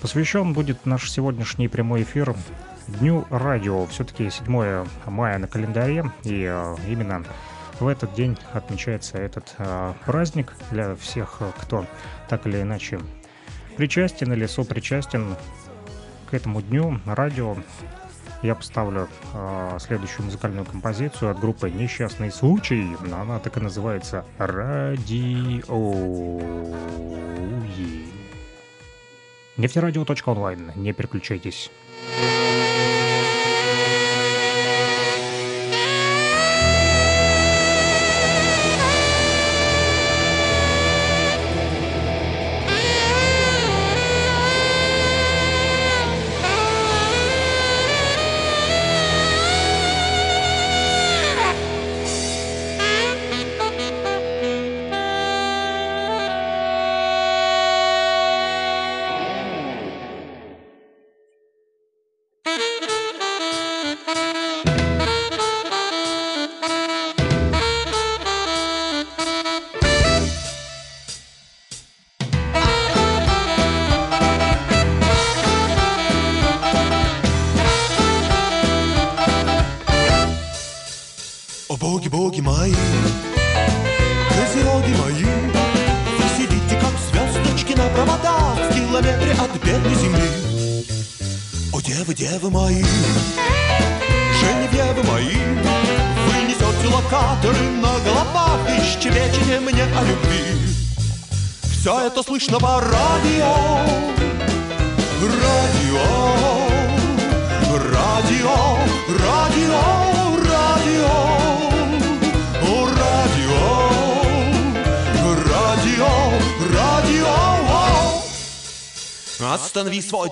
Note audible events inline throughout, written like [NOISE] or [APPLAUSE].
Посвящен будет наш сегодняшний прямой эфир Дню радио. Все-таки 7 мая на календаре, и э, именно в этот день отмечается этот э, праздник для всех, кто так или иначе причастен или сопричастен к этому дню радио. Я поставлю э, следующую музыкальную композицию от группы «Несчастный случай». Она так и называется «Радио». Нефтерадио.онлайн. Не переключайтесь.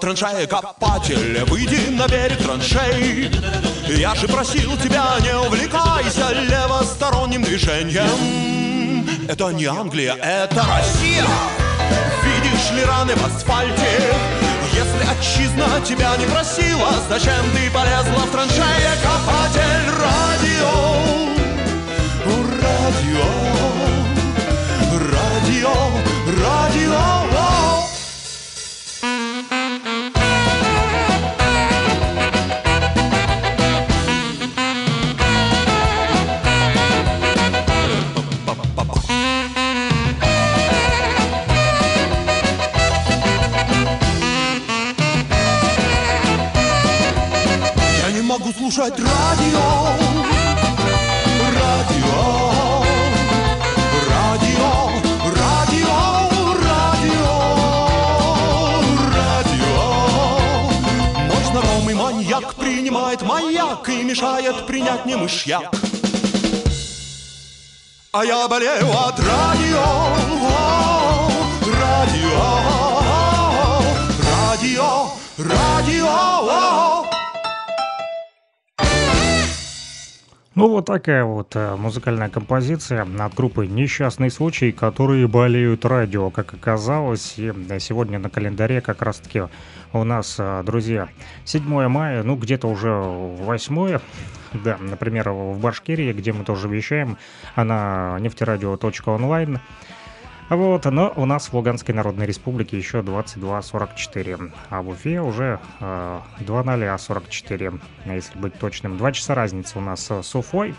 Останови свой траншея-копатель, выйди на берег траншей. Я же просил тебя, не увлекайся левосторонним движением. Это не Англия, это Россия. Видишь ли раны в асфальте? Если отчизна тебя не просила, зачем ты полезла в траншея копатель? Радио, радио, и мешает принять не мышьяк. А я болею от радио. Радио. Радио. Радио. Ну, вот такая вот э, музыкальная композиция от группы «Несчастный случай», которые болеют радио, как оказалось. И сегодня на календаре как раз-таки у нас, э, друзья, 7 мая, ну, где-то уже 8 да, например, в Башкирии, где мы тоже вещаем, на нефтерадио.онлайн. Вот, но у нас в Луганской Народной Республике еще 22.44, а в Уфе уже э, 2.044, если быть точным. Два часа разницы у нас с Уфой,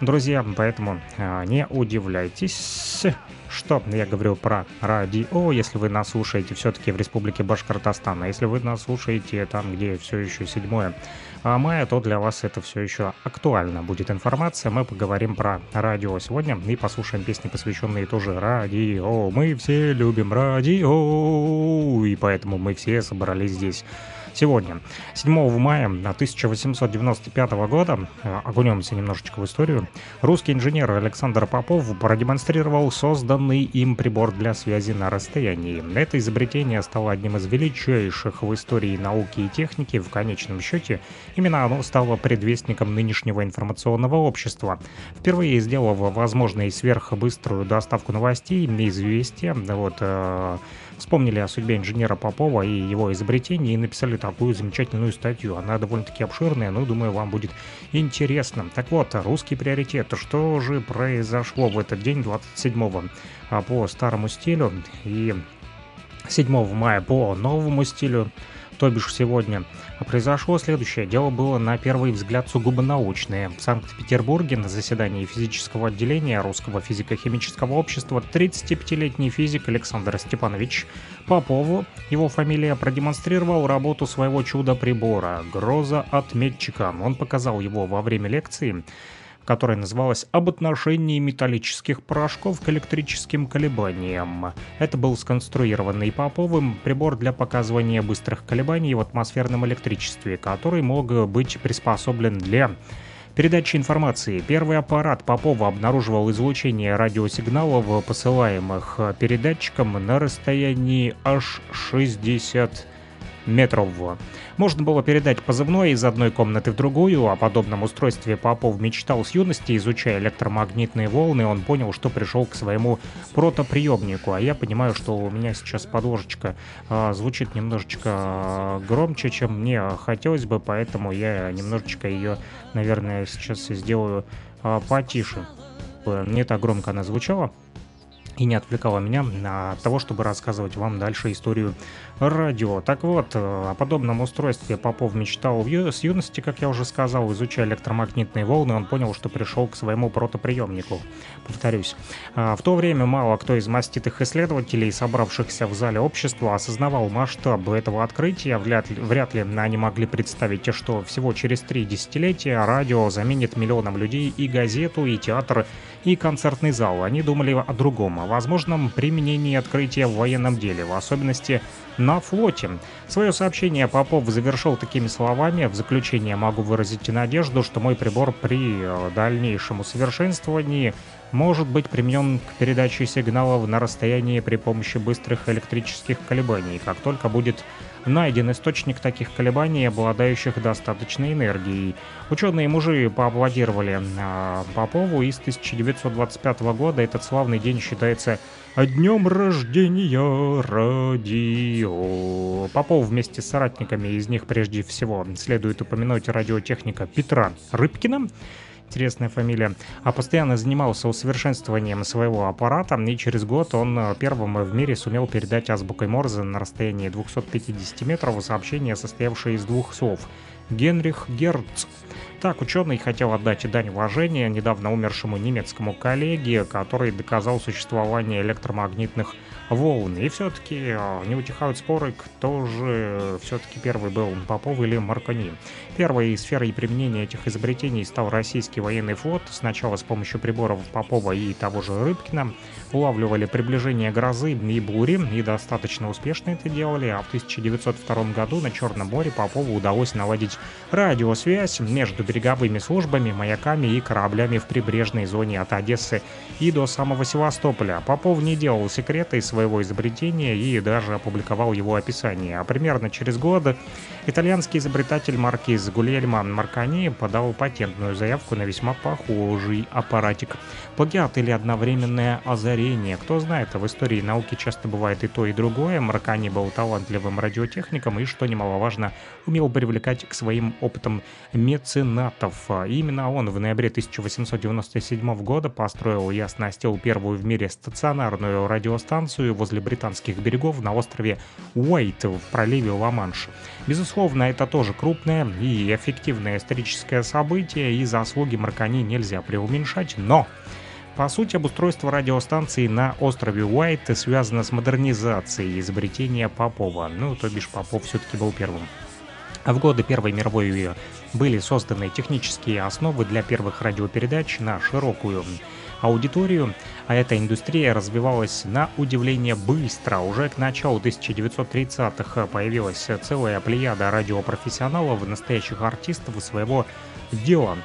друзья, поэтому э, не удивляйтесь, что я говорю про радио, если вы нас слушаете все-таки в Республике Башкортостан, а если вы нас слушаете там, где все еще седьмое мая, то для вас это все еще актуально будет информация. Мы поговорим про радио сегодня и послушаем песни, посвященные тоже радио. Мы все любим радио, и поэтому мы все собрались здесь сегодня. 7 мая 1895 года, э, окунемся немножечко в историю, русский инженер Александр Попов продемонстрировал созданный им прибор для связи на расстоянии. Это изобретение стало одним из величайших в истории науки и техники. В конечном счете, именно оно стало предвестником нынешнего информационного общества. Впервые сделав возможной сверхбыструю доставку новостей, известия, вот, э, вспомнили о судьбе инженера Попова и его изобретении и написали такую замечательную статью. Она довольно-таки обширная, но, думаю, вам будет интересно. Так вот, русский приоритет. Что же произошло в этот день, 27-го, а, по старому стилю? И 7 мая по новому стилю, то бишь сегодня. А произошло следующее. Дело было на первый взгляд сугубо научное. В Санкт-Петербурге на заседании физического отделения Русского физико-химического общества 35-летний физик Александр Степанович Попову, его фамилия, продемонстрировал работу своего чудо-прибора «Гроза отметчика». Он показал его во время лекции которая называлась «Об отношении металлических порошков к электрическим колебаниям». Это был сконструированный Поповым прибор для показывания быстрых колебаний в атмосферном электричестве, который мог быть приспособлен для передачи информации. Первый аппарат Попова обнаруживал излучение радиосигналов, посылаемых передатчиком на расстоянии аж 60 метров. Можно было передать позывной из одной комнаты в другую. О подобном устройстве Попов мечтал с юности, изучая электромагнитные волны. Он понял, что пришел к своему протоприемнику. А я понимаю, что у меня сейчас подложечка э, звучит немножечко а, громче, чем мне хотелось бы, поэтому я немножечко ее, наверное, сейчас сделаю э, потише. Не так громко она звучала и не отвлекала меня от того, чтобы рассказывать вам дальше историю радио. Так вот, э, о подобном устройстве Попов мечтал с юности, как я уже сказал, изучая электромагнитные волны, он понял, что пришел к своему протоприемнику. Повторюсь, э, в то время мало кто из маститых исследователей, собравшихся в зале общества, осознавал масштаб этого открытия. Вряд ли, вряд ли они могли представить, что всего через три десятилетия радио заменит миллионам людей и газету, и театр, и концертный зал. Они думали о другом, о возможном применении открытия в военном деле, в особенности на флоте. Свое сообщение Попов завершил такими словами. В заключение могу выразить надежду, что мой прибор при э, дальнейшем усовершенствовании может быть применен к передаче сигналов на расстоянии при помощи быстрых электрических колебаний, как только будет найден источник таких колебаний, обладающих достаточной энергией. Ученые-мужи поаплодировали э, Попову, и с 1925 года этот славный день считается днем рождения радио. Попов вместе с соратниками, из них прежде всего следует упомянуть радиотехника Петра Рыбкина, интересная фамилия, а постоянно занимался усовершенствованием своего аппарата, и через год он э, первым в мире сумел передать азбукой Морзе на расстоянии 250 метров сообщение, состоявшее из двух слов «Генрих Герц». Так, ученый хотел отдать дань уважения недавно умершему немецкому коллеге, который доказал существование электромагнитных волн. И все-таки э, не утихают споры, кто же все-таки первый был, Попов или Маркони. Первой сферой применения этих изобретений стал российский военный флот. Сначала с помощью приборов Попова и того же Рыбкина улавливали приближение грозы и бури, и достаточно успешно это делали, а в 1902 году на Черном море Попову удалось наладить радиосвязь между береговыми службами, маяками и кораблями в прибрежной зоне от Одессы и до самого Севастополя. Попов не делал секрета из своего изобретения и даже опубликовал его описание. А примерно через год итальянский изобретатель маркиз Гульельмо Маркани подал патентную заявку на весьма похожий аппаратик. Плагиат или одновременное озарение. Кто знает, в истории науки часто бывает и то, и другое. Маркани был талантливым радиотехником и, что немаловажно, умел привлекать к своим опытам меценатов. Именно он в ноябре 1897 года построил и оснастил первую в мире стационарную радиостанцию возле британских берегов на острове Уайт в проливе Ла-Манш. Безусловно, это тоже крупное и эффективное историческое событие, и заслуги Маркани нельзя преуменьшать, но... По сути, обустройство радиостанции на острове Уайт связано с модернизацией изобретения Попова. Ну, то бишь Попов все-таки был первым. А в годы Первой мировой были созданы технические основы для первых радиопередач на широкую аудиторию, а эта индустрия развивалась на удивление быстро. Уже к началу 1930-х появилась целая плеяда радиопрофессионалов, настоящих артистов своего дела.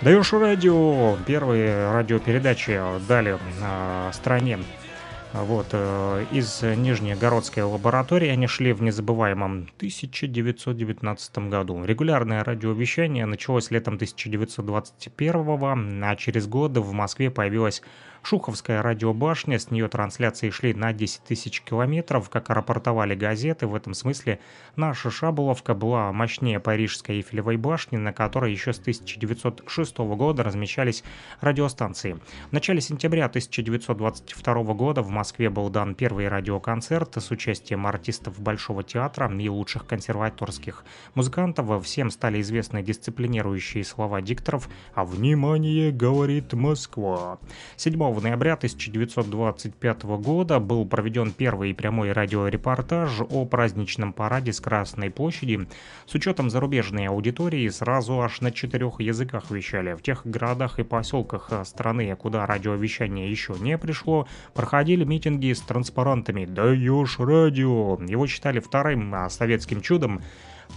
Даешь радио, первые радиопередачи дали на стране вот, э, из Нижнегородской лаборатории они шли в незабываемом 1919 году. Регулярное радиовещание началось летом 1921 а через год в Москве появилась Шуховская радиобашня, с нее трансляции шли на 10 тысяч километров, как рапортовали газеты. В этом смысле наша Шабуловка была мощнее Парижской Эйфелевой башни, на которой еще с 1906 года размещались радиостанции. В начале сентября 1922 года в Москве был дан первый радиоконцерт с участием артистов Большого театра и лучших консерваторских музыкантов. Всем стали известны дисциплинирующие слова дикторов «А внимание, говорит Москва». 7 ноября 1925 года был проведен первый прямой радиорепортаж о праздничном параде с Красной площади. С учетом зарубежной аудитории сразу аж на четырех языках вещали. В тех городах и поселках страны, куда радиовещание еще не пришло, проходили митинги с транспарантами «Даешь радио!». Его считали вторым а, советским чудом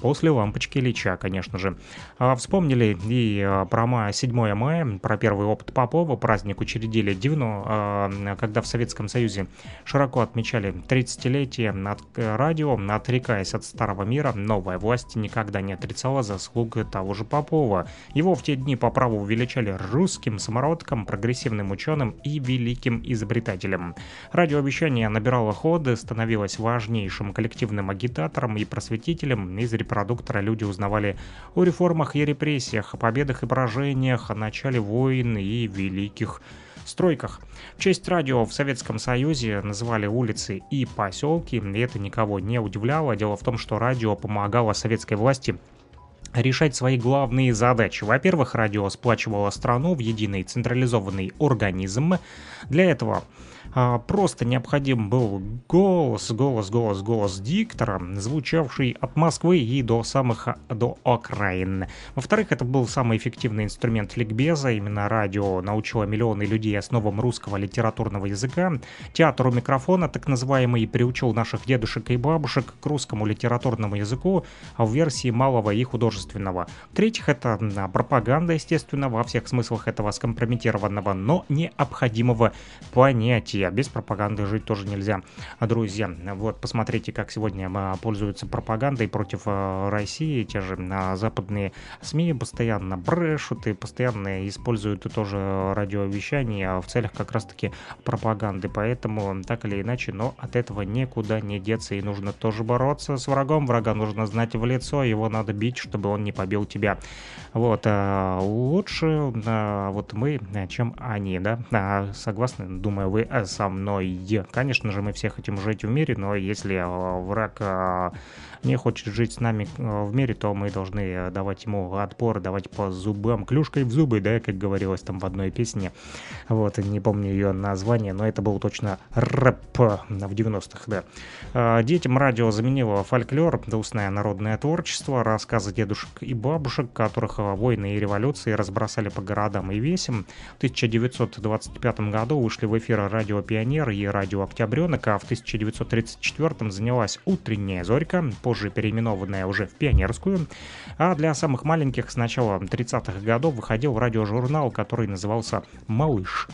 После лампочки Ильича, конечно же. А, вспомнили и а, про мая, 7 мая, про первый опыт Попова. Праздник учредили Дивно, а, когда в Советском Союзе широко отмечали 30-летие от э, радио, отрекаясь от старого мира. Новая власть никогда не отрицала заслуг того же Попова. Его в те дни по праву величали русским самородком, прогрессивным ученым и великим изобретателем. Радиовещание набирало ходы, становилось важнейшим коллективным агитатором и просветителем из репродуктора люди узнавали о реформах и репрессиях, о победах и поражениях, о начале войн и великих стройках. В честь радио в Советском Союзе называли улицы и поселки, и это никого не удивляло. Дело в том, что радио помогало советской власти решать свои главные задачи. Во-первых, радио сплачивало страну в единый централизованный организм. Для этого а, просто необходим был голос, голос, голос, голос диктора, звучавший от Москвы и до самых до окраин. Во-вторых, это был самый эффективный инструмент ликбеза. Именно радио научило миллионы людей основам русского литературного языка. Театр у микрофона, так называемый, приучил наших дедушек и бабушек к русскому литературному языку в версии малого и художественного. В-третьих, это пропаганда, естественно, во всех смыслах этого скомпрометированного, но необходимого понятия друзья. Без пропаганды жить тоже нельзя. Друзья, вот посмотрите, как сегодня а, пользуются пропагандой против а, России. Те же а, западные СМИ постоянно брешут и постоянно используют тоже радиовещание в целях как раз-таки пропаганды. Поэтому так или иначе, но от этого никуда не деться. И нужно тоже бороться с врагом. Врага нужно знать в лицо, его надо бить, чтобы он не побил тебя. Вот, лучше вот мы, чем они, да? Согласны, думаю, вы со мной. Конечно же, мы все хотим жить в мире, но если э, враг э, не хочет жить с нами э, в мире, то мы должны давать ему отпор, давать по зубам, клюшкой в зубы, да, как говорилось там в одной песне. Вот, не помню ее название, но это был точно рэп в 90-х, да. Детям радио заменило фольклор, устное народное творчество, рассказы дедушек и бабушек, которых войны и революции разбросали по городам и весям. В 1925 году вышли в эфир радио «Пионер» и радио «Октябренок», а в 1934 занялась «Утренняя зорька», позже переименованная уже в «Пионерскую». А для самых маленьких с начала 30-х годов выходил радиожурнал, который назывался «Малыш».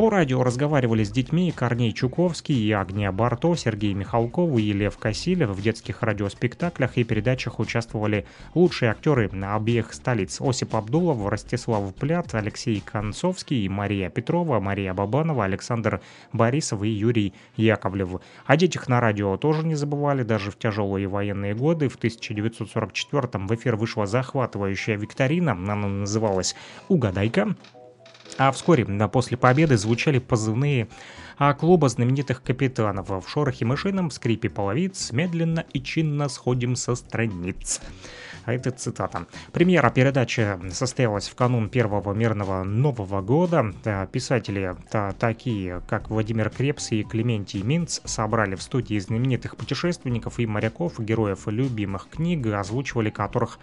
По радио разговаривали с детьми Корней Чуковский и Агния Барто, Сергей Михалков и Лев Кассилев. В детских радиоспектаклях и передачах участвовали лучшие актеры обеих столиц. Осип Абдулов, Ростислав Плят, Алексей Концовский, Мария Петрова, Мария Бабанова, Александр Борисов и Юрий Яковлев. О детях на радио тоже не забывали, даже в тяжелые военные годы. В 1944 в эфир вышла захватывающая викторина, она называлась «Угадайка». А вскоре, после победы, звучали позывные а клуба знаменитых капитанов в шорохе мышином, скрипе половиц, медленно и чинно сходим со страниц. А это цитата. Премьера передачи состоялась в канун первого мирного Нового года. Писатели такие, как Владимир Крепс и Клементий Минц, собрали в студии знаменитых путешественников и моряков, героев любимых книг, озвучивали которых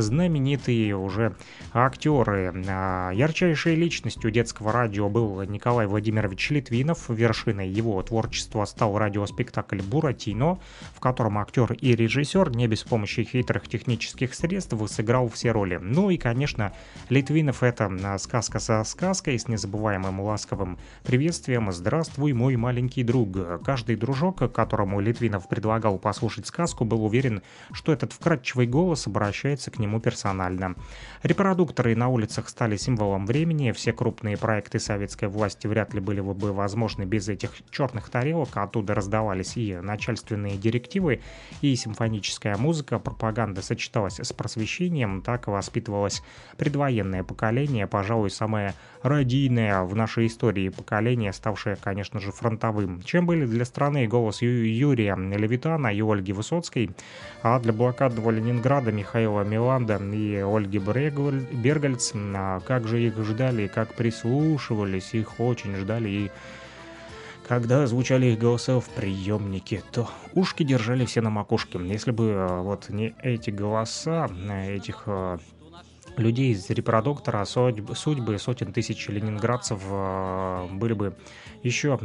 знаменитые уже актеры. А, ярчайшей личностью детского радио был Николай Владимирович Литвинов. Вершиной его творчества стал радиоспектакль «Буратино», в котором актер и режиссер не без помощи хитрых технических средств сыграл все роли. Ну и, конечно, Литвинов — это а, сказка со сказкой с незабываемым ласковым приветствием «Здравствуй, мой маленький друг». Каждый дружок, которому Литвинов предлагал послушать сказку, был уверен, что этот вкрадчивый голос обращается к нему нему персонально. Репродукторы на улицах стали символом времени, все крупные проекты советской власти вряд ли были бы возможны без этих черных тарелок, оттуда раздавались и начальственные директивы, и симфоническая музыка, пропаганда сочеталась с просвещением, так воспитывалось предвоенное поколение, пожалуй, самое радийное в нашей истории поколение, ставшее, конечно же, фронтовым. Чем были для страны голос Ю Юрия Левитана и Ольги Высоцкой, а для блокадного Ленинграда Михаила Миланда и Ольги Бергальц, а как же их ждали, как прислушивались, их очень ждали и когда звучали их голоса в приемнике, то ушки держали все на макушке. Если бы э, вот не эти голоса, э, этих людей из репродуктора, судьбы сотен тысяч ленинградцев были бы еще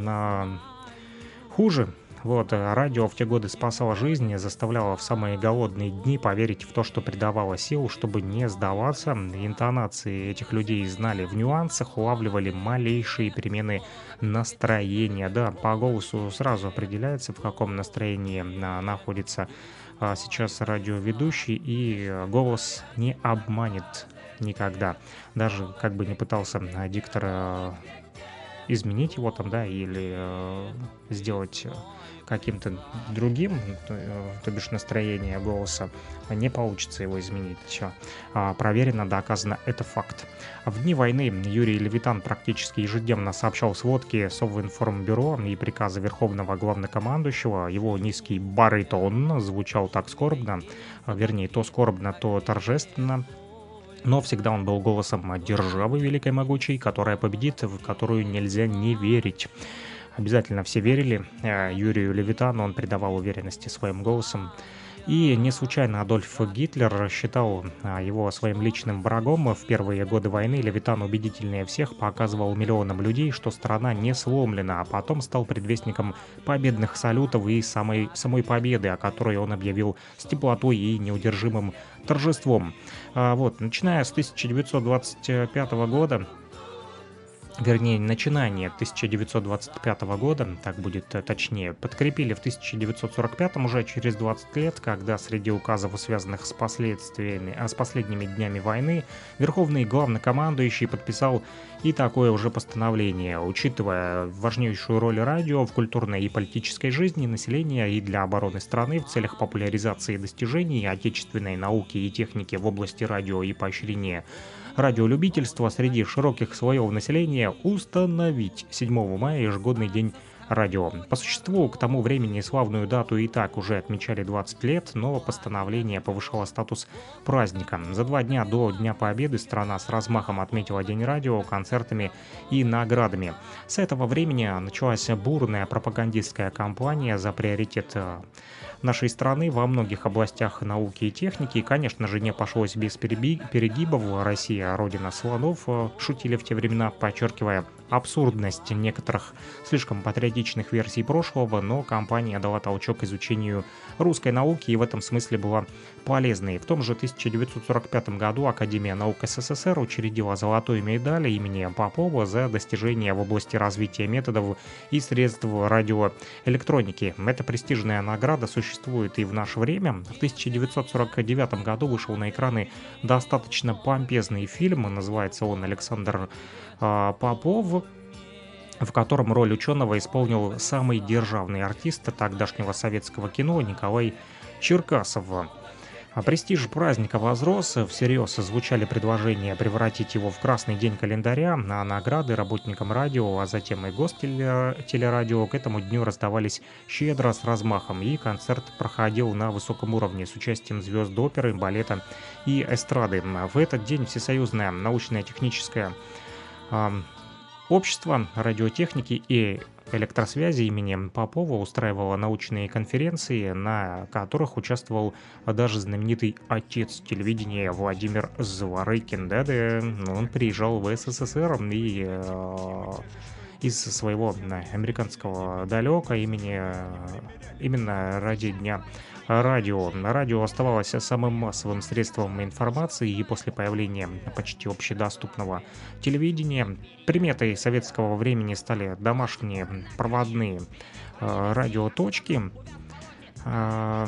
хуже, вот, э, радио в те годы спасало жизни, заставляло в самые голодные дни поверить в то, что придавало сил, чтобы не сдаваться. Интонации этих людей знали в нюансах, улавливали малейшие перемены настроения. Да, по голосу сразу определяется, в каком настроении а, находится а, сейчас радиоведущий, и голос не обманет никогда. Даже как бы не пытался а, диктор изменить его там, да, или э, сделать каким-то другим, то, э, то бишь настроение голоса, не получится его изменить. Все. А, проверено, доказано, это факт. В дни войны Юрий Левитан практически ежедневно сообщал сводки Совинформбюро и приказы Верховного Главнокомандующего. Его низкий баритон звучал так скорбно, а, вернее, то скорбно, то торжественно, но всегда он был голосом державы великой могучей, которая победит, в которую нельзя не верить. Обязательно все верили э, Юрию Левитану, он придавал уверенности своим голосом. И не случайно Адольф Гитлер считал а, его своим личным врагом. В первые годы войны Левитан убедительнее всех показывал миллионам людей, что страна не сломлена, а потом стал предвестником победных салютов и самой, самой победы, о которой он объявил с теплотой и неудержимым торжеством. А, вот, начиная с 1925 года вернее, начинание 1925 года, так будет точнее, подкрепили в 1945 уже через 20 лет, когда среди указов, связанных с последствиями, а с последними днями войны, Верховный главнокомандующий подписал и такое уже постановление, учитывая важнейшую роль радио в культурной и политической жизни населения и для обороны страны в целях популяризации достижений отечественной науки и техники в области радио и поощрения радиолюбительства среди широких слоев населения установить 7 мая ежегодный день радио. По существу, к тому времени славную дату и так уже отмечали 20 лет, но постановление повышало статус праздника. За два дня до Дня Победы страна с размахом отметила День радио концертами и наградами. С этого времени началась бурная пропагандистская кампания за приоритет э, нашей страны во многих областях науки и техники. И, конечно же, не обошлось без перегибов. Россия – родина слонов, э, шутили в те времена, подчеркивая абсурдность некоторых слишком патриотичных версий прошлого, но компания дала толчок изучению русской науки и в этом смысле была полезной. В том же 1945 году Академия наук СССР учредила золотую медаль имени Попова за достижения в области развития методов и средств радиоэлектроники. Эта престижная награда существует и в наше время. В 1949 году вышел на экраны достаточно помпезный фильм, называется он «Александр а, Попов, в котором роль ученого исполнил самый державный артист тогдашнего советского кино Николай Черкасов. А престиж праздника возрос, всерьез звучали предложения превратить его в красный день календаря, на награды работникам радио, а затем и гостелерадио к этому дню раздавались щедро с размахом, и концерт проходил на высоком уровне с участием звезд оперы, балета и эстрады. В этот день Всесоюзная научная техническая Общество радиотехники и электросвязи имени Попова устраивало научные конференции, на которых участвовал даже знаменитый отец телевидения Владимир Зворыкин. Да-да, он приезжал в СССР и э, из своего американского далека имени э, именно ради Дня радио. Радио оставалось самым массовым средством информации и после появления почти общедоступного телевидения приметой советского времени стали домашние проводные э, радиоточки. Э,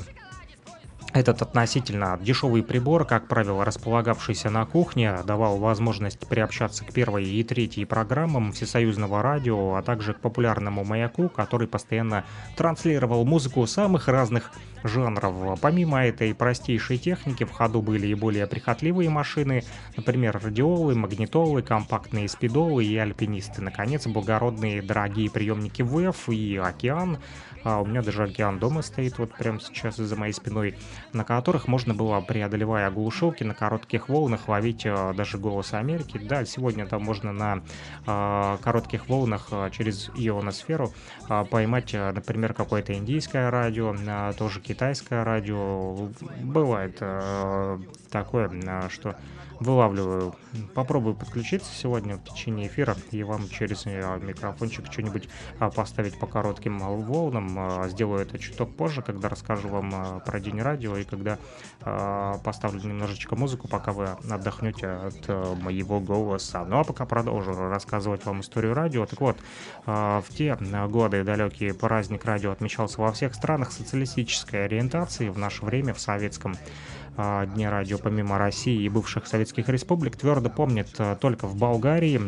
этот относительно дешевый прибор, как правило, располагавшийся на кухне, давал возможность приобщаться к первой и третьей программам всесоюзного радио, а также к популярному маяку, который постоянно транслировал музыку самых разных жанров. Помимо этой простейшей техники в ходу были и более прихотливые машины, например, радиолы, магнитолы, компактные спидолы и альпинисты. Наконец, благородные дорогие приемники ВЭФ и Океан, а у меня даже океан дома стоит вот прямо сейчас за моей спиной, на которых можно было, преодолевая глушилки на коротких волнах, ловить э, даже голос Америки. Да, сегодня там можно на э, коротких волнах э, через ионосферу э, поймать, например, какое-то индийское радио, э, тоже китайское радио. Бывает э, такое, э, что вылавливаю. Попробую подключиться сегодня в течение эфира и вам через э, микрофончик что-нибудь а, поставить по коротким волнам. А, сделаю это чуток позже, когда расскажу вам про День радио и когда поставлю немножечко музыку, пока вы отдохнете от э, моего голоса. Ну а пока продолжу рассказывать вам историю радио. Так вот, в те годы далекие праздник радио отмечался во всех странах социалистической ориентации. В наше время в советском Дне радио помимо России и бывших советских республик твердо помнят э, только в Болгарии.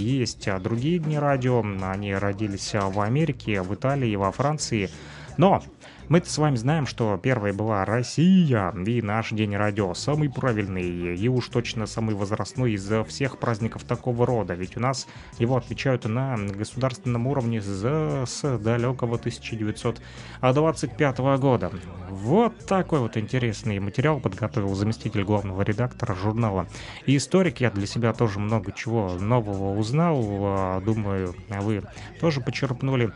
Есть э, другие дни радио, они родились э, в Америке, в Италии, во Франции. Но мы-то с вами знаем, что первой была Россия, и наш День радио самый правильный, и уж точно самый возрастной из всех праздников такого рода, ведь у нас его отмечают на государственном уровне с, с далекого 1925 года. Вот такой вот интересный материал подготовил заместитель главного редактора журнала. И историк я для себя тоже много чего нового узнал, а, думаю, вы тоже почерпнули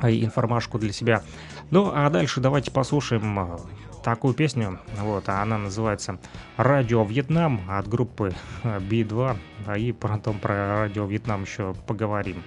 а, информашку для себя. Ну, а дальше давайте послушаем э, такую песню. Вот, а она называется «Радио Вьетнам» от группы B2. Э, и потом про Радио Вьетнам еще поговорим.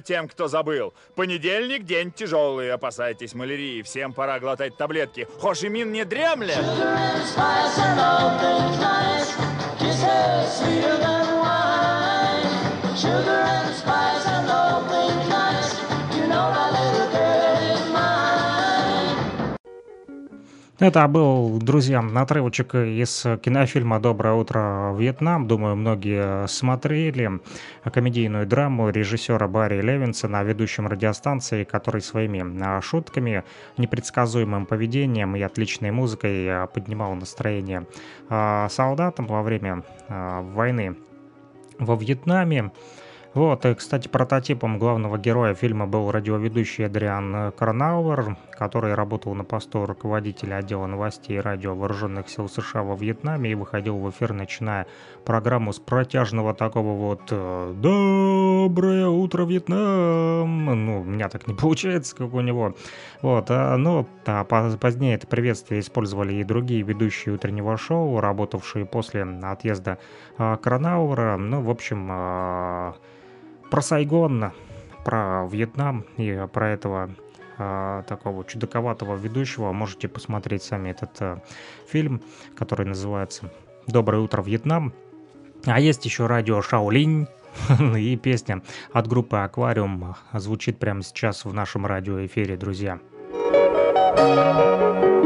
Тем, кто забыл. Понедельник – день тяжелый, опасайтесь малярии. Всем пора глотать таблетки. Хошимин не дремлет. Sugar and Это был, друзья, отрывочек из кинофильма «Доброе утро, Вьетнам». Думаю, многие смотрели комедийную драму режиссера Барри Левинсона, ведущем радиостанции, который своими а, шутками, непредсказуемым поведением и отличной музыкой а, поднимал настроение солдатам во время войны во Вьетнаме. Вот, и, кстати, прототипом главного героя фильма был радиоведущий Эдриан Карнауэр, который работал на посту руководителя отдела новостей и радио вооруженных сил США во Вьетнаме и выходил в эфир, начиная программу с протяжного такого вот э, «Доброе утро, Вьетнам!» Ну, у меня так не [LAUGHS] получается, как у него. Вот, а, но а, позднее это приветствие использовали и другие ведущие утреннего шоу, работавшие после отъезда а, Кранауэра. Ну, в общем, а, про Сайгон, про Вьетнам и про этого такого чудаковатого ведущего можете посмотреть сами этот э, фильм, который называется «Доброе утро, Вьетнам». А есть еще радио «Шаолинь», [LAUGHS] и песня от группы «Аквариум» звучит прямо сейчас в нашем радиоэфире, друзья. Thank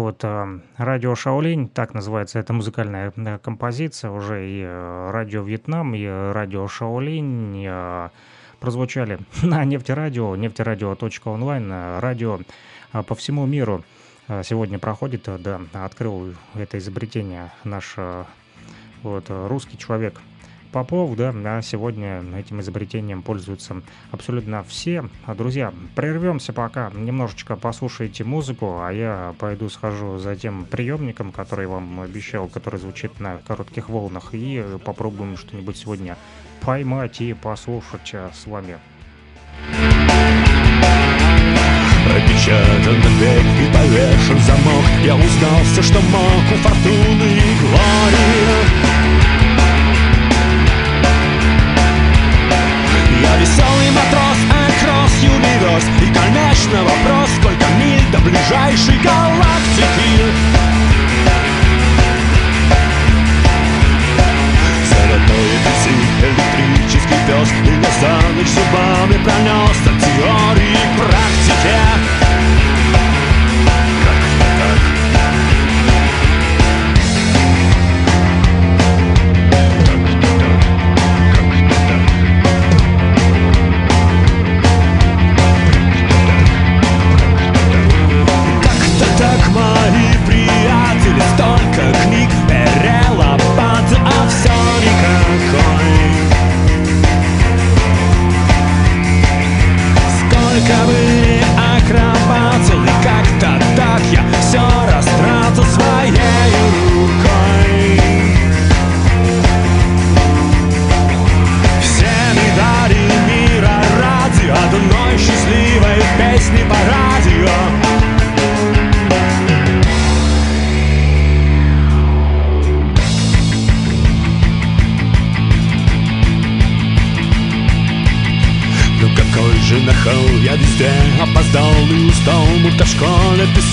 вот э, радио Шаолинь, так называется эта музыкальная э, композиция, уже и э, радио Вьетнам, и радио Шаолинь прозвучали [LAUGHS] на нефтерадио, нефтерадио.онлайн, радио по всему миру. Сегодня проходит, да, открыл это изобретение наш вот, русский человек – Попов, да, а сегодня этим изобретением пользуются абсолютно все. Друзья, прервемся пока, немножечко послушайте музыку, а я пойду схожу за тем приемником, который вам обещал, который звучит на коротких волнах, и попробуем что-нибудь сегодня поймать и послушать а, с вами. Опечатан дверь и повешен замок Я узнал все, что мог у фортуны и глории акрос юбилёс И, конечно, вопрос, сколько миль до ближайшей галактики. Золотой апельсин, электрический пес И я за зубами пронес от теории к практике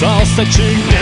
all searching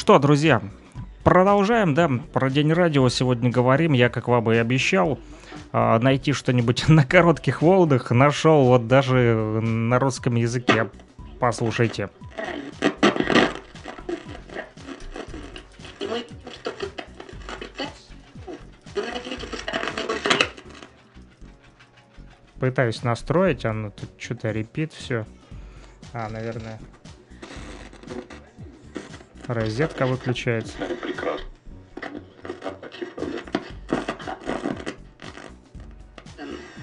что, друзья, продолжаем, да, про День радио сегодня говорим. Я, как вам и обещал, а, найти что-нибудь [LAUGHS] на коротких волнах. Нашел вот даже на русском языке. Послушайте. пытаюсь настроить, оно тут что-то репит все. А, наверное, розетка выключается. Прекрасно.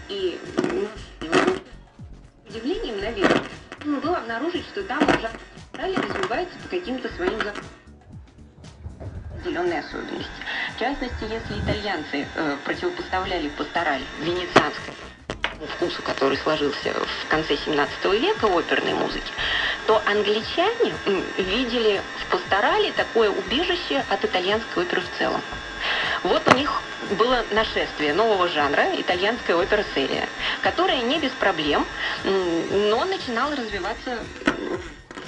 И удивлением, наверное, было обнаружить, что там уже Австралия развивается по каким-то своим определенные особенности. В частности, если итальянцы э, противопоставляли пастораль венецианской вкусу, который сложился в конце 17 века оперной музыки, то англичане видели в пасторале такое убежище от итальянской оперы в целом. Вот у них было нашествие нового жанра, итальянская опера серия, которая не без проблем, но начинала развиваться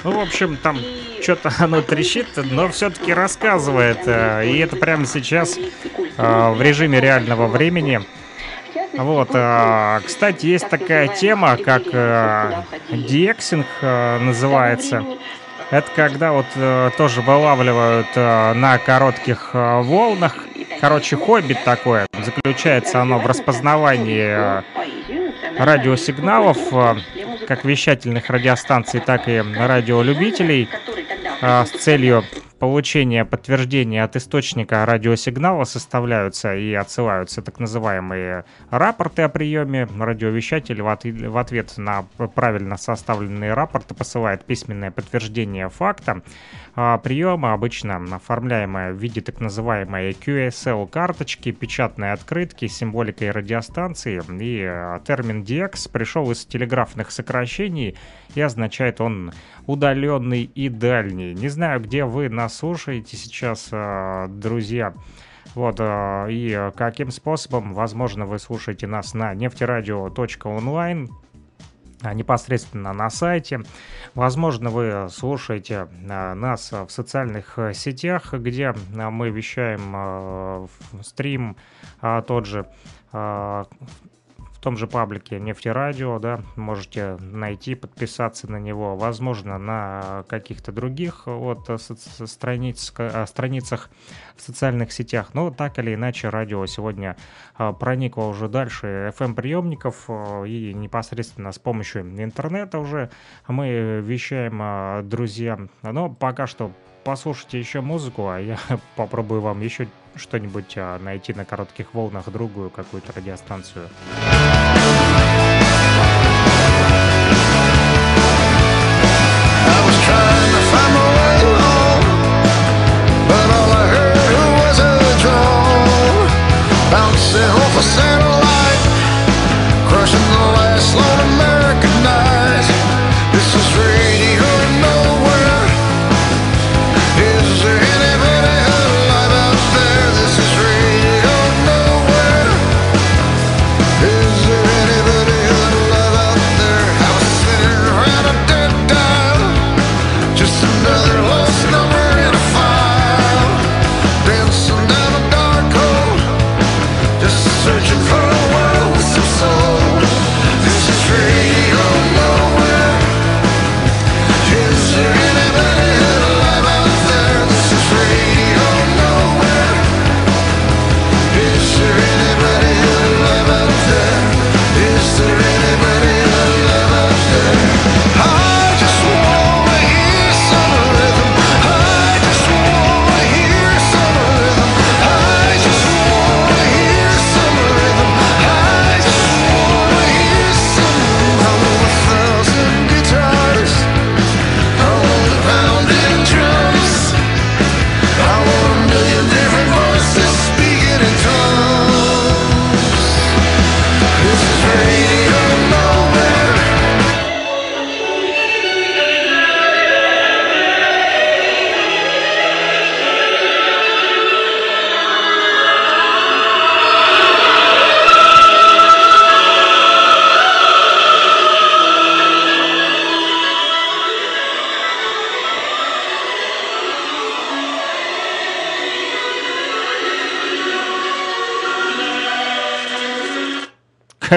ну, в общем, там что-то оно трещит, но все-таки рассказывает. Э, и это прямо сейчас э, в режиме реального времени. Вот, э, кстати, есть такая тема, как диексинг называется. Это когда вот тоже вылавливают на коротких волнах. Короче, хобби такое. Заключается оно в распознавании радиосигналов как вещательных радиостанций, так и радиолюбителей а, с целью получения подтверждения от источника радиосигнала составляются и отсылаются так называемые рапорты о приеме. Радиовещатель в ответ на правильно составленные рапорты посылает письменное подтверждение факта а, приема, обычно оформляемое в виде так называемой QSL-карточки, печатной открытки с символикой радиостанции. И а, термин DX пришел из телеграфных сокращений и означает он удаленный и дальний. Не знаю, где вы нас слушаете сейчас, а, друзья. Вот, и каким способом, возможно, вы слушаете нас на нефтерадио.онлайн, непосредственно на сайте. Возможно, вы слушаете нас в социальных сетях, где мы вещаем стрим тот же в том же паблике Нефтерадио, да, можете найти, подписаться на него, возможно, на каких-то других вот страниц, страницах в социальных сетях. Но так или иначе, радио сегодня а, проникло уже дальше FM-приемников и непосредственно с помощью интернета уже мы вещаем, а, друзья. Но пока что послушайте еще музыку, а я [LAUGHS] попробую вам еще что-нибудь найти на коротких волнах, другую какую-то радиостанцию. Bouncing off a satellite Crushing the last American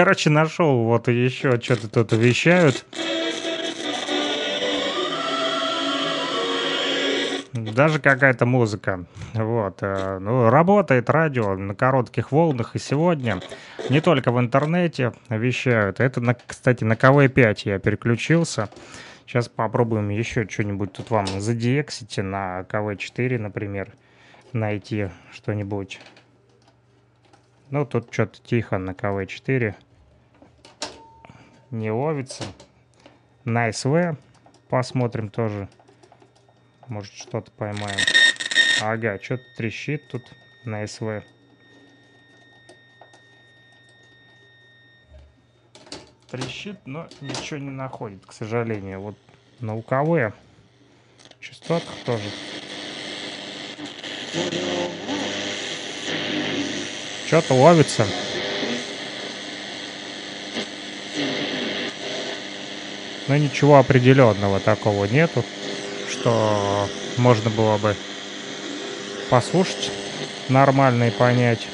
Короче, нашел, вот еще что-то тут вещают. даже какая-то музыка. Вот. э, Ну, работает радио на коротких волнах и сегодня. Не только в интернете вещают. Это, на, кстати, на КВ-5 я переключился. Сейчас попробуем еще что-нибудь тут вам задиексите на КВ-4, например. Найти что-нибудь. Ну, тут что-то тихо на КВ-4. Не ловится. На СВ посмотрим тоже. Может, что-то поймаем. Ага, что-то трещит тут на СВ. Трещит, но ничего не находит, к сожалению. Вот на УКВ частотах тоже. Что-то ловится. Но ничего определенного такого нету, что можно было бы послушать нормально и понять,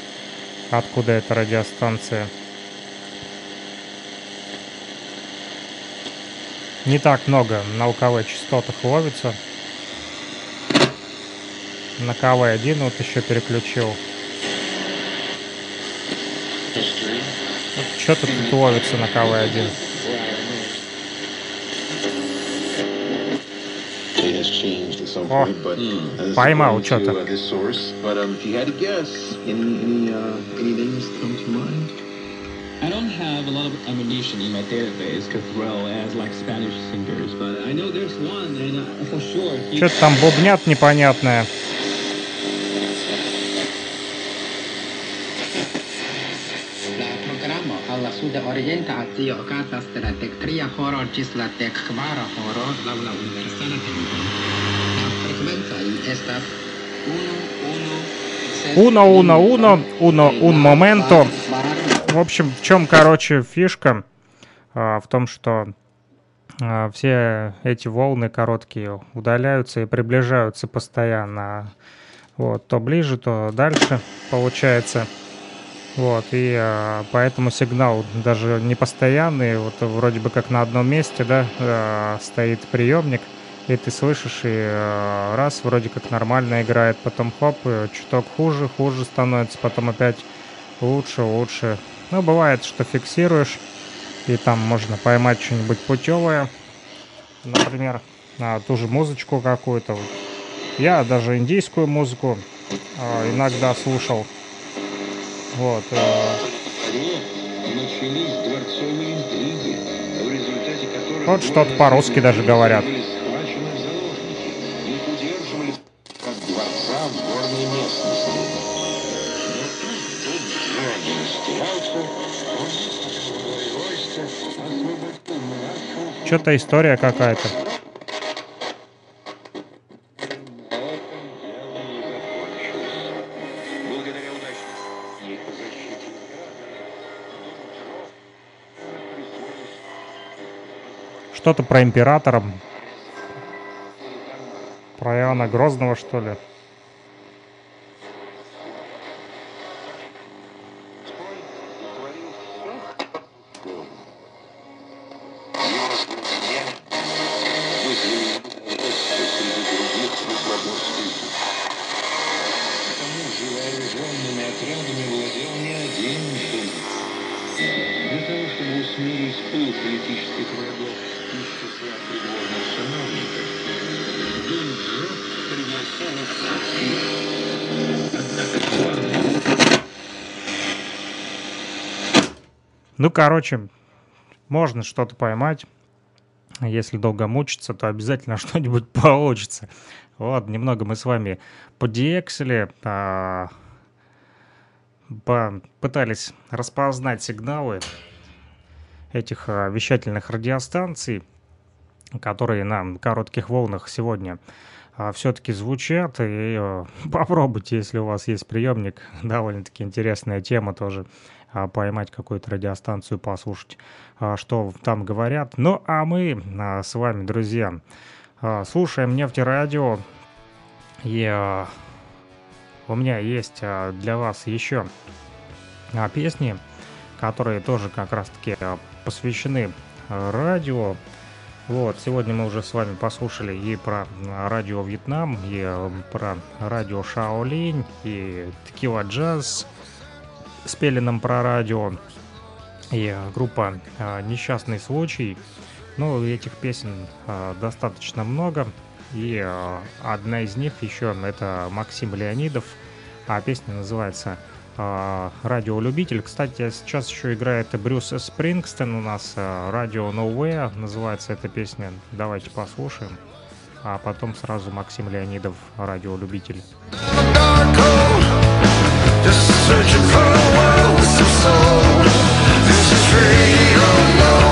откуда эта радиостанция. Не так много на УКВ частотах ловится. На КВ-1 вот еще переключил. Что-то тут ловится на КВ-1. Come to mind? I don't have a lot of ammunition in my database to throw as like Spanish singers, but I know there's one, and uh, for sure. you- Что-то там бубнят непонятное. La programo alla suda orienta azio okazas de la dektria horo ĝis la dekkvara horo laŭ la universala tempo. Tri, un la, momento. la, la, В общем, в чем, короче, фишка? А, в том, что а, все эти волны короткие удаляются и приближаются постоянно. Вот, то ближе, то дальше получается. Вот, и а, поэтому сигнал даже не постоянный, вот вроде бы как на одном месте, да, а, стоит приемник, и ты слышишь, и а, раз, вроде как нормально играет, потом хоп, чуток хуже, хуже становится, потом опять лучше, лучше. Ну, бывает, что фиксируешь, и там можно поймать что-нибудь путевое, например, а, ту же музычку какую-то. вот. Я даже индийскую музыку а, иногда слушал. Вот. э, Вот что-то по-русски даже говорят. Что-то история какая-то. Что-то про императора. Про Иоанна Грозного, что ли. Короче, можно что-то поймать. Если долго мучиться, то обязательно [LAUGHS] что-нибудь получится. Вот, немного мы с вами подиексили, а, пытались распознать сигналы этих а, вещательных радиостанций, которые на коротких волнах сегодня все-таки звучат. И а, [LAUGHS] попробуйте, если у вас есть приемник, [LAUGHS] довольно-таки интересная тема тоже а, поймать какую-то радиостанцию, послушать, а, что там говорят. Ну, а мы а, с вами, друзья, а, слушаем нефтерадио. И а, у меня есть а, для вас еще а, песни, которые тоже как раз-таки а, посвящены а, радио. Вот, сегодня мы уже с вами послушали и про радио Вьетнам, и про радио Шаолинь, и Текила Джаз спели нам про радио, и группа э, «Несчастный случай». Ну, этих песен э, достаточно много, и одна из них еще это Максим Леонидов, а песня называется радиолюбитель. Кстати, сейчас еще играет Брюс Спрингстон у нас, радио Nowhere называется эта песня. Давайте послушаем. А потом сразу Максим Леонидов, радиолюбитель. Just searching for a world with some soul. This is radio love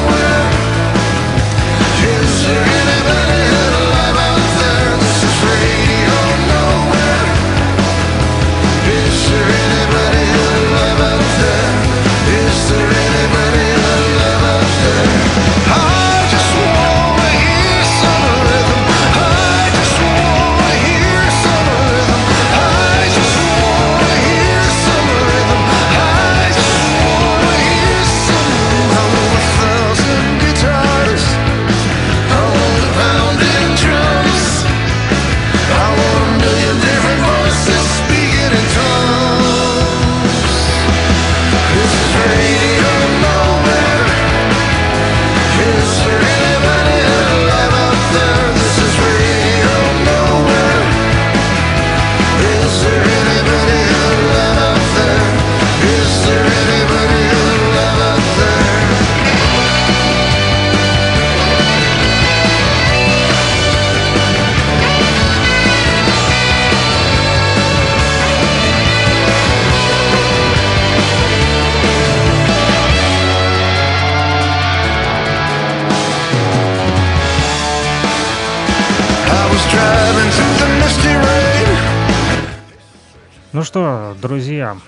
что, друзья,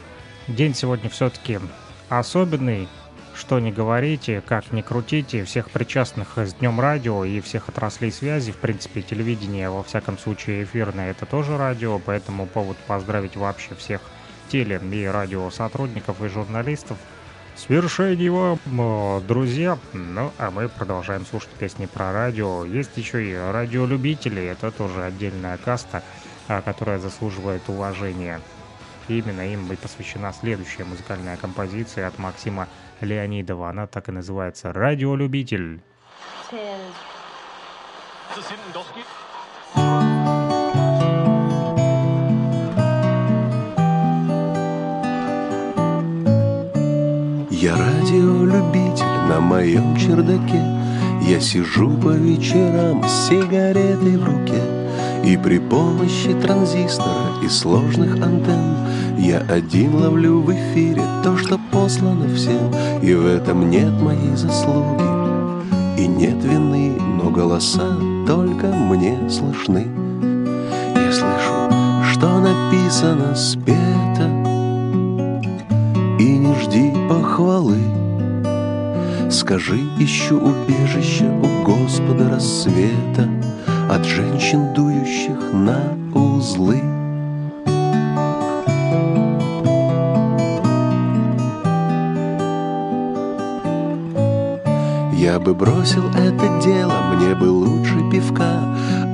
день сегодня все-таки особенный. Что не говорите, как не крутите, всех причастных с Днем Радио и всех отраслей связи, в принципе, телевидение, во всяком случае, эфирное, это тоже радио, поэтому повод поздравить вообще всех теле- и радиосотрудников и журналистов с вершением вам, друзья. Ну, а мы продолжаем слушать песни про радио. Есть еще и радиолюбители, это тоже отдельная каста, а, которая заслуживает уважения. Именно им и посвящена следующая музыкальная композиция от Максима Леонидова. Она так и называется «Радиолюбитель». Я радиолюбитель на моем чердаке Я сижу по вечерам с сигаретой в руке И при помощи транзистора и сложных антенн я один ловлю в эфире то, что послано всем, И в этом нет моей заслуги, и нет вины, Но голоса только мне слышны. Я слышу, что написано спето, И не жди похвалы. Скажи, ищу убежище у Господа рассвета От женщин, дующих на узлы. Я бы бросил это дело, мне бы лучше пивка,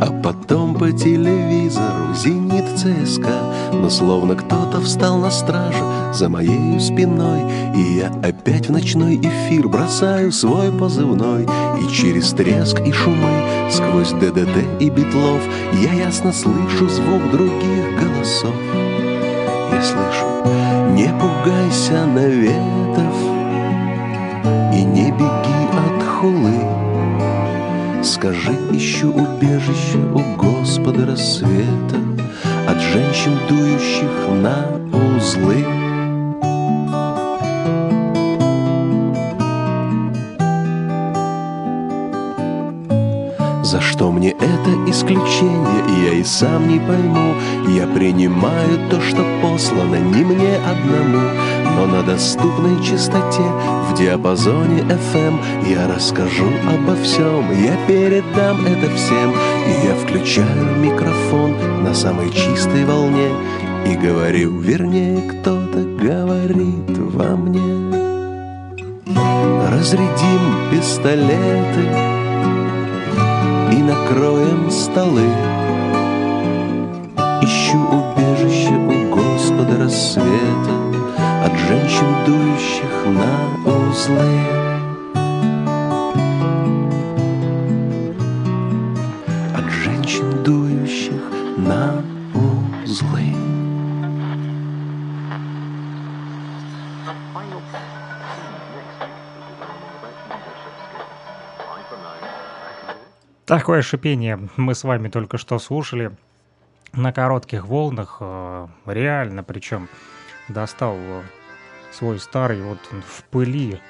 А потом по телевизору «Зенит ЦСКА». Но словно кто-то встал на страже за моей спиной, И я опять в ночной эфир бросаю свой позывной, И через треск и шумы, сквозь ДДТ и Битлов, Я ясно слышу звук других голосов. Я слышу «Не пугайся, Наветов», Скажи, ищу убежище у Господа рассвета От женщин, дующих на узлы. За что мне это исключение, я и сам не пойму Я принимаю то, что послано не мне одному Но на доступной частоте в диапазоне FM Я расскажу обо всем, я передам это всем. И я включаю микрофон на самой чистой волне И говорю, вернее, кто-то говорит во мне. Разрядим пистолеты и накроем столы. Ищу убежище у Господа рассвета От женщин, дующих на узлы. От женщин, дующих на узлы. Такое шипение мы с вами только что слушали на коротких волнах, э, реально, причем достал э, свой старый, вот он в пыли,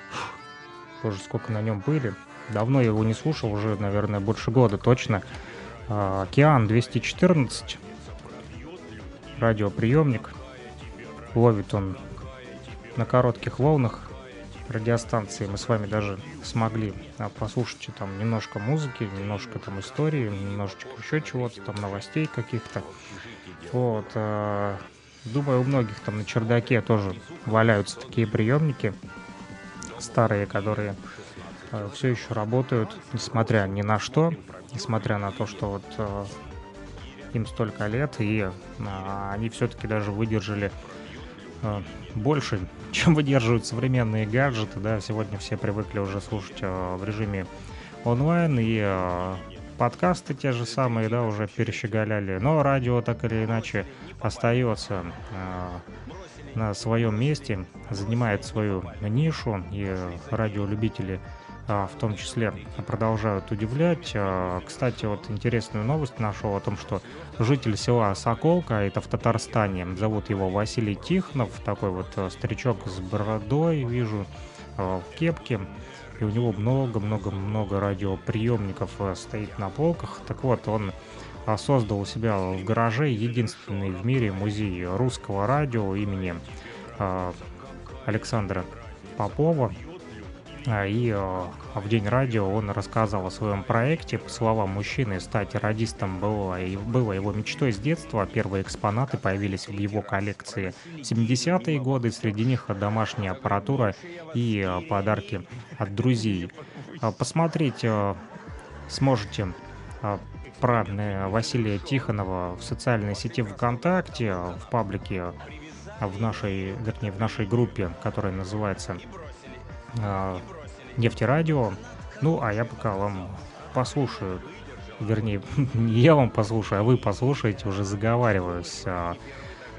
боже, сколько на нем пыли, давно я его не слушал, уже, наверное, больше года точно, э, Океан 214, радиоприемник, ловит он на коротких волнах. Радиостанции мы с вами даже смогли а, послушать там немножко музыки, немножко там истории, немножечко еще чего-то, там новостей каких-то. Вот. Думаю, у многих там на чердаке тоже валяются такие приемники старые, которые а, все еще работают, несмотря ни на что, несмотря на то, что вот им столько лет, и они все-таки даже выдержали больше, [LAUGHS] чем выдерживают современные гаджеты, да, сегодня все привыкли уже слушать э, в режиме онлайн, и э, подкасты те же самые, да, уже перещеголяли, но радио так или иначе остается э, на своем месте, занимает свою нишу, и радиолюбители а, в том числе продолжают удивлять. А, кстати, вот интересную новость нашел о том, что житель села Соколка, это в Татарстане, зовут его Василий Тихонов, такой вот э, старичок с бородой, вижу, э, в кепке, и у него много-много-много радиоприемников э, стоит на полках. Так вот, он создал у себя в гараже единственный в мире музей русского радио имени Александра Попова. А, и а, в День радио он рассказывал о своем проекте. По словам мужчины, стать радистом было, было его мечтой с детства. Первые экспонаты появились в его коллекции в 70-е годы. Среди них домашняя аппаратура и а, подарки от друзей. Посмотреть сможете про э, Василия Тихонова в социальной сети ВКонтакте, в паблике, в нашей, вернее, в нашей группе, которая называется нефтерадио. Ну, а я пока вам послушаю, вернее, не [LAUGHS] я вам послушаю, а вы послушаете, уже заговариваюсь. А,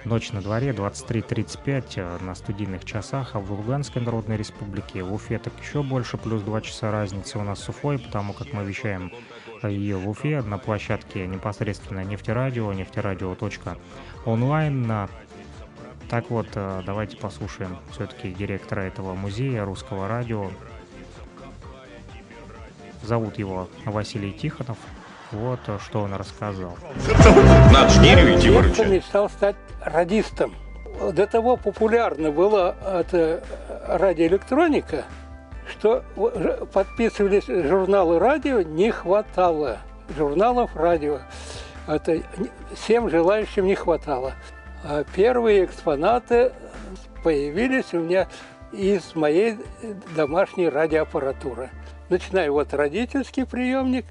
ночь на дворе, 23.35 а, на студийных часах, а в Луганской Народной Республике, в Уфе так еще больше, плюс 2 часа разницы у нас с Уфой, потому как мы вещаем ее в Уфе на площадке непосредственно нефтерадио, нефтерадио.онлайн. Так вот, а, давайте послушаем все-таки директора этого музея русского радио Зовут его Василий Тихонов. Вот что он рассказал. Надо же деревья идти выручать. мечтал стать радистом. До того популярна была эта радиоэлектроника, что подписывались журналы радио, не хватало журналов радио. Это всем желающим не хватало. А первые экспонаты появились у меня из моей домашней радиоаппаратуры начинаю вот родительский приемник,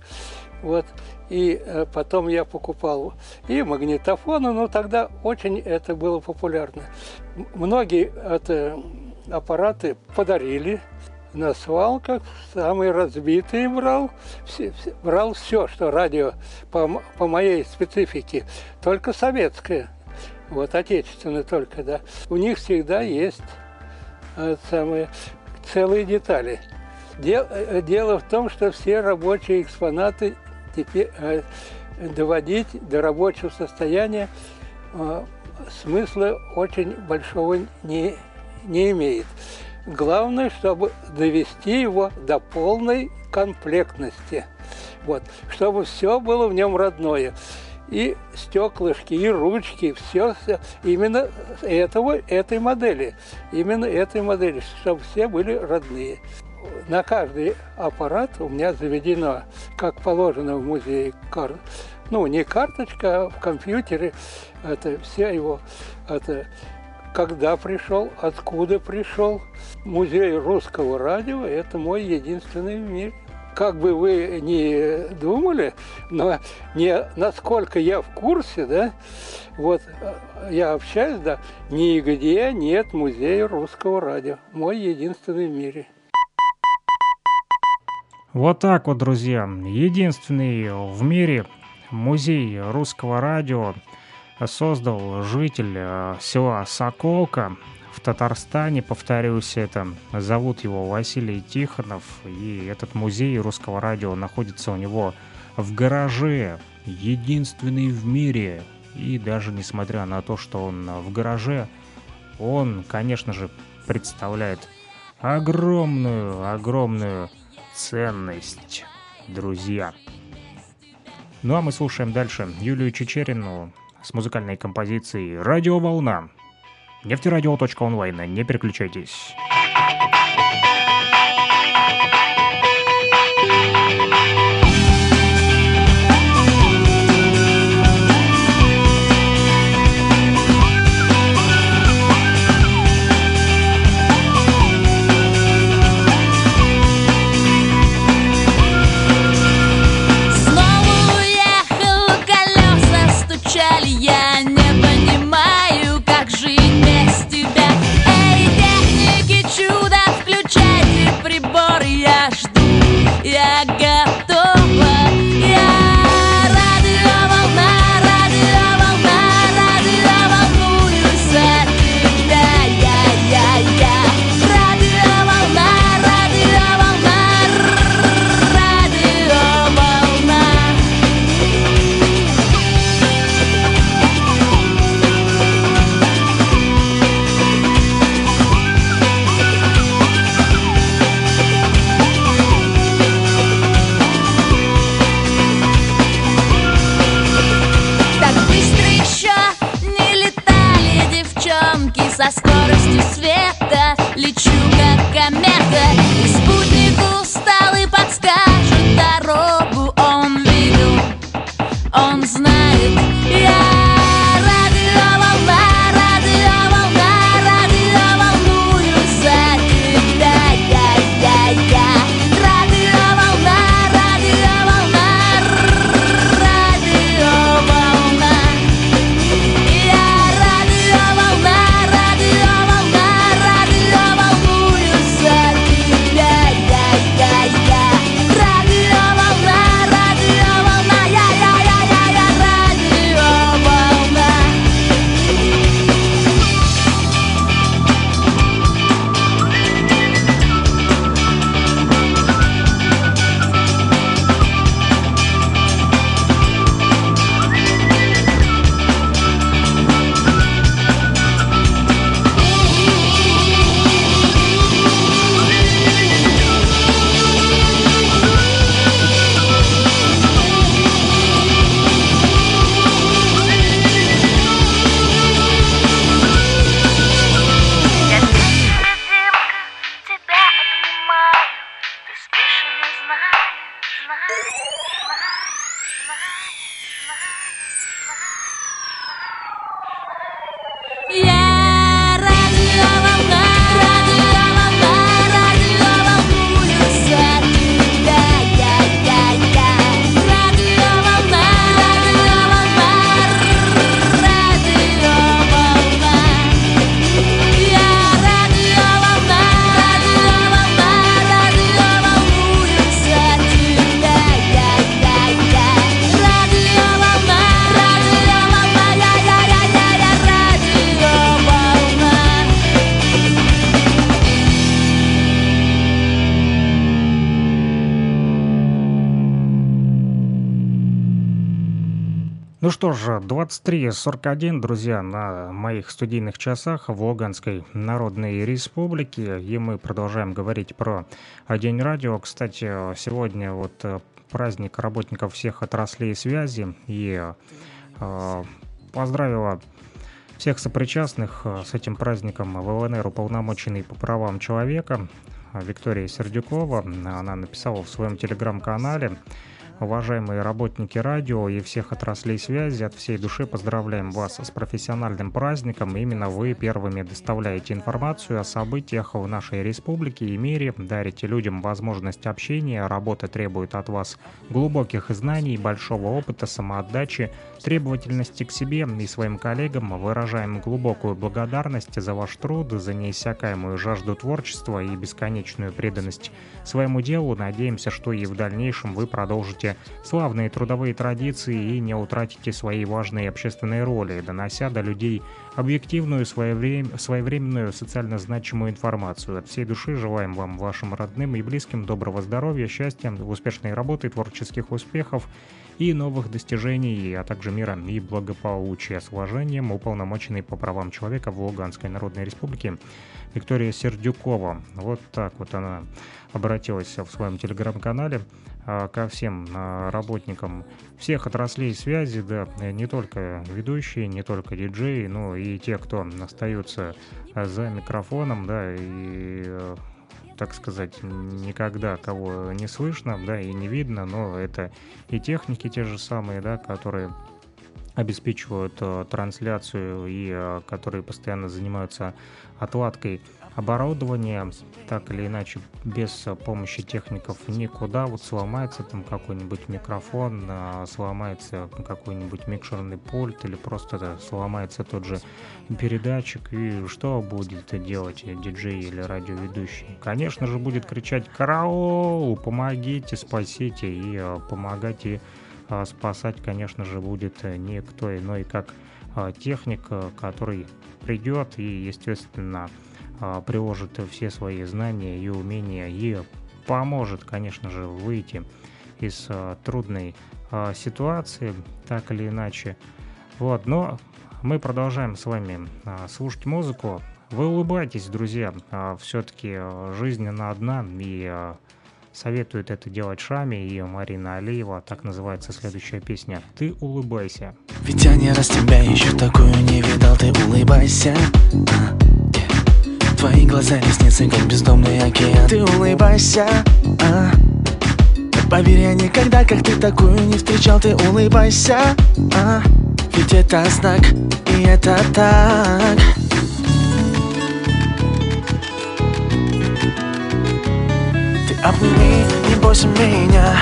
вот, и э, потом я покупал и магнитофоны, но тогда очень это было популярно. Многие это аппараты подарили на свалках, самые разбитые брал, все, все, брал все, что радио по, по моей специфике, только советское, вот отечественное только, да. У них всегда есть э, самые целые детали – Э, дело в том, что все рабочие экспонаты теперь э, доводить до рабочего состояния э, смысла очень большого не, не имеет. Главное, чтобы довести его до полной комплектности. Вот, чтобы все было в нем родное. И стеклышки, и ручки, все, все именно этого, этой модели. Именно этой модели, чтобы все были родные на каждый аппарат у меня заведено, как положено в музее, кар... ну, не карточка, а в компьютере, это все его, это когда пришел, откуда пришел. Музей русского радио – это мой единственный в мире. как бы вы ни думали, но не насколько я в курсе, да, вот э, я общаюсь, да, нигде нет музея русского радио. Мой единственный в мире. Вот так вот, друзья. Единственный в мире музей русского радио создал житель э, села Соколка в Татарстане, повторюсь, это зовут его Василий Тихонов, и этот музей русского радио находится у него в гараже, единственный в мире. И даже несмотря на то, что он в гараже, он, конечно же, представляет огромную, огромную ценность, друзья. Ну а мы слушаем дальше Юлию Чечерину с музыкальной композицией «Радиоволна». Нефтерадио.онлайн. Не переключайтесь. Что 23.41, друзья, на моих студийных часах в Луганской Народной Республике. И мы продолжаем говорить про День радио. Кстати, сегодня вот э, праздник работников всех отраслей связи. И э, поздравила всех сопричастных э, с этим праздником в ЛНР уполномоченный по правам человека Виктория Сердюкова. Она написала в своем телеграм-канале уважаемые работники радио и всех отраслей связи, от всей души поздравляем вас с профессиональным праздником. Именно вы первыми доставляете информацию о событиях в нашей республике и мире, дарите людям возможность общения, работа требует от вас глубоких знаний, большого опыта, самоотдачи, требовательности к себе и своим коллегам. Выражаем глубокую благодарность за ваш труд, за неиссякаемую жажду творчества и бесконечную преданность своему делу. Надеемся, что и в дальнейшем вы продолжите славные трудовые традиции и не утратите свои важные общественные роли, донося до людей объективную, своеврем... своевременную, социально значимую информацию. От всей души желаем вам, вашим родным и близким доброго здоровья, счастья, успешной работы, творческих успехов и новых достижений, а также мира и благополучия. С уважением, уполномоченный по правам человека в Луганской Народной Республике Виктория Сердюкова. Вот так вот она обратилась в своем телеграм-канале а, ко всем а, работникам всех отраслей связи, да, не только ведущие, не только диджеи, но и те, кто остаются за микрофоном, да, и так сказать, никогда кого не слышно, да, и не видно, но это и техники те же самые, да, которые обеспечивают э, трансляцию и э, которые постоянно занимаются отладкой оборудования, так или иначе, без э, помощи техников никуда. Вот сломается там какой-нибудь микрофон, э, сломается какой-нибудь микшерный пульт или просто сломается тот же передатчик. И что будет делать диджей или радиоведущий? Конечно же, будет кричать «Караул! Помогите, спасите!» и э, помогать и спасать, конечно же, будет никто иной, как техник, который придет и, естественно, приложит все свои знания и умения и поможет, конечно же, выйти из трудной ситуации, так или иначе. Вот, но мы продолжаем с вами слушать музыку. Вы улыбайтесь, друзья. Все-таки жизнь она одна, и Советует это делать Шами и Марина Алиева. Так называется следующая песня. Ты улыбайся. Ведь я не раз тебя еще такую не видал, ты улыбайся. А. Твои глаза ресницы, как бездомный океан. Ты улыбайся. А, Поверь, я никогда, как ты такую не встречал, ты улыбайся. А, ведь это знак, и это так. Обними, не бойся меня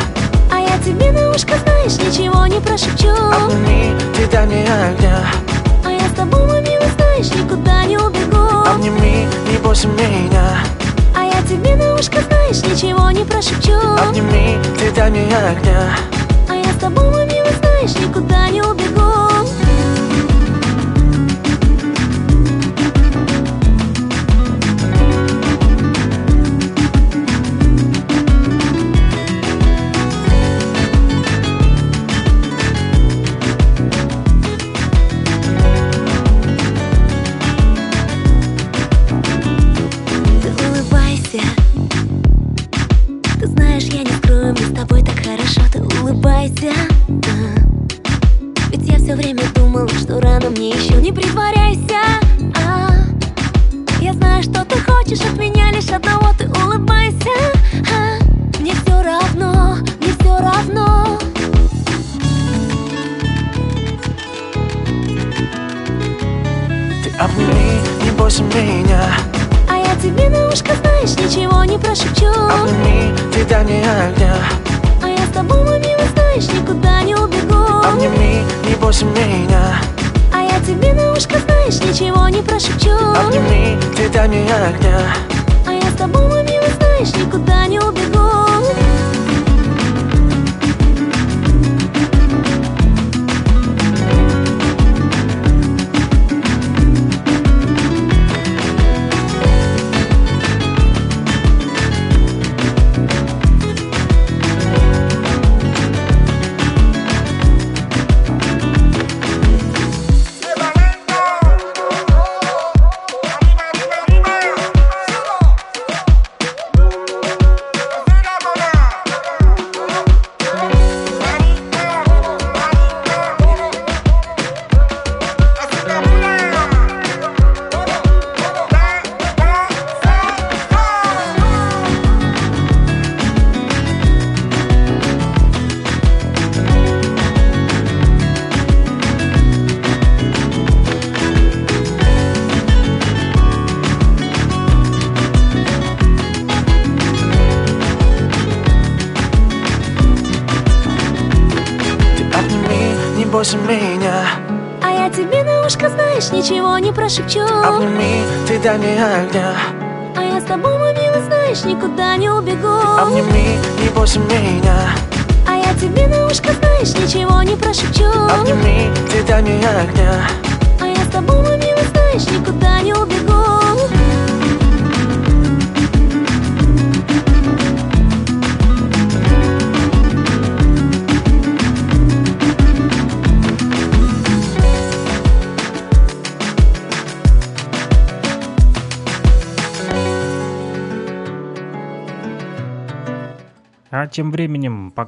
А я тебе на ушко, знаешь, ничего не прошепчу Обними, ты дай мне огня А я с тобой, мой милый, знаешь, никуда не убегу Обними, не бойся меня. А я тебе на ушко, знаешь, ничего не прошепчу Обними, ты дай мне огня. А я с тобой, мой милый, знаешь, никуда не убегу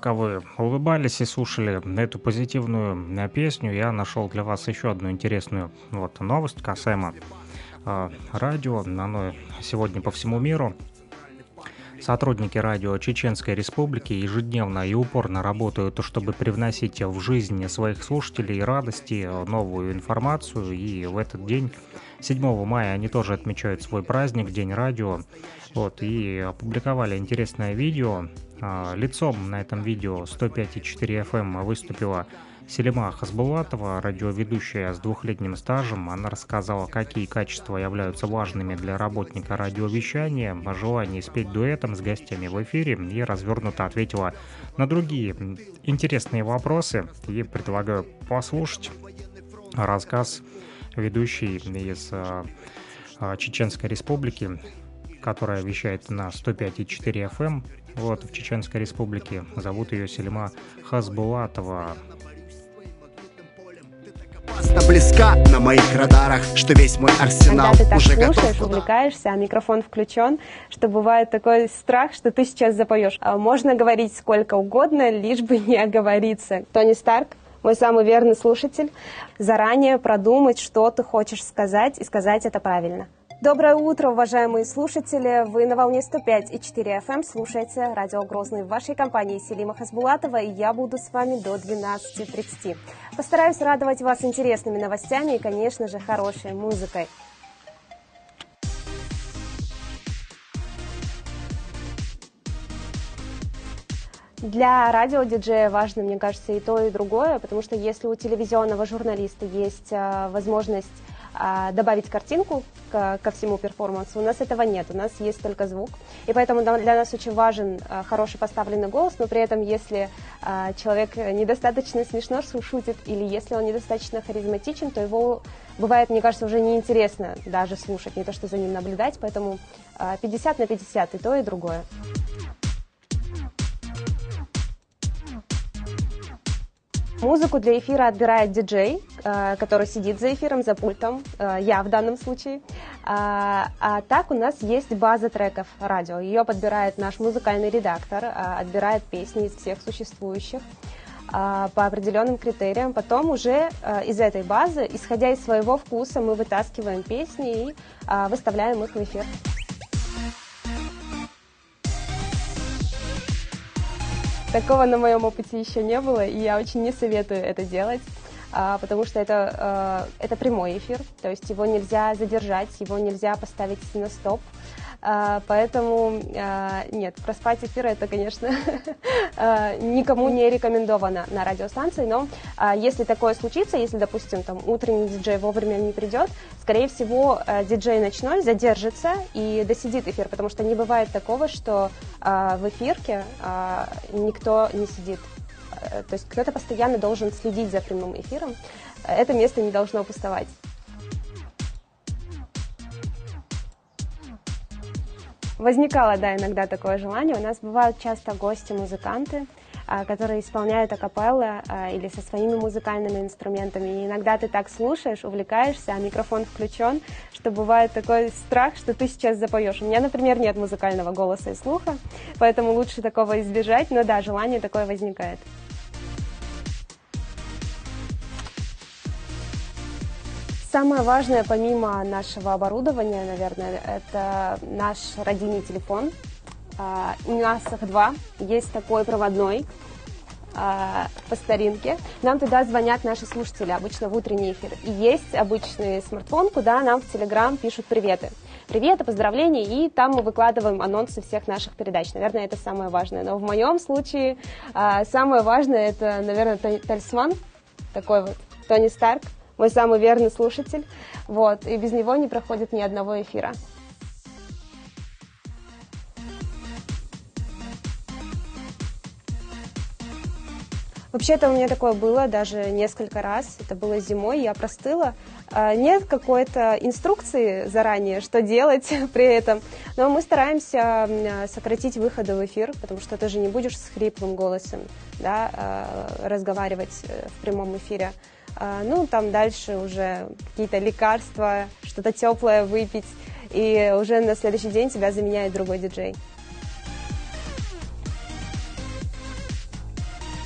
пока вы улыбались и слушали эту позитивную э, песню, я нашел для вас еще одну интересную вот новость касаемо э, радио. Оно сегодня по всему миру. Сотрудники радио Чеченской Республики ежедневно и упорно работают, чтобы привносить в жизнь своих слушателей радости, новую информацию. И в этот день, 7 мая, они тоже отмечают свой праздник, День радио. Вот, и опубликовали интересное видео. А, Лицом на этом видео 105,4 FM выступила Селима Хасбулатова, радиоведущая с двухлетним стажем. Она рассказала, какие качества являются важными для работника радиовещания, о желании спеть дуэтом с гостями в эфире и развернуто ответила на другие интересные вопросы. И предлагаю послушать рассказ ведущей из а, Чеченской Республики, которая вещает на 105,4 FM вот, в Чеченской Республике. Зовут ее Селима Хасбулатова. опасно близка на моих радарах, что весь мой арсенал Когда ты так уже слушаешь, готов. увлекаешься, а микрофон включен, что бывает такой страх, что ты сейчас запоешь. А Можно говорить сколько угодно, лишь бы не оговориться. Тони Старк, мой самый верный слушатель, заранее продумать, что ты хочешь сказать, и сказать это правильно. Доброе утро, уважаемые слушатели! Вы на волне 105 и 4 FM слушаете радио Грозный в вашей компании Селима Хасбулатова, и я буду с вами до 12.30. Постараюсь радовать вас интересными новостями и, конечно же, хорошей музыкой. Для радиодиджея важно, мне кажется, и то, и другое, потому что если у телевизионного журналиста есть а, возможность добавить картинку ко, всему перформансу, у нас этого нет, у нас есть только звук. И поэтому для нас очень важен а, хороший поставленный голос, но при этом, если а, человек недостаточно смешно шу- шутит, или если он недостаточно харизматичен, то его бывает, мне кажется, уже неинтересно даже слушать, не то что за ним наблюдать, поэтому а, 50 на 50 и то, и другое. Музыку для эфира отбирает диджей, э, который сидит за эфиром, за пультом, э, я в данном случае. А, а так у нас есть база треков радио. Ее подбирает наш музыкальный редактор, э, отбирает песни из всех существующих по определенным критериям. Потом уже из этой базы, исходя из своего вкуса, мы вытаскиваем песни и выставляем их в эфир. Такого на моем опыте еще не было, и я очень не советую это делать, а, потому что это, э, это прямой эфир, то есть его нельзя задержать, его нельзя поставить на стоп. А, Поэтому а, нет, проспать эфир это, конечно, [LAUGHS] а, никому не рекомендовано на радиостанции, но а, если такое случится, если, допустим, там утренний диджей вовремя не придет, скорее всего, а, диджей ночной задержится и досидит эфир, потому что не бывает такого, что а, в эфирке а, никто не сидит. Э, То есть кто-то постоянно должен следить за прямым эфиром. Это место не должно пустовать. Возникало, да, иногда такое желание. У нас бывают часто гости-музыканты, которые исполняют акапеллы а, или со своими музыкальными инструментами. И иногда ты так слушаешь, увлекаешься, а микрофон включен, что бывает такой страх, что ты сейчас запоешь. У меня, например, нет музыкального голоса и слуха, поэтому лучше такого избежать, но да, желание такое возникает. Самое важное, помимо нашего оборудования, наверное, это наш родийный телефон. А, У нас их два. Есть такой проводной а, по старинке. Нам туда звонят наши слушатели, обычно в утренний эфир. И есть обычный смартфон, куда нам в Телеграм пишут приветы. Приветы, поздравления, и там мы выкладываем анонсы всех наших передач. Наверное, это самое важное. Но в моем случае а, самое важное это, наверное, та- талисман, такой вот, Тони Старк, мой самый верный слушатель. Вот, и без него не проходит ни одного эфира. Вообще-то у меня такое было даже несколько раз. Это было зимой, я простыла. А, нет какой-то инструкции заранее, что делать [LAUGHS] при этом. Но мы стараемся сократить выходы в эфир, потому что ты же не будешь с хриплым голосом да, а, разговаривать э, в прямом эфире. А, ну, там дальше уже какие-то лекарства, что-то теплое выпить, и уже на следующий день тебя заменяет другой диджей.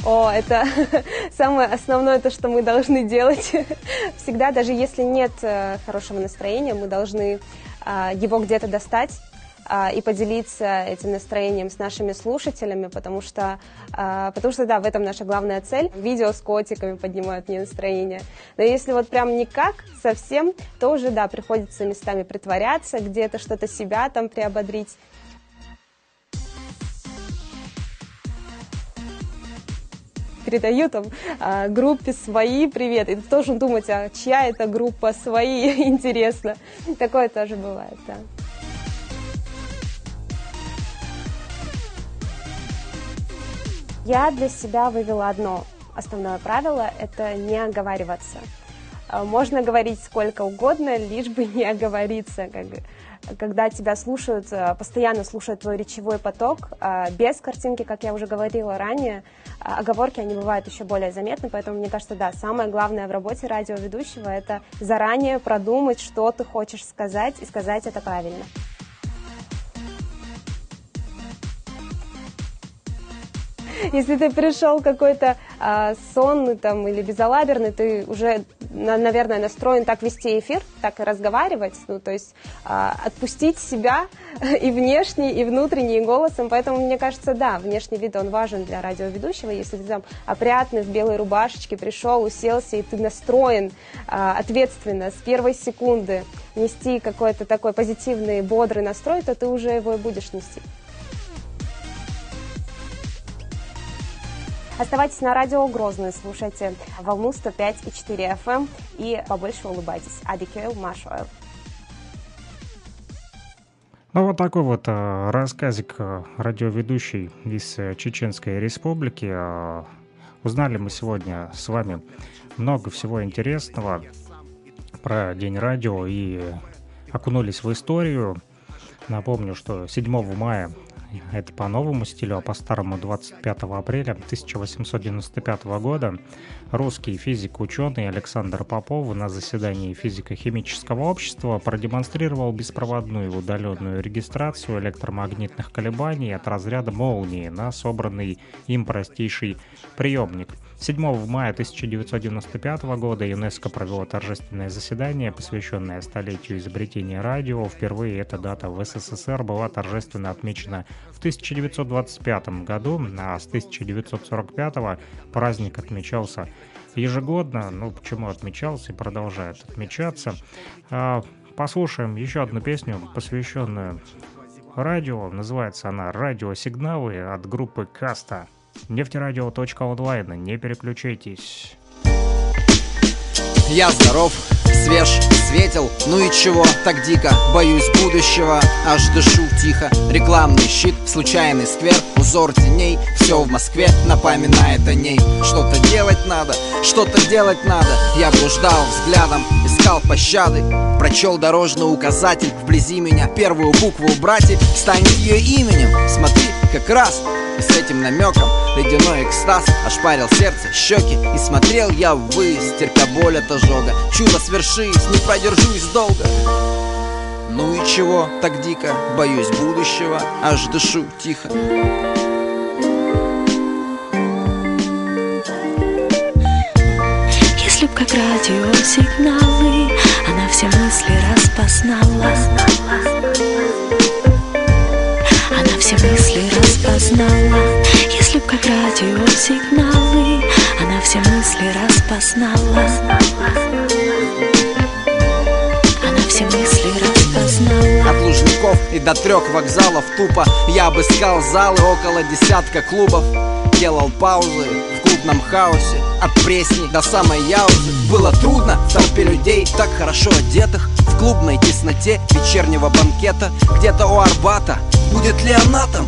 О, это [LAUGHS] самое основное, то, что мы должны делать. [LAUGHS] Всегда, даже если нет э, хорошего настроения, мы должны а, его где-то достать а, и поделиться этим настроением с нашими слушателями, потому что, а, потому что, да, в этом наша главная цель. Видео с котиками поднимают мне настроение. Но если вот прям никак, совсем, то уже, да, приходится местами притворяться, где-то что-то себя там приободрить. Передаю там а, группе свои привет. И ты должен думать, а чья это группа свои, [LAUGHS] интересно. Такое тоже бывает, да. Я для себя вывела одно основное правило – это не оговариваться. А, можно говорить сколько угодно, лишь бы не оговориться. Как, когда тебя слушают, а, постоянно слушают твой речевой поток, а, без картинки, как я уже говорила ранее, оговорки, они бывают еще более заметны, поэтому мне кажется, да, самое главное в работе радиоведущего – это заранее продумать, что ты хочешь сказать, и сказать это правильно. Если ты пришел какой-то а, сонный там или безалаберный, ты уже, наверное, настроен так вести эфир, так и разговаривать, ну, то есть а, отпустить себя [LAUGHS] и внешний, и внутренний голосом. Поэтому, мне кажется, да, внешний вид, он важен для радиоведущего. Если ты там опрятный, в белой рубашечке пришел, уселся, и ты настроен а, ответственно с первой секунды нести какой-то такой позитивный, бодрый настрой, то ты уже его и будешь нести. Оставайтесь на радио Грозный, слушайте волну 105,4 FM эм и побольше улыбайтесь. Адикейл Машуэл. Ну, вот такой вот э, рассказик э, радиоведущий из э, Чеченской Республики. Э, узнали мы сегодня с вами много всего интересного про День радио и окунулись в историю. Напомню, что 7 мая это по новому стилю, а по старому 25 апреля 1895 года. Русский физик-ученый Александр Попов на заседании физико-химического общества продемонстрировал беспроводную удаленную регистрацию электромагнитных колебаний от разряда молнии на собранный им простейший приемник – 7 мая 1995 года ЮНЕСКО провело торжественное заседание, посвященное столетию изобретения радио. Впервые эта дата в СССР была торжественно отмечена в 1925 году, а с 1945 праздник отмечался ежегодно. Ну, почему отмечался и продолжает отмечаться. А, послушаем еще одну песню, посвященную радио. Называется она «Радиосигналы» от группы «Каста». Нефтерадио.онлайн, не переключайтесь. Я здоров, свеж, светил, ну и чего так дико? Боюсь будущего, аж дышу тихо. Рекламный щит, случайный сквер, узор теней. Все в Москве напоминает о ней. Что-то делать надо, что-то делать надо. Я блуждал взглядом, искал пощады. Прочел дорожный указатель вблизи меня. Первую букву убрать и станет ее именем. Смотри, как раз. И с этим намеком ледяной экстаз ошпарил сердце, щеки. И смотрел я ввысь, терпя боль от ожога. Чудо свершись, не продержусь долго. Ну и чего так дико, боюсь будущего Аж дышу тихо. Если б как радиосигналы Она все мысли распознала все мысли распознала. Если б как радиосигналы Она все мысли распознала. Она все мысли распознала. От Лужников и до трех вокзалов тупо. Я обыскал залы около десятка клубов. Делал паузы клубном хаосе От Пресни до самой Яузы. Было трудно в толпе людей, так хорошо одетых В клубной тесноте вечернего банкета. Где-то у Арбата Будет ли она там?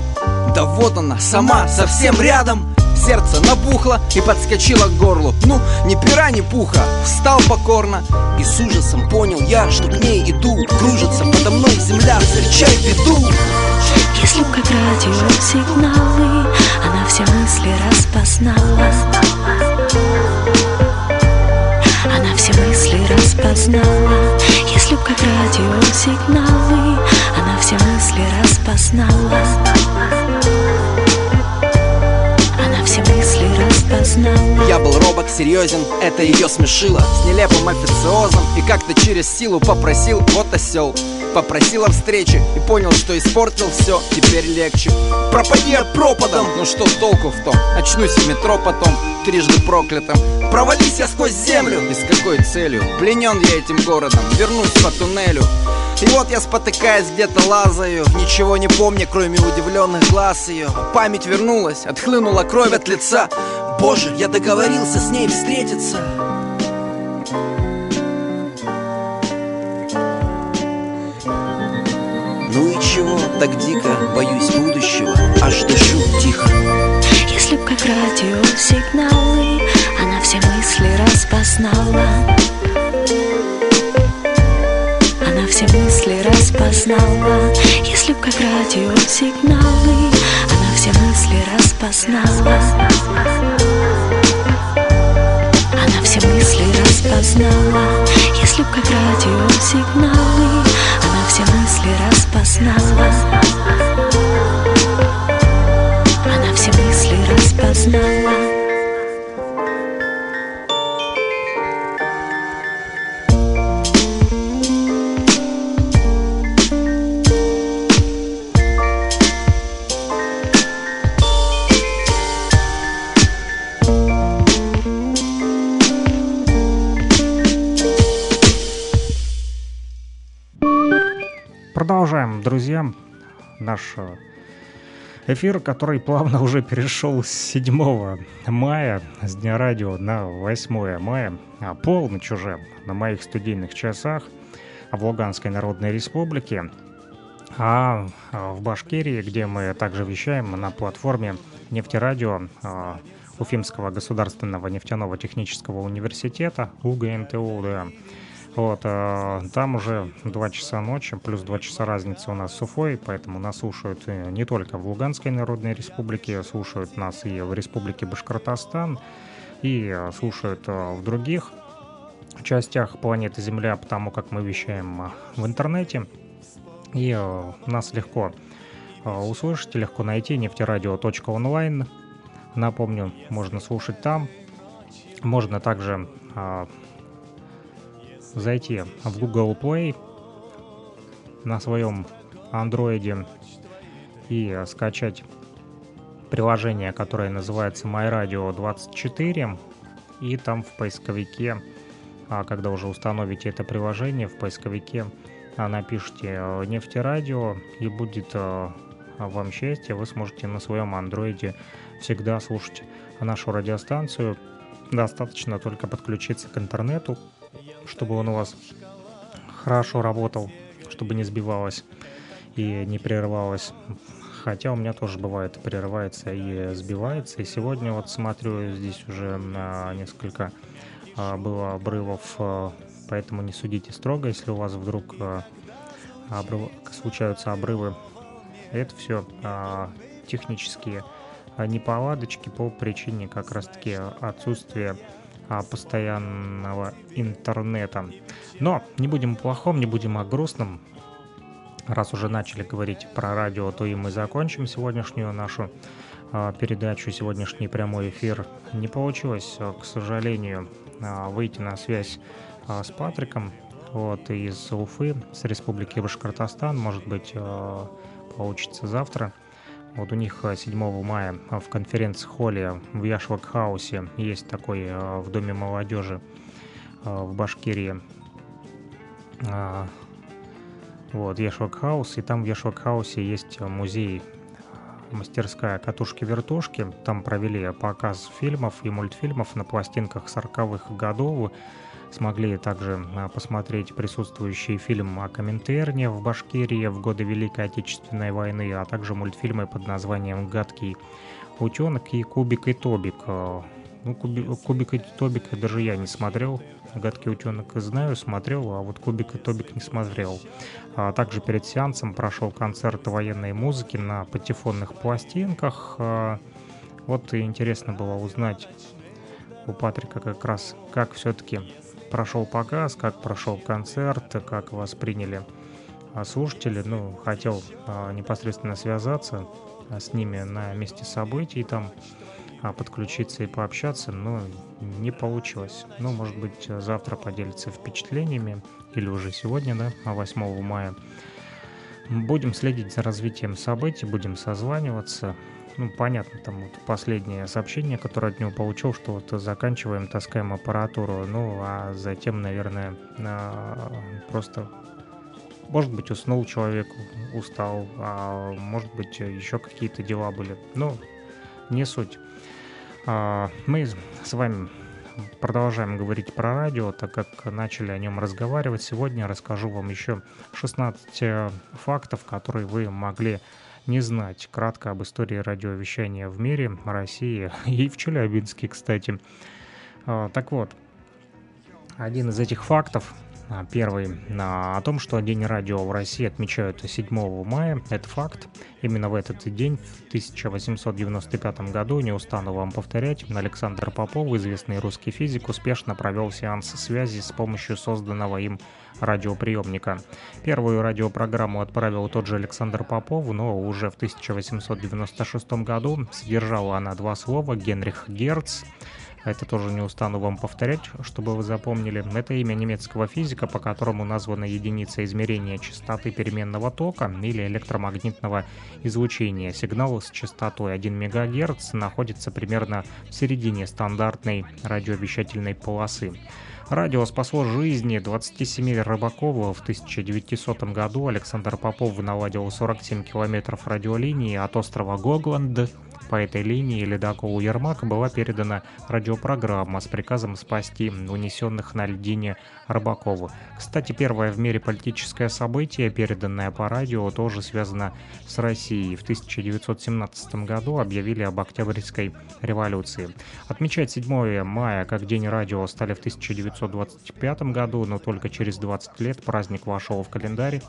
Да вот она, сама, совсем рядом Сердце набухло и подскочило к горлу. Ну, ни пера, ни пуха, встал покорно И с ужасом понял я, что к ней иду. Кружится подо мной земля, встречай беду. Если б как радиосигналы Она все мысли распознала. Она все мысли распознала. Если б как радиосигналы Она все мысли распознала распознала Я был робок, серьезен, это ее смешило. С нелепым официозом и как-то через силу попросил Вот осел Попросил о встрече и понял, что испортил все Теперь легче. Пропади я пропадом, ну что толку в том? Очнусь в метро потом, трижды проклятым Провались я сквозь землю! И с какой целью? Пленен я этим городом, вернусь по туннелю и вот я спотыкаясь где-то лазаю Ничего не помню, кроме удивленных глаз ее Память вернулась, отхлынула кровь от лица. Боже, я договорился с ней встретиться. Ну и чего так дико боюсь будущего? Аж дышу тихо. Если б как радиосигналы Она все мысли распознала распознала. Если б как радиосигналы Она все мысли распознала. Она все мысли распознала. Если б как радиосигналы Она все мысли распознала. Она все мысли распознала Продолжаем, друзья, наш э, эфир, который плавно [LAUGHS] уже перешел с 7 мая, с Дня радио, на 8 мая, а полночь уже на моих студийных часах в Луганской Народной Республике. А а в Башкирии, где мы также вещаем на платформе нефтерадио а, Уфимского государственного нефтяного технического университета, УГНТУ, да, вот, э, там уже 2 часа ночи, плюс 2 часа разницы у нас с Уфой, поэтому нас слушают э, не только в Луганской Народной Республике, слушают нас и в Республике Башкортостан, и э, слушают в других частях планеты Земля, потому как мы вещаем в интернете. И нас легко услышать, легко найти нефтерадио.онлайн. Напомню, можно слушать там. Можно также зайти в Google Play на своем андроиде и скачать приложение, которое называется MyRadio 24 и там в поисковике, а, когда уже установите это приложение, в поисковике а, напишите э, нефтерадио и будет э, вам счастье, вы сможете на своем андроиде всегда слушать нашу радиостанцию. Достаточно только подключиться к интернету, чтобы он у вас хорошо работал, чтобы не сбивалось и не прерывалось. Хотя у меня тоже бывает прерывается и сбивается. И сегодня вот смотрю, здесь уже несколько а, было обрывов, а, поэтому не судите строго, если у вас вдруг а, обрыв- случаются обрывы. Это все технические неполадочки по причине как раз-таки отсутствия постоянного интернета. Но не будем о плохом, не будем о грустном. Раз уже начали говорить про радио, то и мы закончим сегодняшнюю нашу а, передачу, сегодняшний прямой эфир. Не получилось, а, к сожалению, а, выйти на связь а, с Патриком вот, из Уфы, с Республики Башкортостан. Может быть, а, получится завтра. Вот у них а, 7 мая а, в конференц-холле в Яшвак-хаусе есть такой а, в Доме молодежи в Башкирии а, вот, Яшвак-хаус, и там в Яшвак-хаусе есть музей мастерская «Катушки-вертушки». Там провели показ фильмов и мультфильмов на пластинках 40-х годов. Смогли также а, посмотреть присутствующий фильм о Коминтерне в Башкирии в годы Великой Отечественной войны, а также мультфильмы под названием «Гадкий утенок» и «Кубик и Тобик». А, ну, куби, Кубик и Тобик даже я не смотрел. Гадкий утенок знаю, смотрел, а вот Кубик и Тобик не смотрел. А также перед сеансом прошел концерт военной музыки на патефонных пластинках. А, вот интересно было узнать у Патрика как раз, как все-таки прошел показ, как прошел концерт, как восприняли а, слушатели. Ну, хотел а, непосредственно связаться а, с ними на месте событий там подключиться и пообщаться, но не получилось. Ну, может быть, завтра поделиться впечатлениями, или уже сегодня, да, 8 а мая. Будем следить за развитием событий, будем созваниваться. Ну, понятно, там вот последнее сообщение, которое от него получил, что вот заканчиваем, таскаем аппаратуру. Ну, а затем, наверное, а, просто может быть, уснул человек, устал, а может быть, еще какие-то дела были. Ну, не суть. А, мы с вами продолжаем говорить про радио, так как начали о нем разговаривать. Сегодня расскажу вам еще 16 э, фактов, которые вы могли не знать. Кратко об истории радиовещания в мире, России [LAUGHS] и в Челябинске, кстати. А, так вот, один из этих фактов а, первый о том, что День радио в России отмечают 7 мая. Это факт. Именно в этот день, в 1895 году, не устану вам повторять, Александр Попов, известный русский физик, успешно провел сеанс связи с помощью созданного им радиоприемника. Первую радиопрограмму отправил тот же Александр Попов, но уже в 1896 году содержала она два слова «Генрих Герц», это тоже не устану вам повторять, чтобы вы запомнили. Это имя немецкого физика, по которому названа единица измерения частоты переменного тока или электромагнитного излучения. Сигнал с частотой 1 МГц находится примерно в середине стандартной радиовещательной полосы. Радио спасло жизни 27 рыбаков. В 1900 году Александр Попов наладил 47 километров радиолинии от острова Гогланд по этой линии ледоколу Ермак была передана радиопрограмма с приказом спасти унесенных на льдине Рыбакову. Кстати, первое в мире политическое событие, переданное по радио, тоже связано с Россией. В 1917 году объявили об Октябрьской революции. Отмечать 7 мая как День радио стали в 1925 году, но только через 20 лет праздник вошел в календарь.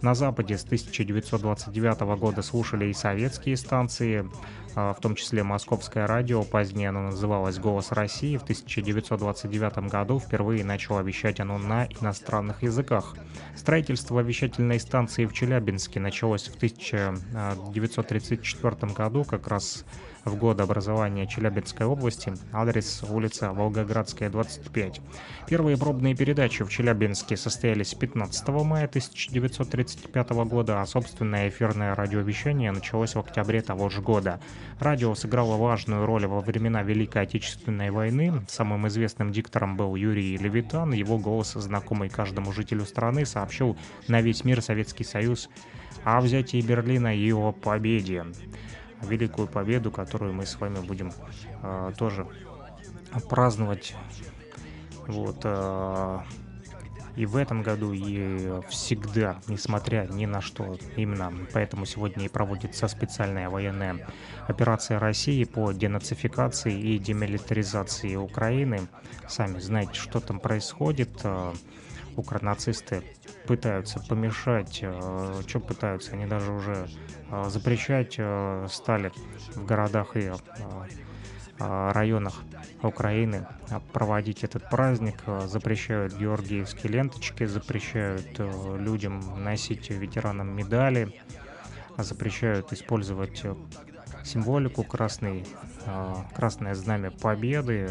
На Западе с 1929 года слушали и советские станции, а, в том числе Московское радио, позднее оно называлось «Голос России». В 1929 году впервые начало вещать оно на иностранных языках. Строительство вещательной станции в Челябинске началось в 1934 году, как раз в год образования Челябинской области, адрес улица Волгоградская, 25. Первые пробные передачи в Челябинске состоялись 15 мая 1935 года, а собственное эфирное радиовещание началось в октябре того же года. Радио сыграло важную роль во времена Великой Отечественной войны. Самым известным диктором был Юрий Левитан. Его голос, знакомый каждому жителю страны, сообщил на весь мир Советский Союз о взятии Берлина и о победе великую победу, которую мы с вами будем э, тоже праздновать. Вот. Э, и в этом году, и всегда, несмотря ни на что. Именно поэтому сегодня и проводится специальная военная операция России по денацификации и демилитаризации Украины. Сами знаете, что там происходит. Укронацисты пытаются помешать, что пытаются, они даже уже Э, запрещать э, стали в городах и э, районах Украины проводить этот праздник, запрещают георгиевские ленточки, запрещают людям носить ветеранам медали, запрещают использовать символику красный, красное знамя победы,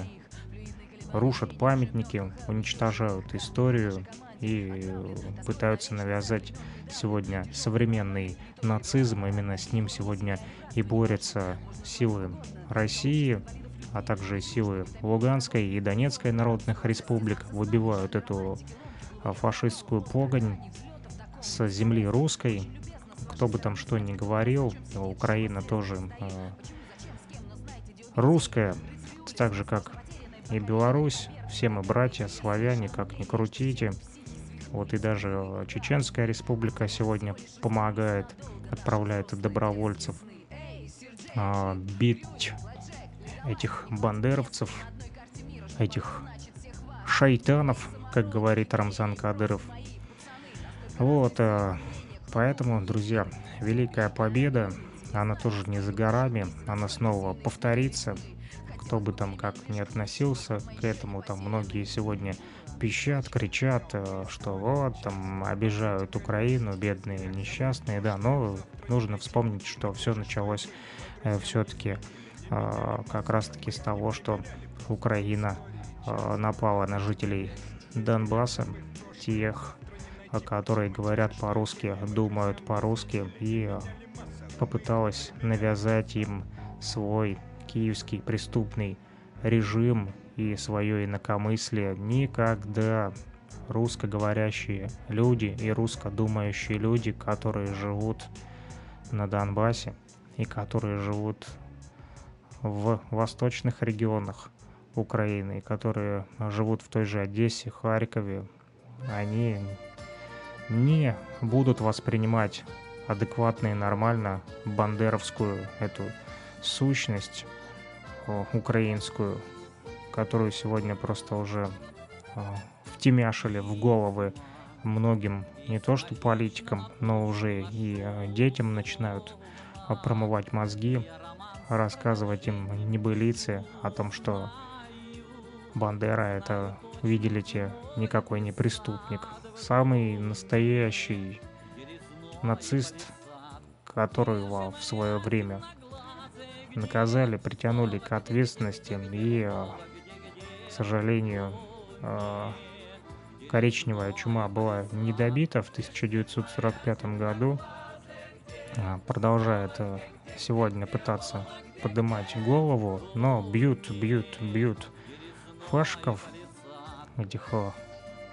рушат памятники, уничтожают историю и пытаются навязать сегодня современный нацизм. Именно с ним сегодня и борются силы России, а также силы Луганской и Донецкой народных республик. Выбивают эту а, фашистскую погонь с земли русской. кто бы там что ни говорил, Украина тоже э, русская, так же как и Беларусь, все мы братья, славяне, как ни крутите. Вот и даже Чеченская республика сегодня помогает, отправляет добровольцев а, бить этих бандеровцев, этих шайтанов, как говорит Рамзан Кадыров. Вот, а, поэтому, друзья, Великая Победа, она тоже не за горами, она снова повторится. Кто бы там как ни относился к этому, там многие сегодня пищат, кричат, э, что вот, там, обижают Украину, бедные, несчастные, да, но нужно вспомнить, что все началось э, все-таки э, как раз-таки с того, что Украина напала на жителей Донбасса, тех, которые говорят по-русски, думают по-русски, и попыталась навязать им свой киевский преступный режим и свое инакомыслие. Никогда русскоговорящие люди и русскодумающие люди, которые живут на Донбассе и которые живут в восточных регионах Украины, и которые живут в той же Одессе, Харькове, они не будут воспринимать адекватно и нормально бандеровскую эту сущность украинскую, которую сегодня просто уже а, втемяшили в головы многим не то что политикам, но уже и а, детям начинают а, промывать мозги, рассказывать им небылицы о том, что Бандера это, видели те, никакой не преступник. Самый настоящий нацист, который в свое время наказали, притянули к ответственности и, сожалению, э, коричневая чума была не добита в 1945 году, а продолжает э, сегодня пытаться поднимать голову, но бьют, бьют, бьют фашков, этих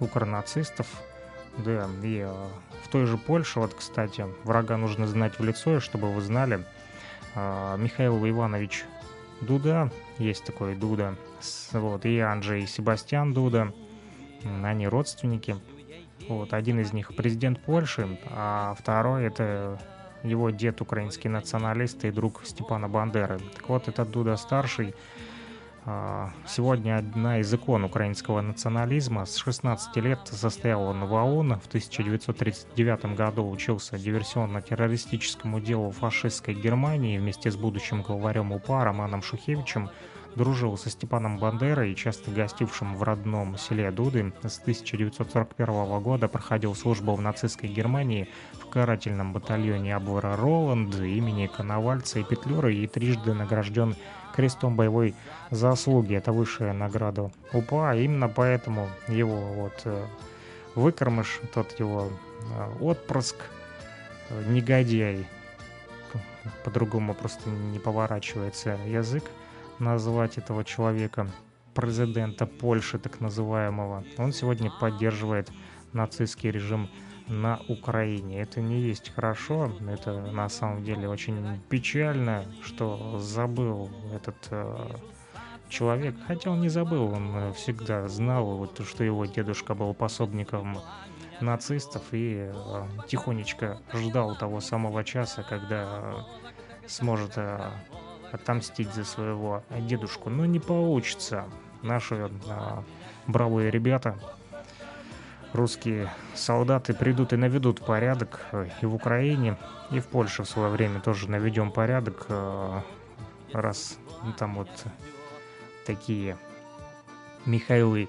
укронацистов, да, и в той же Польше, вот, кстати, врага нужно знать в лицо, чтобы вы знали, Михаил Иванович Дуда, есть такой Дуда, вот, и Анджей Себастьян Дуда, они родственники. Вот, один из них президент Польши, а второй это его дед, украинский националист и друг Степана Бандеры. Так вот, этот Дуда старший Сегодня одна из икон украинского национализма. С 16 лет состоял он в ООН. В 1939 году учился диверсионно-террористическому делу фашистской Германии вместе с будущим главарем УПА Романом Шухевичем дружил со Степаном Бандерой, часто гостившим в родном селе Дуды. С 1941 года проходил службу в нацистской Германии в карательном батальоне Абвера Роланд имени Коновальца и Петлюра и трижды награжден крестом боевой заслуги. Это высшая награда УПА. Именно поэтому его вот э, выкормыш, тот его э, отпрыск, э, негодяй, по-другому просто не поворачивается язык назвать этого человека, президента Польши так называемого. Он сегодня поддерживает нацистский режим на Украине. Это не есть хорошо, это на самом деле очень печально, что забыл этот э, человек. Хотя он не забыл, он всегда знал, вот, что его дедушка был пособником нацистов и э, тихонечко ждал того самого часа, когда сможет э, отомстить за своего дедушку. Но не получится. Наши э, бравые ребята русские солдаты придут и наведут порядок э, и в Украине, и в Польше в свое время тоже наведем порядок, э, раз там вот такие Михаилы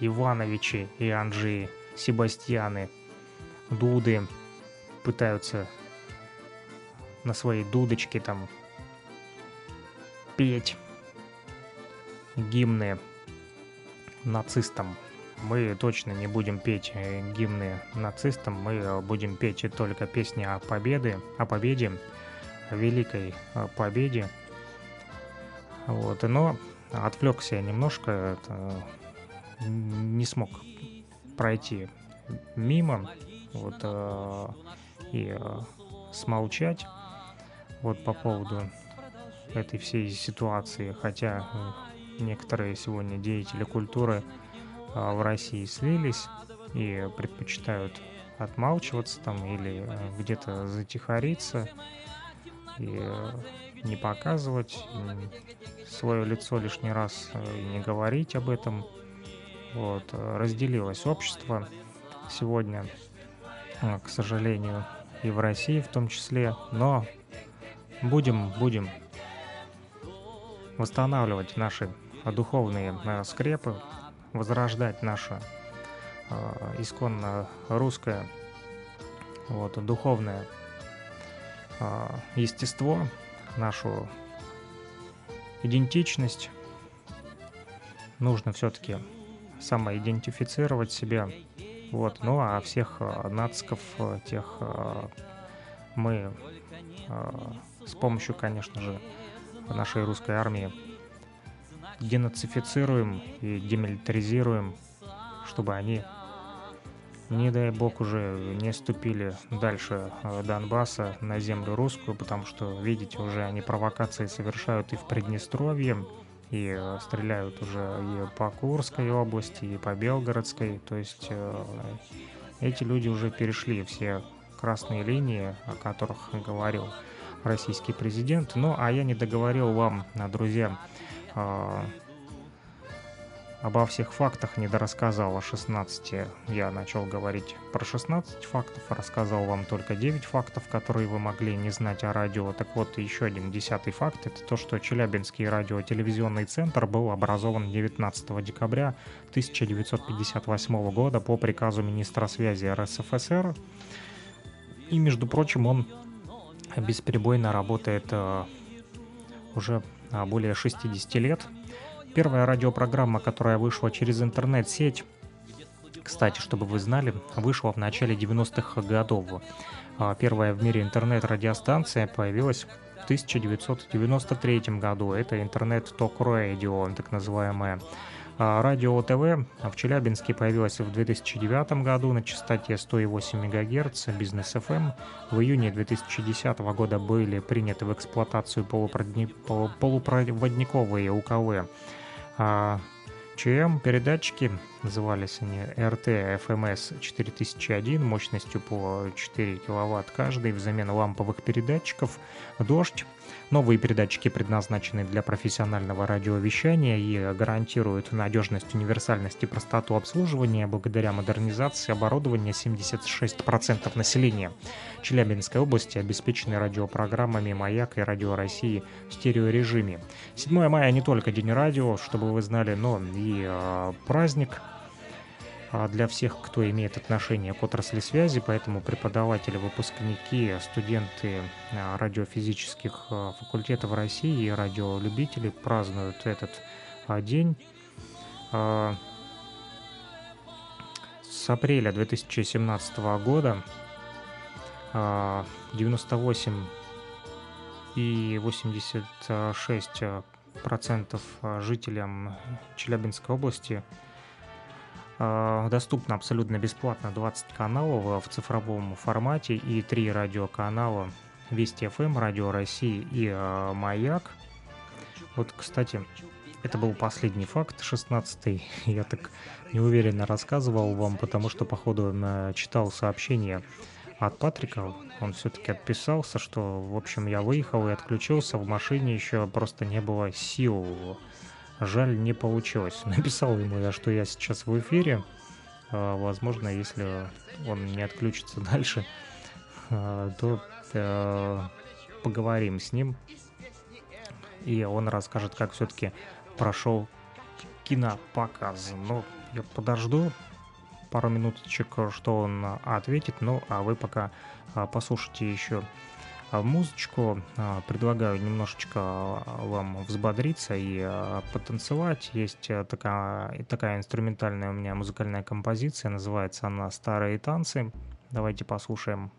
Ивановичи и Анжи Себастьяны Дуды пытаются на своей дудочке там петь гимны нацистам мы точно не будем петь э, гимны нацистам, мы э, будем петь только песни о победе, о победе, о великой э, победе. Вот, но отвлекся немножко, это, не смог пройти мимо, вот, и смолчать вот по поводу этой всей ситуации, хотя некоторые сегодня деятели культуры в России слились и предпочитают отмалчиваться там или э, где-то затихариться и э, не показывать свое лицо лишний раз э, и не говорить об этом. Вот, разделилось общество сегодня, к сожалению, и в России в том числе, но будем, будем восстанавливать наши духовные скрепы, возрождать наше э, исконно русское вот, духовное э, естество, нашу идентичность. Нужно все-таки самоидентифицировать себя. Вот. Ну а всех э, нациков, тех э, мы э, с помощью, конечно же, нашей русской армии денацифицируем и демилитаризируем, чтобы они, не дай бог, уже не ступили дальше э, Донбасса на землю русскую, потому что, видите, уже они провокации совершают и в Приднестровье, и э, стреляют уже и по Курской области, и по Белгородской. То есть э, эти люди уже перешли все красные линии, о которых говорил российский президент. Ну, а я не договорил вам, друзья, обо всех фактах не дорассказал о 16. Я начал говорить про 16 фактов, рассказал вам только 9 фактов, которые вы могли не знать о радио. Так вот, еще один десятый факт – это то, что Челябинский радиотелевизионный центр был образован 19 декабря 1958 года по приказу министра связи РСФСР. И, между прочим, он бесперебойно работает э, уже а, более 60 лет. Первая радиопрограмма, которая вышла через интернет-сеть, кстати, чтобы вы знали, вышла в начале 90-х годов. А, первая в мире интернет-радиостанция появилась в 1993 году. Это интернет-ток-радио, так называемое. А, радио ТВ в Челябинске появилось в 2009 году на частоте 108 МГц, бизнес FM. В июне 2010 года были приняты в эксплуатацию полупроводниковые УКВ а, ЧМ передатчики, назывались они РТ FMS 4001 мощностью по 4 кВт каждый взамен ламповых передатчиков, дождь, Новые передатчики предназначены для профессионального радиовещания и гарантируют надежность, универсальность и простоту обслуживания. Благодаря модернизации оборудования 76% населения Челябинской области обеспечены радиопрограммами «Маяк» и «Радио России» в стереорежиме. 7 мая не только День радио, чтобы вы знали, но и э, праздник для всех, кто имеет отношение к отрасли связи, поэтому преподаватели, выпускники, студенты а, радиофизических а, факультетов России и радиолюбители празднуют этот день. С апреля 2017 года 98 и 86 процентов жителям Челябинской области а, доступно абсолютно бесплатно 20 каналов в цифровом формате и 3 радиоканала Вести ФМ, эм, Радио России и э, Маяк. Вот, кстати, это был последний факт, 16-й. [LAUGHS] Я так неуверенно рассказывал вам, потому что, походу, читал сообщение от Патрика. Он все-таки отписался, что, в общем, я выехал и отключился. В машине еще просто не было сил Жаль, не получилось. [LAUGHS] Написал ему я, что я сейчас в эфире. А, возможно, если он не отключится [LAUGHS] дальше, а, то э, поговорим с ним. И он расскажет, как все-таки прошел кинопоказ. Но я подожду пару минуточек, что он ответит. Ну, а вы пока а, послушайте еще а музычку. А, предлагаю немножечко а, вам взбодриться и потанцевать. Есть э, такая, такая инструментальная у меня музыкальная композиция, называется она «Старые танцы». Давайте послушаем.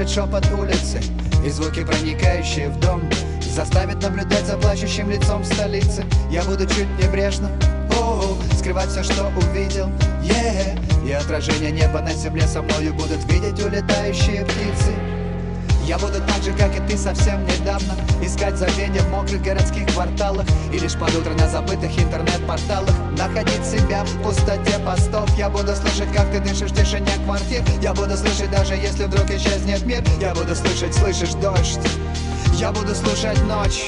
Могу не слышать шепот улицы И звуки, проникающие в дом Заставит наблюдать за плачущим лицом столицы. Я буду чуть небрежно о, скрывать все, что увидел. Yeah. И отражение неба на земле со мною будут видеть улетающие птицы. Я буду так же, как и ты совсем недавно Искать забвение в мокрых городских кварталах И лишь под утро на забытых интернет-порталах Находить себя в пустоте постов. Я буду слышать, как ты дышишь в тишине квартир. Я буду слышать, даже если вдруг исчезнет мир. Я буду слышать, слышишь дождь. Я буду слушать ночь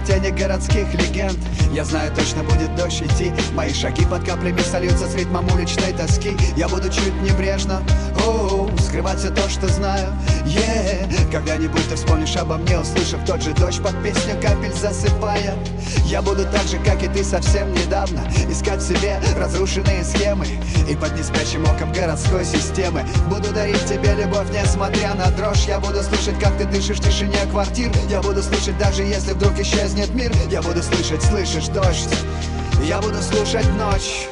Меня накроют тени городских легенд. Я знаю, точно будет дождь идти. Мои шаги под каплями сольются с ритмом уличной тоски. Я буду чуть небрежно о, Скрывать все то, что знаю. Yeah. Когда-нибудь ты вспомнишь обо мне Услышав тот же дождь под песню капель засыпая Я буду так же, как и ты совсем недавно Искать в себе разрушенные схемы И под неспящим оком городской системы. Буду дарить тебе любовь, несмотря на дрожь. Я буду слышать, как ты дышишь в тишине квартир. Я буду слышать, даже если вдруг исчезнет мир. Я буду слышать, слышишь дождь. Я буду слушать ночь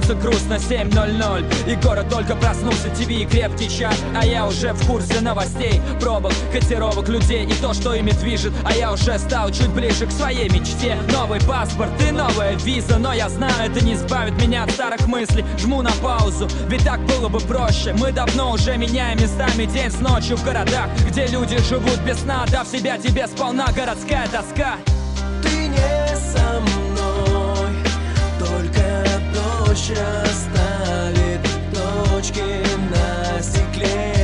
становится грустно 7.00 И город только проснулся, ТВ и крепкий чай. А я уже в курсе новостей Пробок, котировок людей и то, что ими движет. А я уже стал чуть ближе к своей мечте. Новый паспорт и новая виза Но я знаю, это не избавит меня от старых мыслей. Жму на паузу, ведь так было бы проще. Мы давно уже меняем местами день с ночью в городах Где люди живут без сна, дав себя тебе сполна Городская тоска дождь расставит точки на стекле.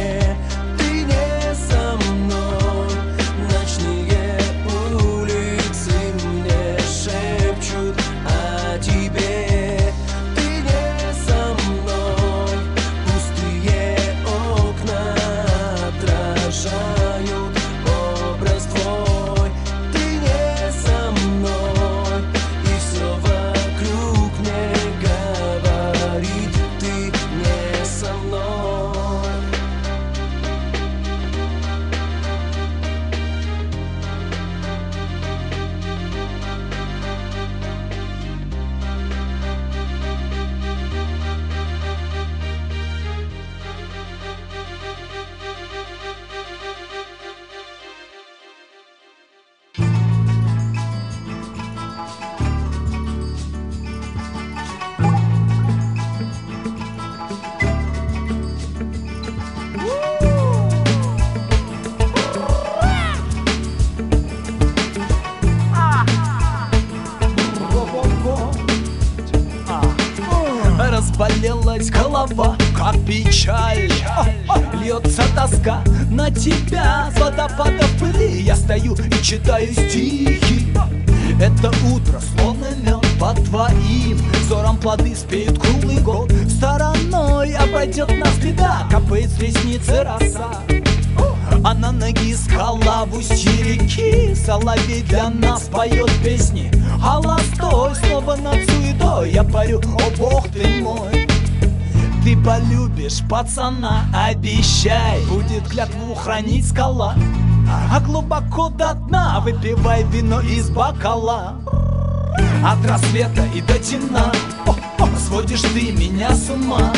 Читаю стихи. Это утро, словно мед под твоим Взором. Плоды спеют круглый год. Стороной обойдет нас беда. Капает с ресницы роса. А на ноги скала в устье реки. Соловей для нас поет песни. Холостой, снова над суетой. Я парю, о бог ты мой Ты полюбишь пацана, обещай. Будет клятву хранить скала А глубоко до дна выпивай вино из бокала. От рассвета и до темна Сводишь ты меня с ума.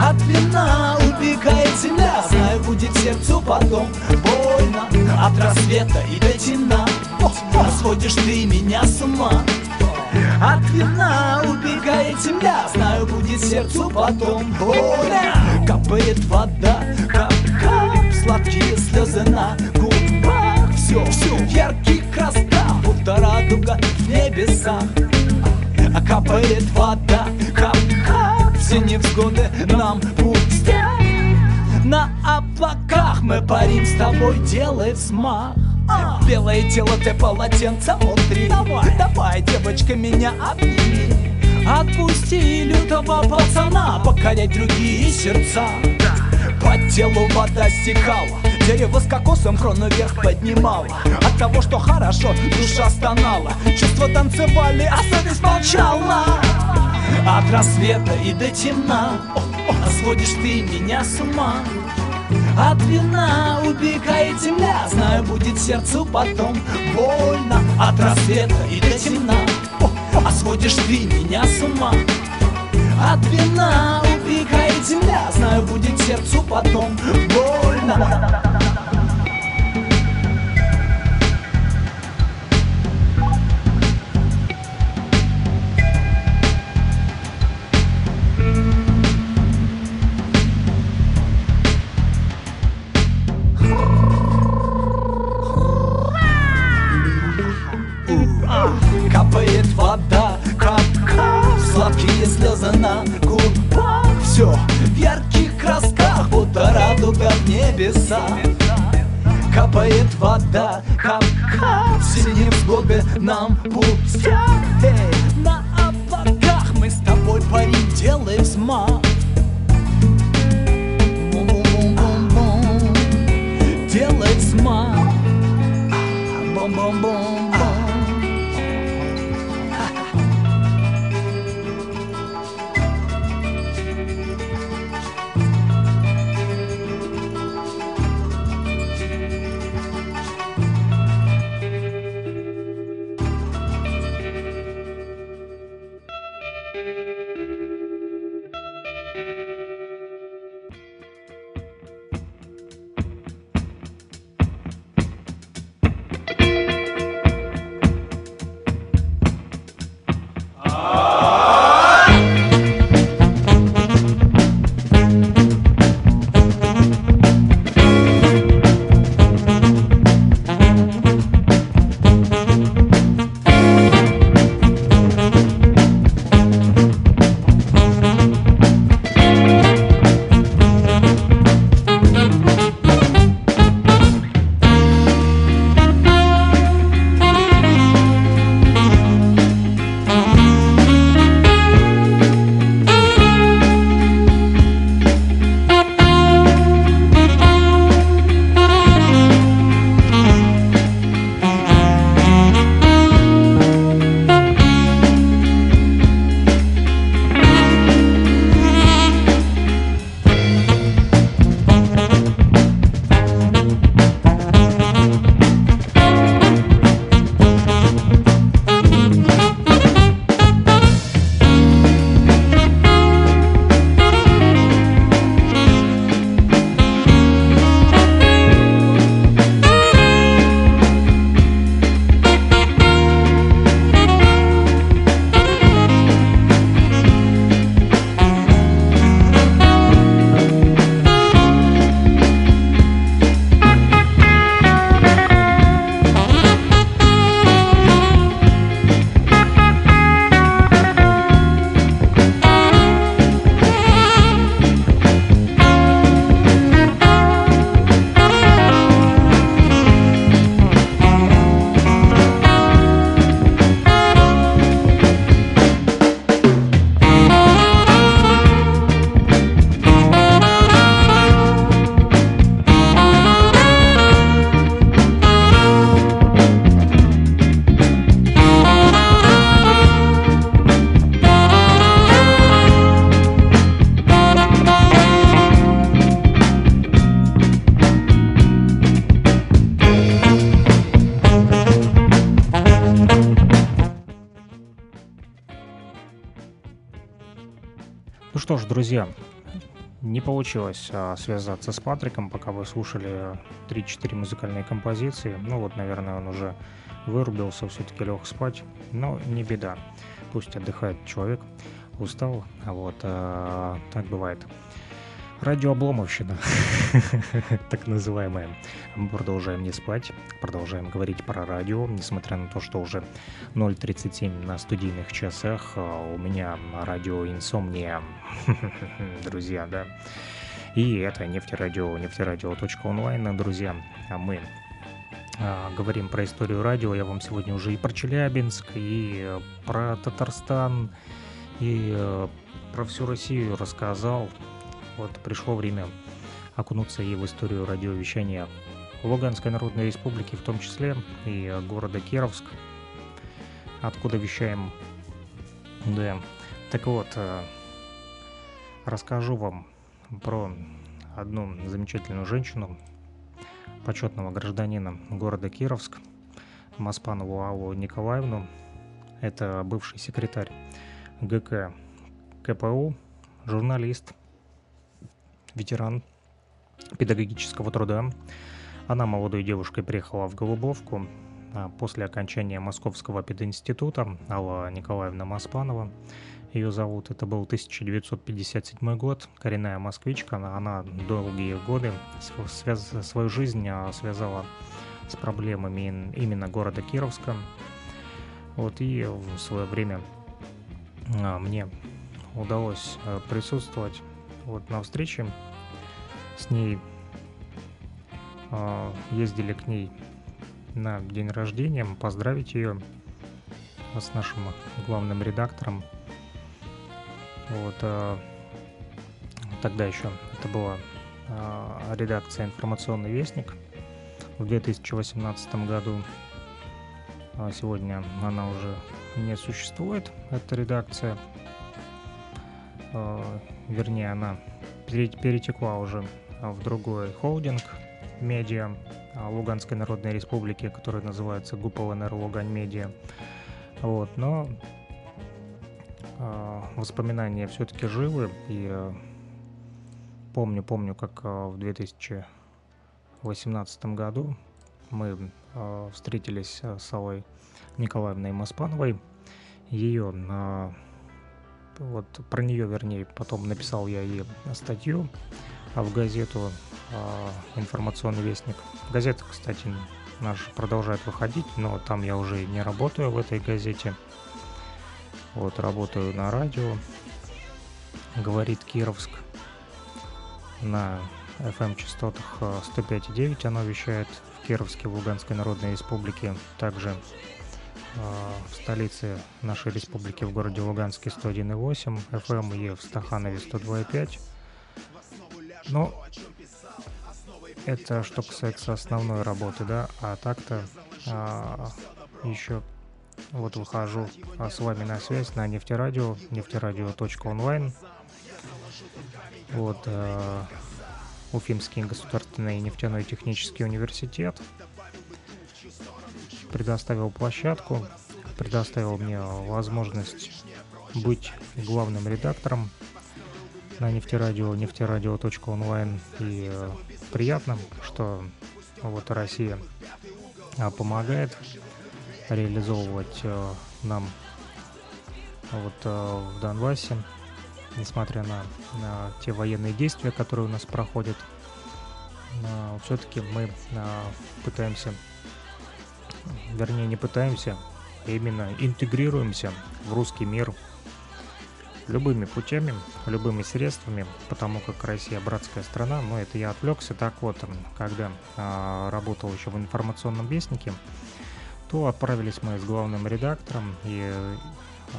От вина убегает земля Знаю, будет сердцу потом больно. От рассвета и до темна Сводишь ты меня с ума. От вина убегает земля Знаю, будет сердцу потом больно. Капает вода, кап-кап Сладкие слезы на губах. Все, все в ярких красках Будто радуга в небесах. А капает вода, кап-кап Все невзгоды нам пустят. На облаках мы парим с тобой, делай взмах Белое тело, ты полотенце внутри. Давай, давай, девочка, меня обними. Отпусти лютого пацана Покорять другие сердца По телу вода стекала Дерево с кокосом крону вверх поднимало. От того, что хорошо, душа стонала Чувства танцевали, а совесть молчала. От рассвета и до темна а Сводишь ты меня с ума. От вина убегает земля Знаю, будет сердцу потом больно. От рассвета и до темна А сводишь ты меня с ума. От вина земля Знаю, будет сердцу потом больно Капает вода, кап-кап Все невзгоды нам что ж, друзья, не получилось а, связаться с Патриком, пока вы слушали 3-4 музыкальные композиции. Ну вот, наверное, он уже вырубился, все-таки лег спать, но не беда. пусть отдыхает человек, устал, вот, а, так бывает. Радиообломовщина, [LAUGHS] так называемая. Мы продолжаем не спать, продолжаем говорить про радио, несмотря на то, что уже 0.37 на студийных часах. А у меня радио инсомния, [LAUGHS] друзья, да. И это нефтерадио, нефтерадио.онлайн, друзья. А мы а, говорим про историю радио. Я вам сегодня уже и про Челябинск, и про Татарстан, и э, про всю Россию рассказал. Вот пришло время окунуться и в историю радиовещания Луганской Народной Республики в том числе, и города Кировск, откуда вещаем. Да, так вот, э, расскажу вам про одну замечательную женщину, почетного гражданина города Кировск, Маспанову Аллу Николаевну. Это бывший секретарь ГК КПУ, журналист, ветеран педагогического труда. Она молодой девушкой приехала в Голубовку а после окончания Московского пединститута Алла Николаевна Маспанова. Ее зовут, это был 1957 год, коренная москвичка, она долгие годы связ, свою жизнь а, связала с проблемами именно города Кировска. Вот и в свое время а, мне удалось а, присутствовать вот на встрече с ней э, ездили к ней на день рождения, поздравить ее с нашим главным редактором. Вот э, тогда еще это была э, редакция «Информационный вестник» в 2018 году. А сегодня она уже не существует, эта редакция. Э, вернее, она перетекла уже в другой холдинг медиа Луганской Народной Республики, который называется ГУП ЛНР Лугань Медиа. Вот, но воспоминания все-таки живы, и э, помню, помню, как э, в 2018 году мы э, встретились с Аллой Николаевной Маспановой. Ее вот про нее, вернее, потом написал я ей статью а в газету а, «Информационный вестник». Газета, кстати, наш продолжает выходить, но там я уже не работаю в этой газете. Вот, работаю на радио. Говорит Кировск. На FM-частотах 105,9 а, оно вещает в Кировске, в Луганской Народной Республике. Также в столице нашей республики в городе Луганске 101,8 FM и в Стаханове 102,5 ну, это что касается основной работы, да, а так-то а, еще вот выхожу а, с вами на связь на нефтерадио, нефтерадио.онлайн. Вот, а, Уфимский государственный нефтяной технический университет предоставил площадку, предоставил мне возможность быть главным редактором на нефтерадио, нефтерадио.онлайн. И э, приятно, что вот Россия а, помогает реализовывать э, нам вот э, в Донбассе, несмотря на, на те военные действия, которые у нас проходят, все-таки мы пытаемся, вернее не пытаемся, а именно интегрируемся в русский мир любыми путями, любыми средствами, потому как Россия братская страна, но это я отвлекся. Так вот, когда а, работал еще в информационном вестнике, то отправились мы с главным редактором и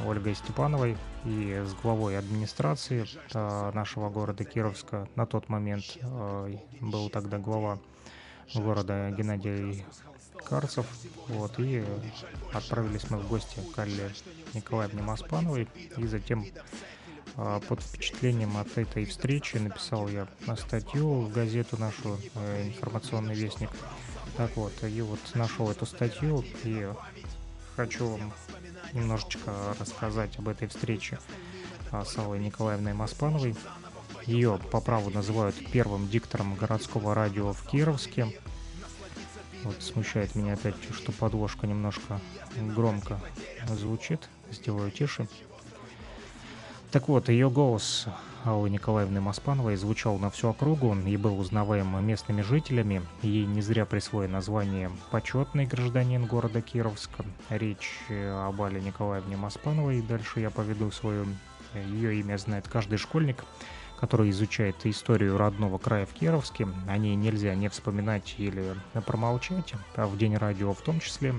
Ольгой Степановой и с главой администрации а, нашего города Кировска. На тот момент а, был тогда глава города Геннадий Карцев. Вот, и отправились мы в гости к Алле Николаевне Маспановой. И затем под впечатлением от этой встречи написал я статью в газету нашу э, «Информационный вестник». Так вот, и вот нашел эту статью и хочу вам немножечко рассказать об этой встрече а, с Аллой Николаевной Маспановой. Ее по праву называют первым диктором городского радио в Кировске. Вот смущает меня опять, что подложка немножко громко звучит. Сделаю тише. Так вот, ее голос Аллы Николаевны Маспановой звучал на всю округу и был узнаваем местными жителями. Ей не зря присвоено название «Почетный гражданин города Кировска». Речь об Алле Николаевне Маспановой. Дальше я поведу свою... Ее имя знает каждый школьник, который изучает историю родного края в Кировске. О ней нельзя не вспоминать или промолчать, а в День радио в том числе.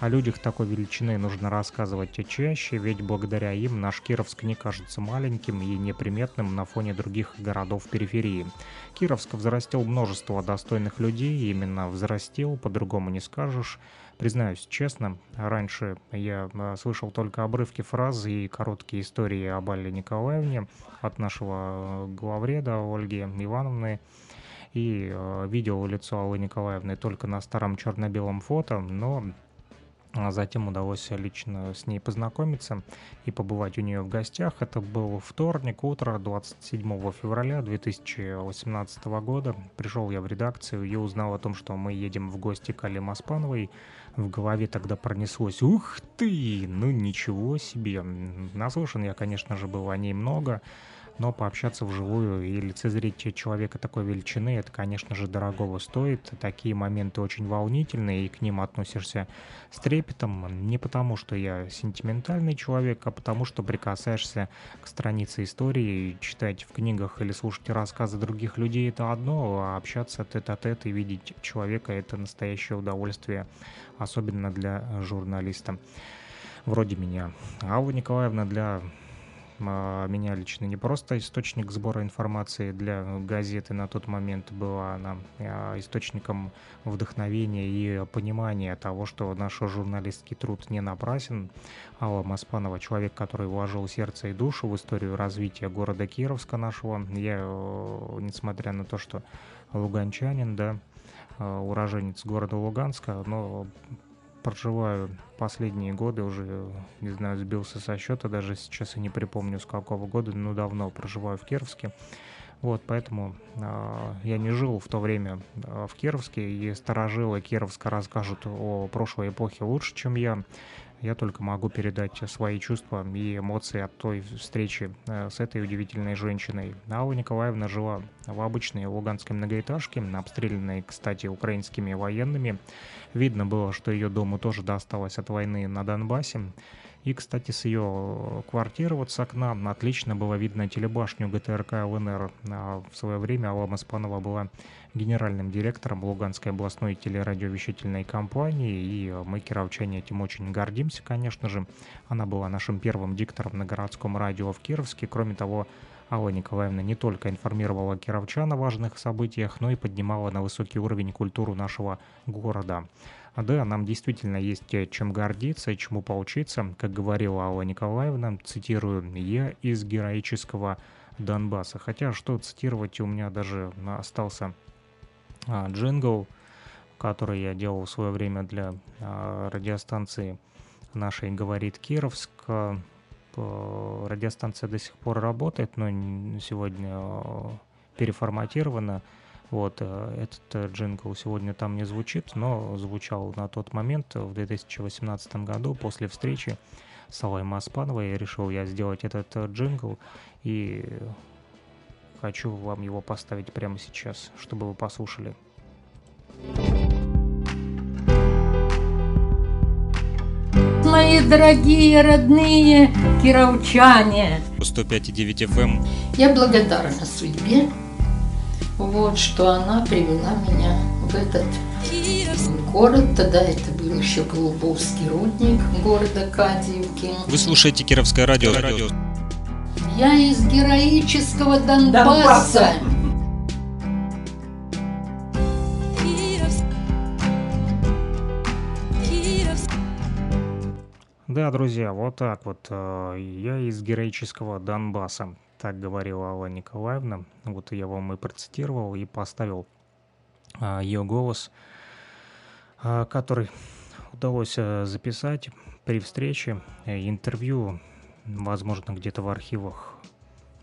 О людях такой величины нужно рассказывать чаще, ведь благодаря им наш Кировск не кажется маленьким и неприметным на фоне других городов периферии. Кировск взрастил множество достойных людей, именно взрастил, по-другому не скажешь. Признаюсь честно, раньше я а, слышал только обрывки фраз и короткие истории об Алле Николаевне от нашего а, главреда Ольги Ивановны и э, видел лицо Аллы Николаевны только на старом черно-белом фото, но а затем удалось лично с ней познакомиться и побывать у нее в гостях. Это был вторник, утро 27 февраля 2018 года. Пришел я в редакцию и узнал о том, что мы едем в гости к Али Маспановой. В голове тогда пронеслось «Ух ты! Ну ничего себе!» Наслышан я, конечно же, был о ней много, но пообщаться вживую и лицезреть человека такой величины, это, конечно же, дорогого стоит. Такие моменты очень волнительные, и к ним относишься с трепетом. Не потому, что я сентиментальный человек, а потому, что прикасаешься к странице истории, читать в книгах или слушать рассказы других людей — это одно, а общаться тет-а-тет и видеть человека — это настоящее удовольствие, особенно для журналиста вроде меня. Алла Николаевна для а, меня лично не просто источник сбора информации для газеты на тот момент была она а, источником вдохновения и понимания того, что наш журналистский труд не напрасен. Алла Маспанова, человек, который вложил сердце и душу в историю развития города Кировска нашего. Я, э, несмотря на то, что луганчанин, да, э, уроженец города Луганска, но проживаю последние годы, уже, не знаю, сбился со счета, даже сейчас и не припомню с какого года, но давно проживаю в Кировске. Вот, поэтому э, я не жил в то время э, в Кировске, и старожилы Кировска расскажут о прошлой эпохе лучше, чем я. Я только могу передать свои чувства и эмоции от той встречи э, с этой удивительной женщиной. Алла Николаевна жила в обычной луганской многоэтажке, обстрелянной, кстати, украинскими военными. Видно было, что ее дому тоже досталось от войны на Донбассе. И, кстати, с ее квартиры вот с окна отлично было видно телебашню ГТРК ЛНР. А в свое время Алла Маспанова была генеральным директором Луганской областной телерадиовещательной компании, и мы, кировчане, этим очень гордимся, конечно же. Она была нашим первым диктором на городском радио в Кировске. Кроме того, Алла Николаевна не только информировала кировчан о важных событиях, но и поднимала на высокий уровень культуру нашего города. Да, нам действительно есть чем гордиться чему поучиться. Как говорила Алла Николаевна, цитирую, «Я из героического Донбасса». Хотя, что цитировать, у меня даже остался а, джингл, который я делал в свое время для а, радиостанции нашей «Говорит Кировск». Радиостанция до сих пор работает, но сегодня а, переформатирована. Вот, э, этот э, джингл сегодня там не звучит, но звучал на тот момент, в 2018 году, после встречи с Аллой Маспановой. Решил я сделать этот э, джингл и хочу вам его поставить прямо сейчас, чтобы вы послушали. Мои дорогие родные кировчане. 105,9 FM. Я благодарна судьбе, вот что она привела меня в этот город. Тогда это был еще Голубовский рудник города Кадьевки. Вы слушаете Кировское радио. радио. Я из героического Донбасса. Донбасса. Да, друзья, вот так вот. Э, я из героического Донбасса. Так говорила Алла Николаевна. Вот я вам и процитировал, и поставил а, ее голос, а, который удалось а, записать при встрече. Э, интервью, возможно, где-то в архивах,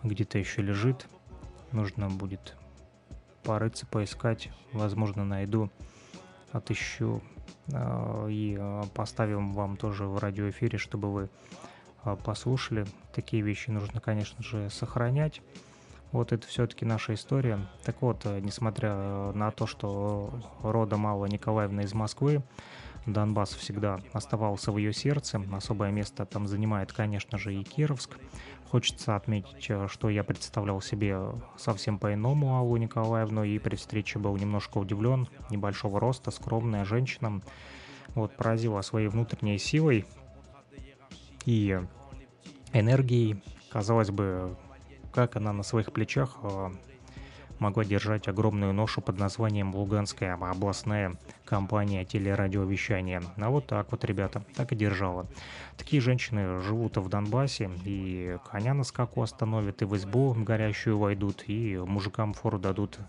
где-то еще лежит. Нужно будет порыться, поискать. Возможно, найду отыщу э, и э, поставим вам тоже в радиоэфире, чтобы вы э, послушали. Такие вещи нужно, конечно же, сохранять. Вот это все-таки наша история. Так вот, э, несмотря на то, что родом Алла Николаевна из Москвы, Донбасс всегда оставался в ее сердце. Особое место там занимает, конечно же, и Кировск. Хочется отметить, э, что я представлял себе совсем по-иному Аллу Николаевну, и при встрече был немножко удивлен. Небольшого роста, скромная женщина. Вот, поразила своей внутренней силой и энергией. Казалось бы, как она на своих плечах э, могла держать огромную ношу под названием «Луганская областная компания телерадиовещания». А вот так вот, ребята, так и держала. Такие женщины живут в Донбассе, и коня на скаку остановят, и в избу горящую войдут, и мужикам фору дадут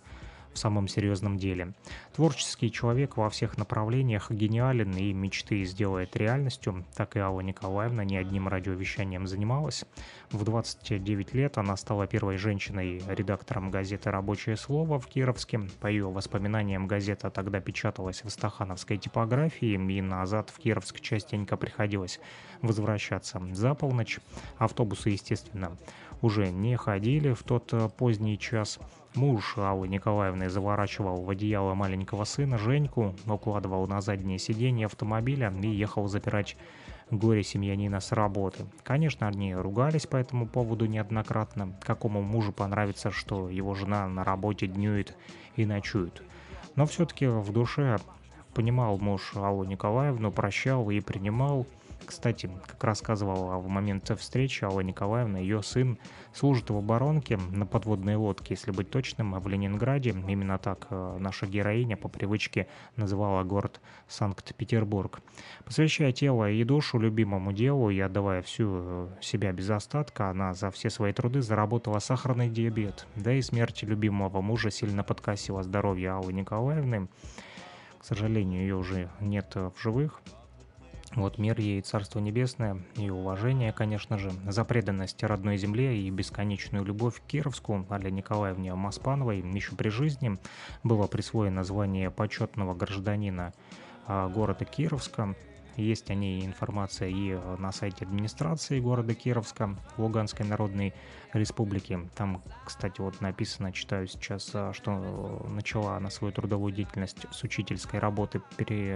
в самом серьезном деле. Творческий человек во всех направлениях гениален и мечты сделает реальностью. Так и Алла Николаевна не одним радиовещанием занималась. В 29 лет она стала первой женщиной-редактором газеты «Рабочее слово» в Кировске. По ее воспоминаниям, газета тогда печаталась в стахановской типографии, и назад в Кировск частенько приходилось возвращаться за полночь. Автобусы, естественно, уже не ходили в тот э, поздний час. Муж Аллы Николаевны заворачивал в одеяло маленького сына Женьку, укладывал на заднее сиденье автомобиля и ехал запирать горе семьянина с работы. Конечно, они ругались по этому поводу неоднократно. Какому мужу понравится, что его жена на работе днюет и ночует. Но все-таки в душе понимал муж Аллу Николаевну, прощал и принимал кстати, как рассказывала в момент встречи Алла Николаевна, ее сын служит в оборонке на подводной лодке, если быть точным, в Ленинграде. Именно так э, наша героиня по привычке называла город Санкт-Петербург. Посвящая тело и душу любимому делу и отдавая всю э, себя без остатка, она за все свои труды заработала сахарный диабет. Да и смерть любимого мужа сильно подкосила здоровье Аллы Николаевны. К сожалению, ее уже нет в живых. Вот мир ей Царство Небесное и уважение, конечно же, за преданность родной земле и бесконечную любовь к Кировску Алле Николаевне Маспановой еще при жизни было присвоено звание почетного гражданина а, города Кировска. Есть о ней информация и на сайте администрации города Кировска, Луганской Народной Республики. Там, кстати, вот написано, читаю сейчас, а, что начала она свою трудовую деятельность с учительской работы при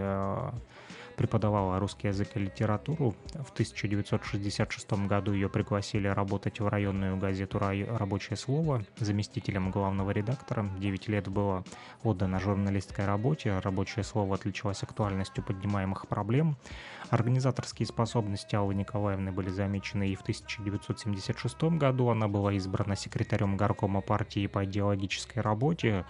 преподавала русский язык и литературу. В 1966 году ее пригласили работать в районную газету «Рабочее слово» заместителем главного редактора. 9 лет было отдано журналистской работе. «Рабочее слово» отличалось актуальностью поднимаемых проблем. Организаторские способности Аллы Николаевны были замечены и в 1976 году. Она была избрана секретарем горкома партии по идеологической работе.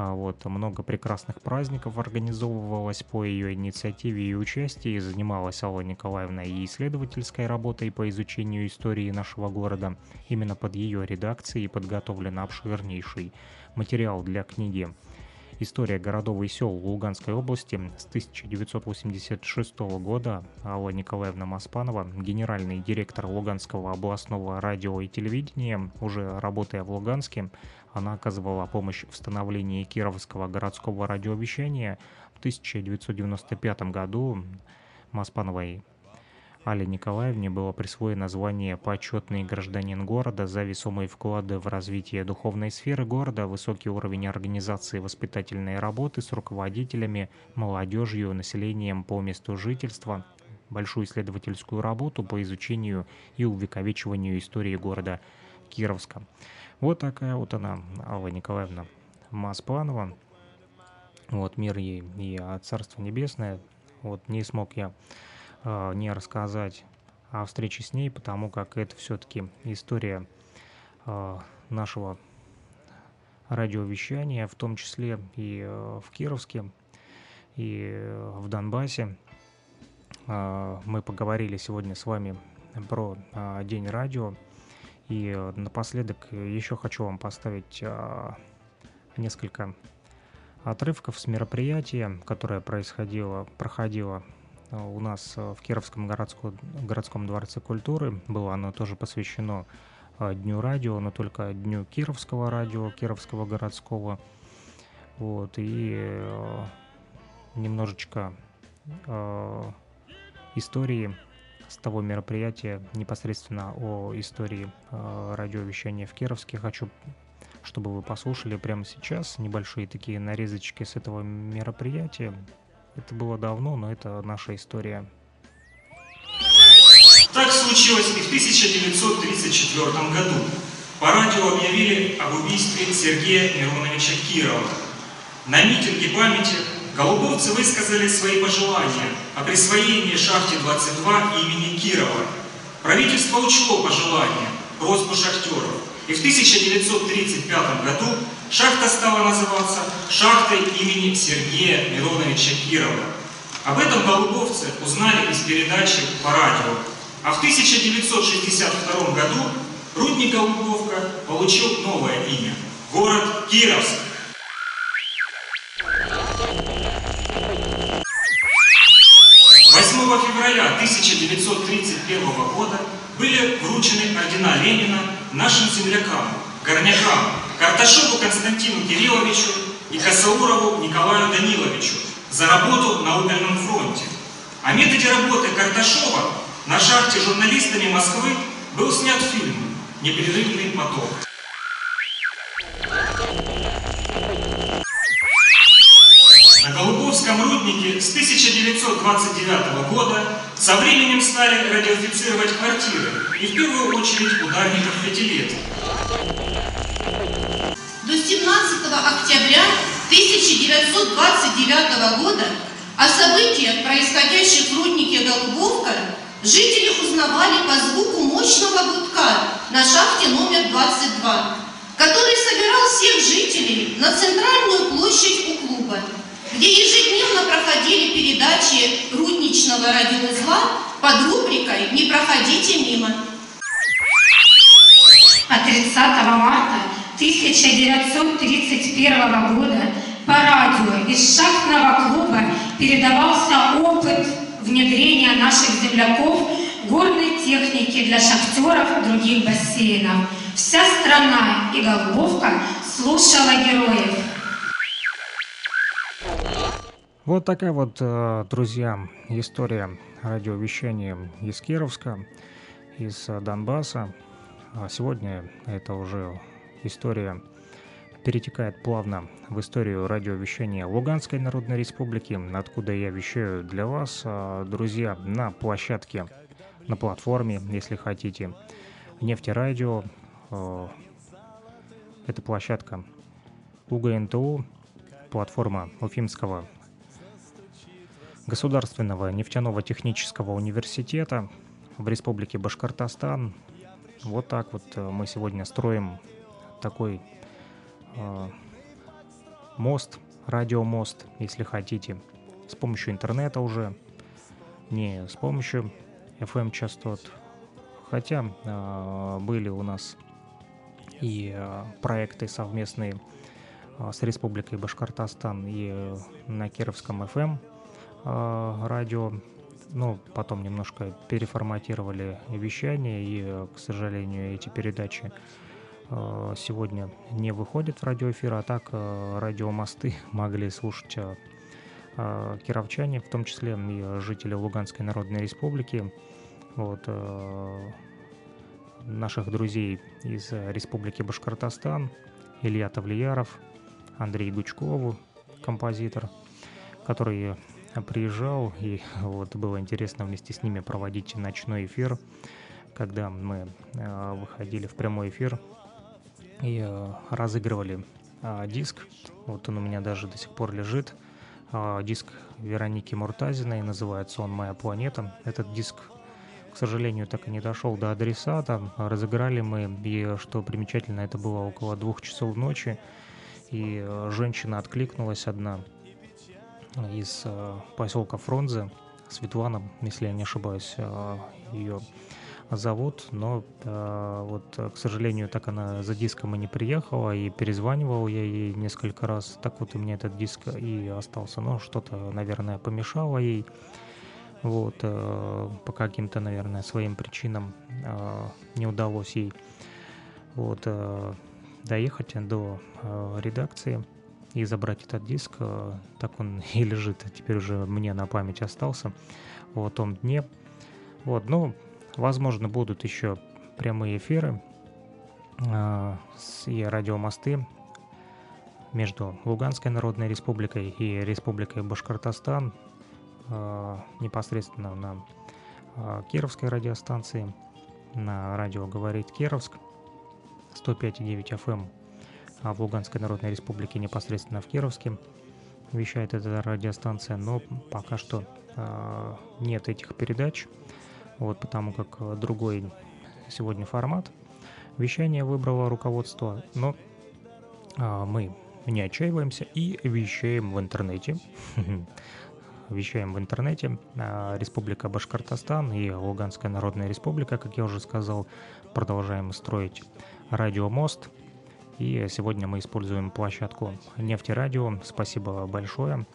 А, вот, много прекрасных праздников организовывалось по ее инициативе и участии. Занималась Алла Николаевна и исследовательской работой по изучению истории нашего города. Именно под ее редакцией подготовлен обширнейший материал для книги История городов и сел Луганской области с 1986 года Алла Николаевна Маспанова, генеральный директор Луганского областного радио и телевидения, уже работая в Луганске, она оказывала помощь в становлении Кировского городского радиовещания. В 1995 году Маспановой Алле Николаевне было присвоено звание «Почетный гражданин города» за весомые вклады в развитие духовной сферы города, высокий уровень организации воспитательной работы с руководителями, молодежью, населением по месту жительства, большую исследовательскую работу по изучению и увековечиванию истории города Кировска. Вот такая вот она, Алла Николаевна Маспанова. Вот мир ей и Царство Небесное. Вот не смог я э, не рассказать о встрече с ней, потому как это все-таки история э, нашего радиовещания, в том числе и э, в Кировске, и в Донбассе. Э, мы поговорили сегодня с вами про э, День радио. И напоследок еще хочу вам поставить э, несколько отрывков с мероприятия, которое происходило, проходило у нас э, в Кировском городском, городском дворце культуры. Было оно тоже посвящено э, Дню радио, но только Дню Кировского радио, Кировского городского. Вот, и э, немножечко э, истории с того мероприятия, непосредственно о истории э, радиовещания в Кировске. Хочу, чтобы вы послушали прямо сейчас небольшие такие нарезочки с этого мероприятия. Это было давно, но это наша история. Так случилось и в 1934 году. По радио объявили об убийстве Сергея Мироновича Кирова. На митинге памяти голубовцы высказали свои пожелания о присвоении шахте 22 имени Кирова. Правительство учло пожелания, просьбу шахтеров. И в 1935 году шахта стала называться шахтой имени Сергея Мироновича Кирова. Об этом голубовцы узнали из передачи по радио. А в 1962 году рудник Голубовка получил новое имя – город Кировск. Февраля 1931 года были вручены ордена Ленина нашим землякам, горнякам, Карташову Константину Кирилловичу и Косаурову Николаю Даниловичу за работу на угольном фронте. О методе работы Карташова на шахте журналистами Москвы был снят фильм «Непрерывный поток». Голубовском руднике с 1929 года со временем стали радиофицировать квартиры, и в первую очередь ударников пятилеток. До 17 октября 1929 года о событиях, происходящих в руднике Голубовка, жители узнавали по звуку мощного гудка на шахте номер 22, который собирал всех жителей на центральную площадь у клуба где ежедневно проходили передачи рудничного радиоузла под рубрикой «Не проходите мимо». А 30 марта 1931 года по радио из шахтного клуба передавался опыт внедрения наших земляков горной техники для шахтеров других бассейнов. Вся страна и Голубовка слушала героев. Вот такая вот, э, друзья, история радиовещания из Кировска, из э, Донбасса. А сегодня это уже история перетекает плавно в историю радиовещания Луганской Народной Республики, откуда я вещаю для вас, э, друзья, на площадке, на платформе, если хотите, нефтерадио. Это площадка УГНТУ, платформа Уфимского Государственного нефтяного технического университета в Республике Башкортостан. Вот так вот э, мы сегодня строим такой э, мост, радиомост, если хотите, с помощью интернета уже, не с помощью FM-частот. Хотя э, были у нас и э, проекты совместные э, с Республикой Башкортостан и на Кировском FM а, радио, ну, потом немножко переформатировали вещание, и, к сожалению, эти передачи а, сегодня не выходят в радиоэфир, а так а, радиомосты [LAUGHS] могли слушать кировчане, в том числе и жители Луганской Народной Республики, вот, наших друзей из Республики Башкортостан, Илья Тавлияров, Андрей Гучкову, композитор, который приезжал, и вот было интересно вместе с ними проводить ночной эфир, когда мы э, выходили в прямой эфир и э, разыгрывали э, диск. Вот он у меня даже до сих пор лежит. Диск Вероники Муртазиной, называется он «Моя планета». Этот диск к сожалению, так и не дошел до адресата. Разыграли мы, и что примечательно, это было около двух часов ночи. И женщина откликнулась одна из э, поселка Фрунзе, Светлана, если я не ошибаюсь, э, ее зовут, но э, вот, к сожалению, так она за диском и не приехала, и перезванивал я ей несколько раз, так вот у меня этот диск и остался, но что-то, наверное, помешало ей, вот, по каким-то, наверное, своим причинам не удалось ей, вот, доехать до редакции, и забрать этот диск. Э, так он [LAUGHS] и лежит, теперь уже мне на память остался в том дне. Вот, ну, возможно, будут еще прямые эфиры э, и радиомосты между Луганской Народной Республикой и Республикой Башкортостан э, непосредственно на э, Кировской радиостанции, на радио «Говорит Кировск» 105,9 FM, а в Луганской Народной Республике непосредственно в Кировске вещает эта радиостанция, но пока что э, нет этих передач, вот потому как другой сегодня формат. Вещание выбрало руководство, но э, мы не отчаиваемся и вещаем в интернете. [LAUGHS] Вещаем в интернете. А, Республика Башкортостан и Луганская Народная Республика, как я уже сказал, продолжаем строить радиомост. И сегодня мы используем площадку Нефтерадио. Спасибо большое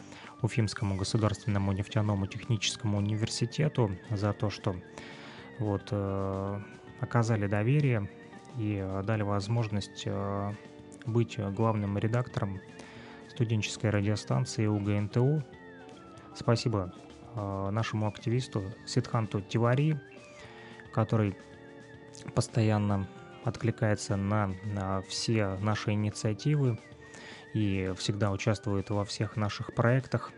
Уфимскому государственному нефтяному техническому университету за то, что вот, э, оказали доверие и дали возможность э, быть главным редактором студенческой радиостанции УГНТУ. Спасибо э, нашему активисту Сидханту Тивари, который постоянно откликается на, на все наши инициативы и всегда участвует во всех наших проектах.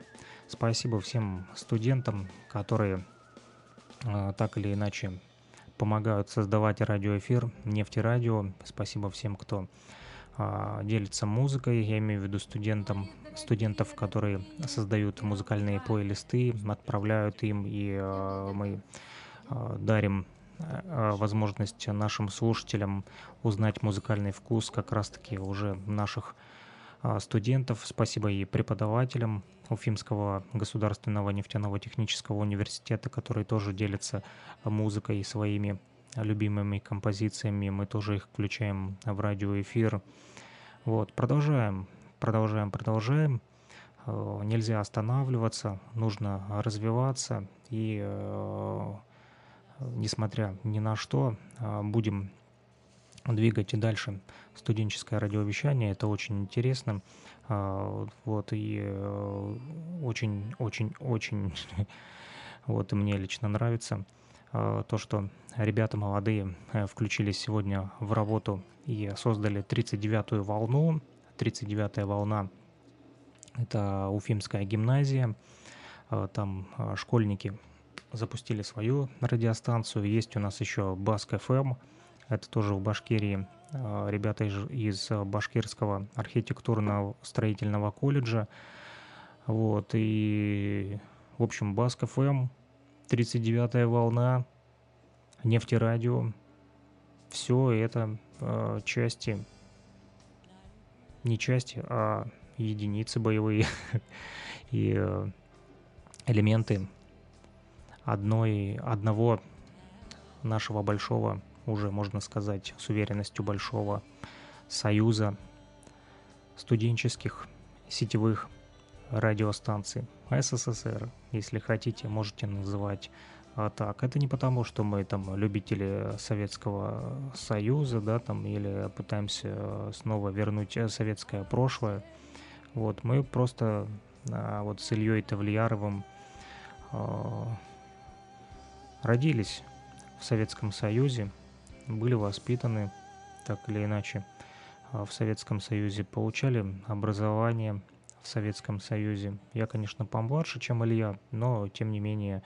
Спасибо всем студентам, которые э, так или иначе помогают создавать радиоэфир «Нефтерадио». Спасибо всем, кто а, делится музыкой, я имею в виду студентам, студентов, которые создают музыкальные плейлисты, отправляют им, и а, мы а, дарим возможность нашим слушателям узнать музыкальный вкус как раз-таки уже наших студентов. Спасибо и преподавателям Уфимского государственного нефтяного технического университета, которые тоже делятся музыкой своими любимыми композициями. Мы тоже их включаем в радиоэфир. Вот, продолжаем, продолжаем, продолжаем. Э, нельзя останавливаться, нужно развиваться и, э, несмотря ни на что, э, будем двигать и дальше студенческое радиовещание. Это очень интересно. Вот, и очень, очень, очень, [LAUGHS] вот, и мне лично нравится. Э, то, что ребята молодые э, включились сегодня в работу и создали 39-ю волну. 39-я волна – это Уфимская гимназия. Э, там школьники запустили свою радиостанцию. Есть у нас еще Баск ФМ. Это тоже в Башкирии. Ребята из Башкирского архитектурного строительного колледжа. Вот, и, в общем, Баск ФМ 39-я волна, нефтерадио, все это э, части, не части, а единицы боевые [LAUGHS] и э, элементы одной, одного нашего большого, уже можно сказать с уверенностью большого союза студенческих сетевых радиостанций СССР, если хотите, можете называть а так. Это не потому, что мы там любители Советского Союза, да, там, или пытаемся снова вернуть советское прошлое. Вот, мы просто а, вот с Ильей Тавлияровым а, родились в Советском Союзе, были воспитаны так или иначе в Советском Союзе, получали образование – в Советском Союзе. Я, конечно, помладше, чем Илья, но, тем не менее,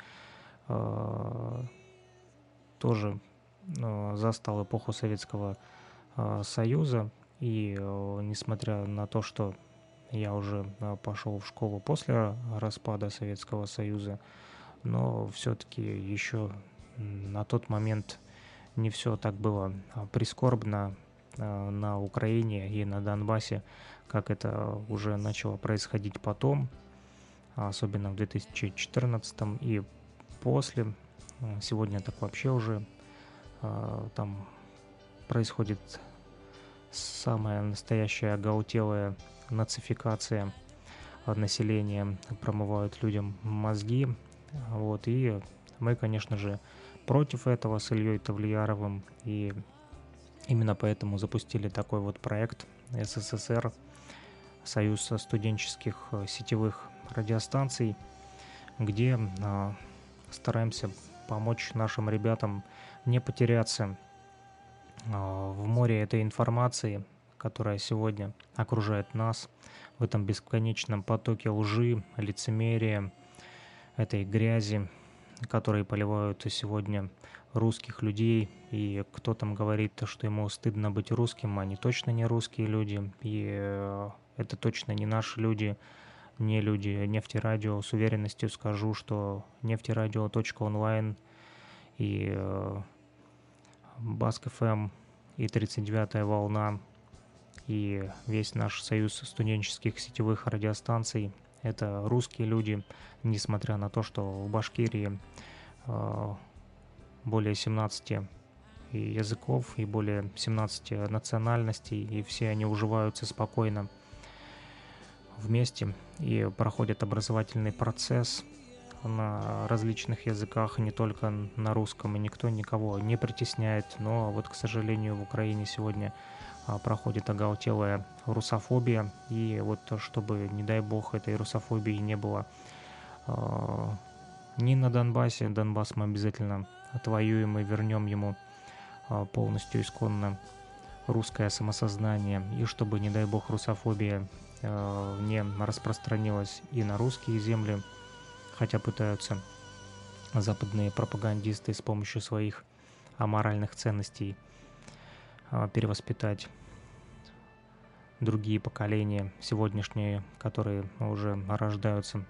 э, тоже э, застал эпоху Советского Союза. И несмотря на то, что я уже пошел в школу после распада Советского Союза, но все-таки еще на тот момент не все так было прискорбно на Украине и на Донбассе, как это уже начало происходить потом, особенно в 2014 и после. Сегодня так вообще уже а, там происходит самая настоящая оголтелая нацификация населения, промывают людям мозги. Вот, и мы, конечно же, против этого с Ильей Тавлияровым, и именно поэтому запустили такой вот проект СССР Союз студенческих сетевых радиостанций, где стараемся помочь нашим ребятам не потеряться в море этой информации, которая сегодня окружает нас, в этом бесконечном потоке лжи, лицемерия, этой грязи, которые поливают сегодня русских людей, и кто там говорит, что ему стыдно быть русским, они точно не русские люди, и э, это точно не наши люди, не люди нефтерадио. С уверенностью скажу, что нефтерадио.онлайн и э, Баск ФМ и 39-я волна и весь наш союз студенческих сетевых радиостанций – это русские люди, несмотря на то, что в Башкирии э, более 17 языков и более 17 национальностей, и все они уживаются спокойно вместе и проходят образовательный процесс на различных языках, не только на русском, и никто никого не притесняет. Но вот, к сожалению, в Украине сегодня проходит оголтелая русофобия, и вот чтобы, не дай бог, этой русофобии не было а, ни на Донбассе, Донбасс мы обязательно отвоюем и вернем ему а, полностью исконно русское самосознание, и чтобы, не дай бог, русофобия не распространилась и на русские земли, хотя пытаются западные пропагандисты с помощью своих аморальных ценностей перевоспитать другие поколения, сегодняшние, которые уже рождаются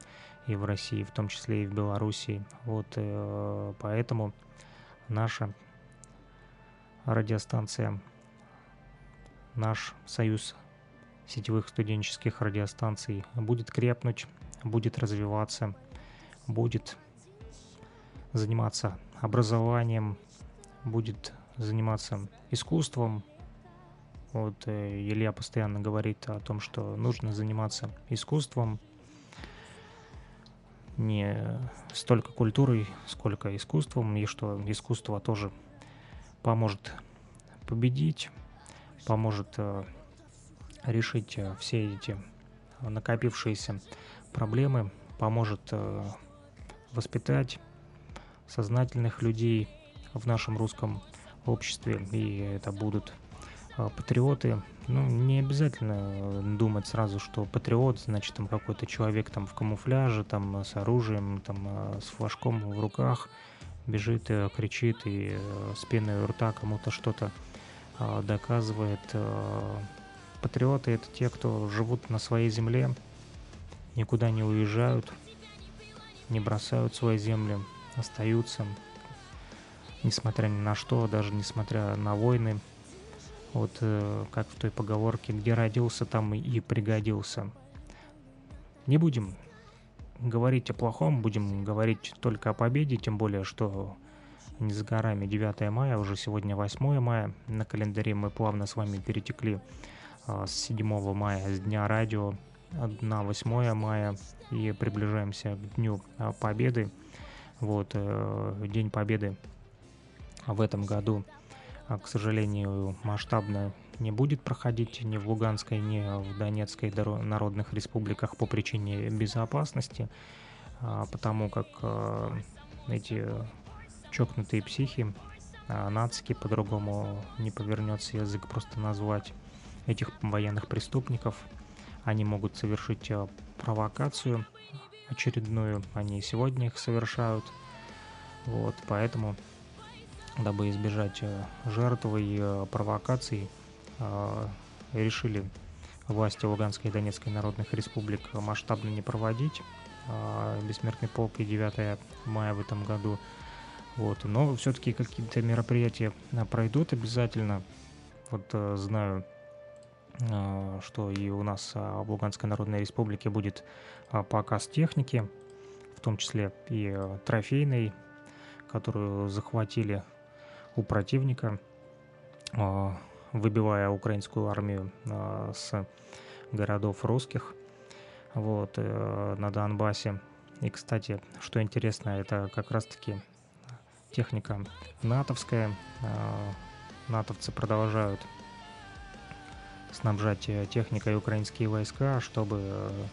и в России, в том числе и в Белоруссии. Вот э, поэтому наша радиостанция, наш союз сетевых студенческих радиостанций будет крепнуть, будет развиваться, будет заниматься образованием, будет заниматься искусством, вот э, Илья постоянно говорит о том, что нужно заниматься искусством, не столько культурой, сколько искусством, и что искусство тоже поможет победить, поможет э, решить э, все эти накопившиеся проблемы, поможет воспитать сознательных людей в нашем русском обществе, и это будут а, патриоты, ну, не обязательно думать сразу, что патриот, значит, там какой-то человек там в камуфляже, там с оружием, там а, с флажком в руках бежит, и кричит и э, с пеной у рта кому-то что-то а, доказывает. Патриоты — это те, кто живут на своей земле, никуда не уезжают, не бросают свои земли, остаются, несмотря ни на что, даже несмотря на войны, вот э, как в той поговорке, где родился, там и пригодился. Не будем говорить о плохом, будем говорить только о победе, тем более, что не за горами 9 мая, уже сегодня 8 мая. На календаре мы плавно с вами перетекли а, с 7 мая, с Дня радио на 8 мая и приближаемся к Дню а, Победы. Вот, э, День Победы в этом году а, к сожалению, масштабно не будет проходить ни в Луганской, ни в Донецкой народных республиках по причине безопасности, а, потому как а, эти чокнутые психи, нацики, по-другому не повернется язык просто назвать этих военных преступников, они могут совершить провокацию очередную, они сегодня их совершают, вот, поэтому дабы избежать э, жертвы э, провокаций, э, решили власти Луганской и Донецкой народных республик масштабно не проводить бессмертный полк и 9 мая в этом году. Вот. Но все-таки какие-то мероприятия пройдут обязательно. Вот знаю, что и у нас в Луганской Народной Республике будет показ техники, в том числе и трофейной, которую захватили у противника, а, выбивая украинскую армию а, с городов русских вот, э, на Донбассе. И, кстати, что интересно, это как раз-таки техника натовская. А, натовцы продолжают снабжать э, техникой украинские войска, чтобы э,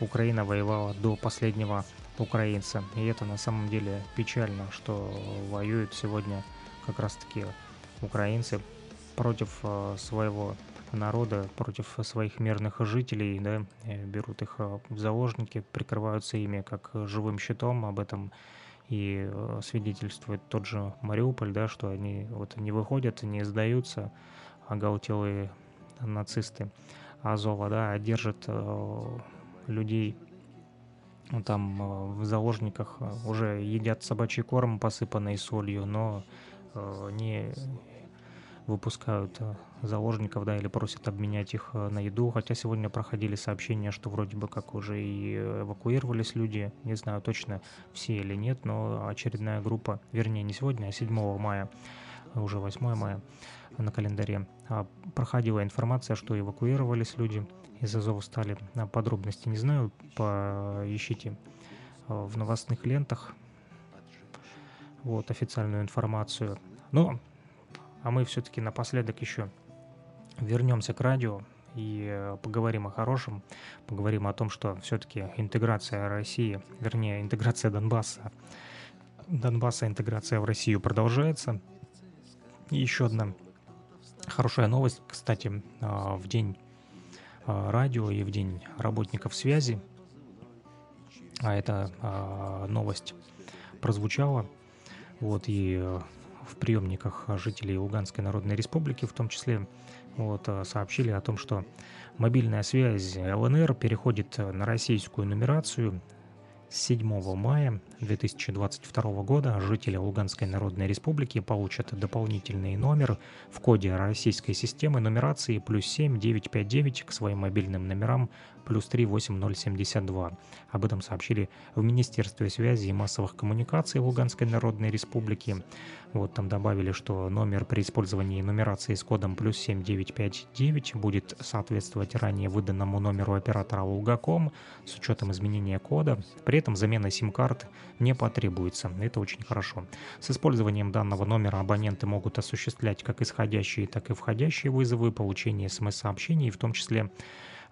Украина воевала до последнего украинца. И это на самом деле печально, что воюют сегодня как раз-таки украинцы против э, своего народа, против своих мирных жителей, да, берут их в заложники, прикрываются ими как живым щитом, об этом и свидетельствует тот же Мариуполь, да, что они вот не выходят, не сдаются, оголтелые нацисты Азова, да, держат э, людей ну, там э, в заложниках, э, уже едят собачий корм, посыпанный солью, но не выпускают заложников, да, или просят обменять их на еду, хотя сегодня проходили сообщения, что вроде бы как уже и эвакуировались люди, не знаю точно все или нет, но очередная группа, вернее не сегодня, а 7 мая, уже 8 мая, на календаре. А проходила информация, что эвакуировались люди из Азова стали. А подробности не знаю, поищите а, в новостных лентах вот официальную информацию. Ну, а мы все-таки напоследок еще вернемся к радио и э, поговорим о хорошем, поговорим о том, что все-таки интеграция России, вернее, интеграция Донбасса, Донбасса, интеграция в Россию продолжается. И еще одна Хорошая новость, кстати, а, в день а, радио и в день работников связи, а эта а, новость прозвучала, вот, и э, в приемниках жителей Луганской Народной Республики в том числе вот, сообщили о том, что мобильная связь ЛНР переходит на российскую нумерацию 7 мая 2022 года жители Луганской Народной Республики получат дополнительный номер в коде российской системы нумерации плюс 7 959 к своим мобильным номерам плюс 3 8072. Об этом сообщили в Министерстве связи и массовых коммуникаций Луганской Народной Республики. Вот там добавили, что номер при использовании нумерации с кодом плюс 7 959 будет соответствовать ранее выданному номеру оператора Лугаком с учетом изменения кода. При этом замена сим-карт не потребуется. Это очень хорошо. С использованием данного номера абоненты могут осуществлять как исходящие, так и входящие вызовы, получение смс-сообщений, в том числе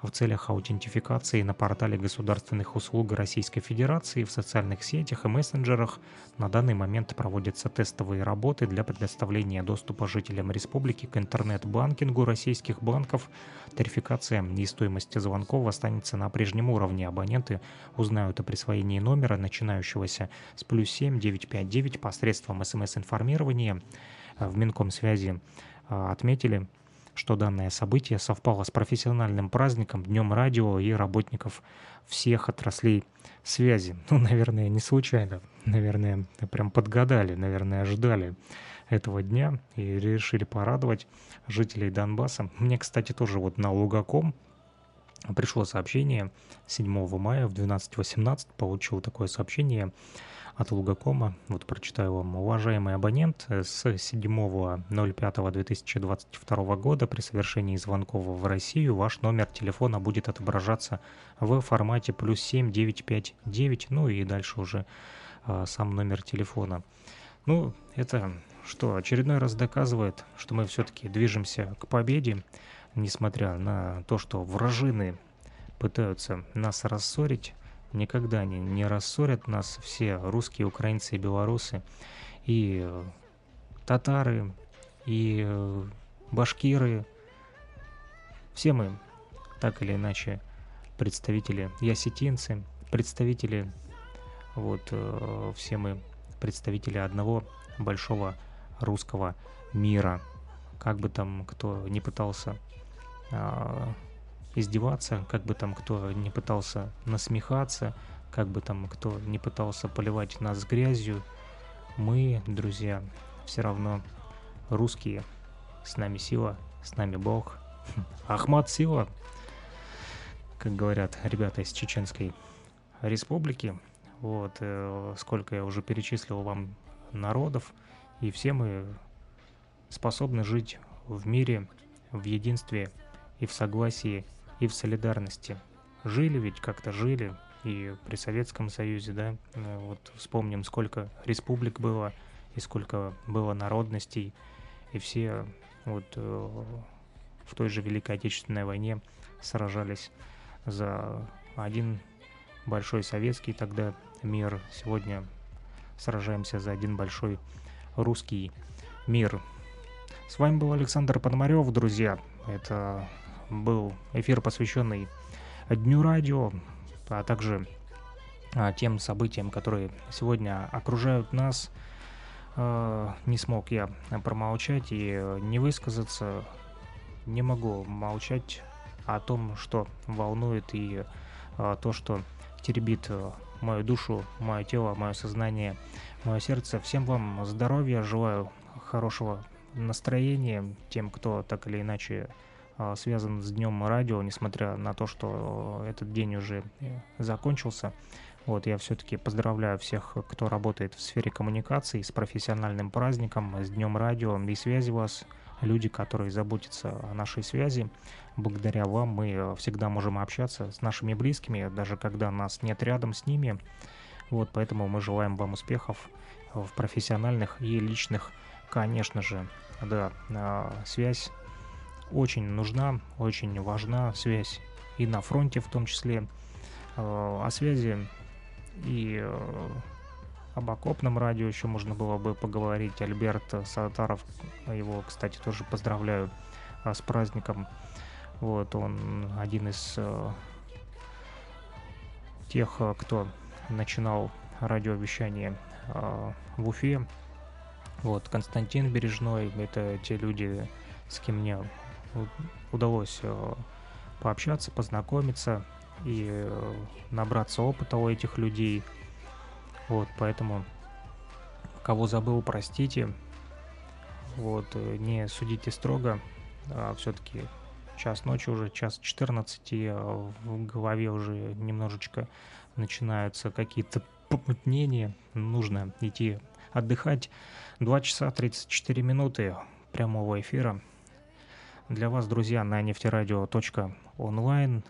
в целях аутентификации на портале государственных услуг Российской Федерации, в социальных сетях и мессенджерах на данный момент проводятся тестовые работы для предоставления доступа жителям республики к интернет-банкингу российских банков. Тарификация и стоимость звонков останется на прежнем уровне. Абоненты узнают о присвоении номера, начинающегося с плюс 7 959 посредством смс-информирования. В Минкомсвязи а, отметили, что данное событие совпало с профессиональным праздником, Днем радио и работников всех отраслей связи. [LAUGHS] Ну, наверное, не случайно. Наверное, прям подгадали, наверное, ждали этого дня и решили порадовать жителей Донбасса. Мне, кстати, тоже вот на Лугаком пришло сообщение 7 мая в 12.18, получил такое сообщение от Лугакома. Вот прочитаю вам. Уважаемый абонент, с 7.05.2022 года при совершении звонков в Россию ваш номер телефона будет отображаться в формате плюс 7 959, ну и дальше уже а, сам номер телефона. Ну, это что, очередной раз доказывает, что мы все-таки движемся к победе, несмотря на то, что вражины пытаются нас рассорить, никогда они не рассорят нас все русские, украинцы и белорусы, и э, татары, и э, башкиры. Все мы так или иначе представители, и осетинцы, представители, вот э, все мы представители одного большого русского мира. Как бы там кто не пытался а, издеваться, как бы там кто не пытался насмехаться, как бы там кто не пытался поливать нас грязью, мы, друзья, все равно русские. С нами сила, с нами Бог. [LAUGHS] Ахмат сила, как говорят ребята из Чеченской республики. Вот, э, сколько я уже перечислил вам народов, и все мы способны жить в мире, в единстве и в согласии и в солидарности. Жили ведь как-то жили, и при Советском Союзе, да, э, вот вспомним, сколько республик было, и сколько было народностей, и все вот э, в той же Великой Отечественной войне сражались за один большой советский тогда мир. Сегодня сражаемся за один большой русский мир. С вами был Александр Пономарев, друзья. Это был эфир, посвященный Дню радио, а также а, тем событиям, которые сегодня окружают нас. А, не смог я промолчать и не высказаться. Не могу молчать о том, что волнует и а, то, что теребит а, мою душу, мое тело, мое сознание, мое сердце. Всем вам здоровья, желаю хорошего настроения тем, кто так или иначе связан с Днем радио, несмотря на то, что этот день уже э, закончился. Вот, я все-таки поздравляю всех, кто работает в сфере коммуникаций с профессиональным праздником, с Днем радио и связи вас, люди, которые заботятся о нашей связи. Благодаря вам мы э, всегда можем общаться с нашими близкими, даже когда нас нет рядом с ними. Вот, поэтому мы желаем вам успехов в профессиональных и личных, конечно же. Да, а, связь очень нужна, очень важна связь и на фронте в том числе. О связи и э, об окопном радио еще можно было бы поговорить. Альберт Сатаров, его, кстати, тоже поздравляю а, с праздником. Вот, он один из э, тех, кто начинал радиовещание э, в Уфе. Вот, Константин Бережной, это те люди, с кем мне удалось э, пообщаться, познакомиться и э, набраться опыта у этих людей. Вот, поэтому кого забыл, простите. Вот, э, не судите строго. А все-таки час ночи уже, час 14, и в голове уже немножечко начинаются какие-то помутнения. Нужно идти отдыхать. 2 часа 34 минуты прямого эфира для вас, друзья, на нефтерадио.онлайн.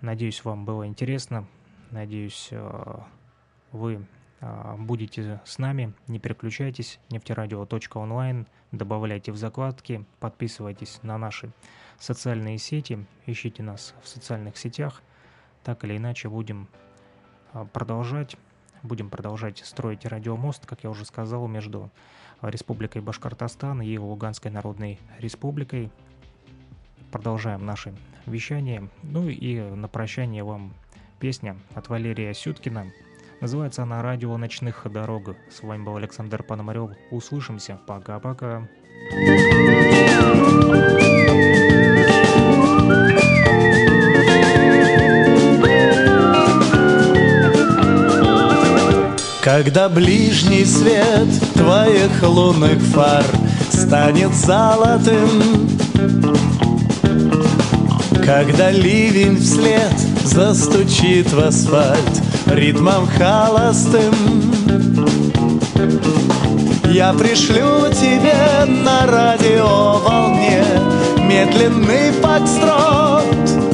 Надеюсь, вам было интересно. Надеюсь, э, вы э, будете с нами. Не переключайтесь. Нефтерадио.онлайн. Добавляйте в закладки. Подписывайтесь на наши социальные сети. Ищите нас в социальных сетях. Так или иначе будем э, продолжать. Будем продолжать строить радиомост, как я уже сказал, между Республикой Башкортостан и Луганской Народной Республикой. Продолжаем наше вещание. Ну и на прощание вам песня от Валерия Сюткина. Называется она «Радио ночных дорог». С вами был Александр Пономарев. Услышимся. Пока-пока. Когда ближний свет твоих лунных фар станет золотым. Когда ливень вслед застучит в асфальт ритмом холостым. Я пришлю тебе на радиоволне медленный подстрот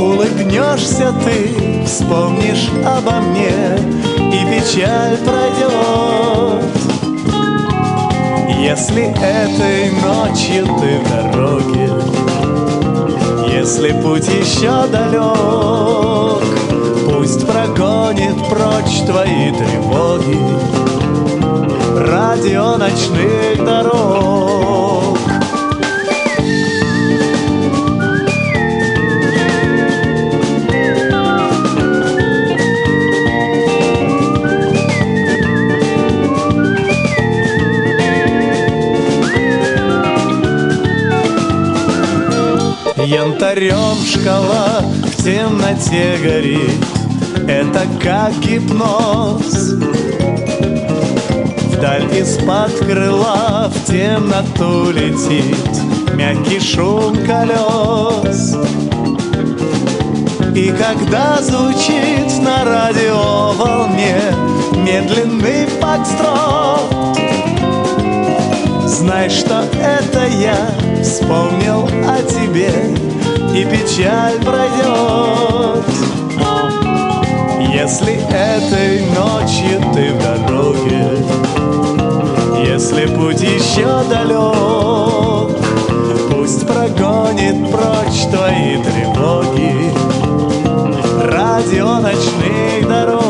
Улыбнешься ты, вспомнишь обо мне И печаль пройдет Если этой ночью ты в дороге Если путь еще далек Пусть прогонит прочь твои тревоги. Радио ночных дорог Янтарем шкала в темноте горит. Это как гипноз. Вдаль из-под крыла в темноту летит Мягкий шум колес. И когда звучит на радиоволне Медленный подстрок Знай, что это я вспомнил о тебе И печаль пройдет Если этой ночью ты в дороге Если путь еще далек Пусть прогонит прочь твои тревоги. Радио ночных дорог.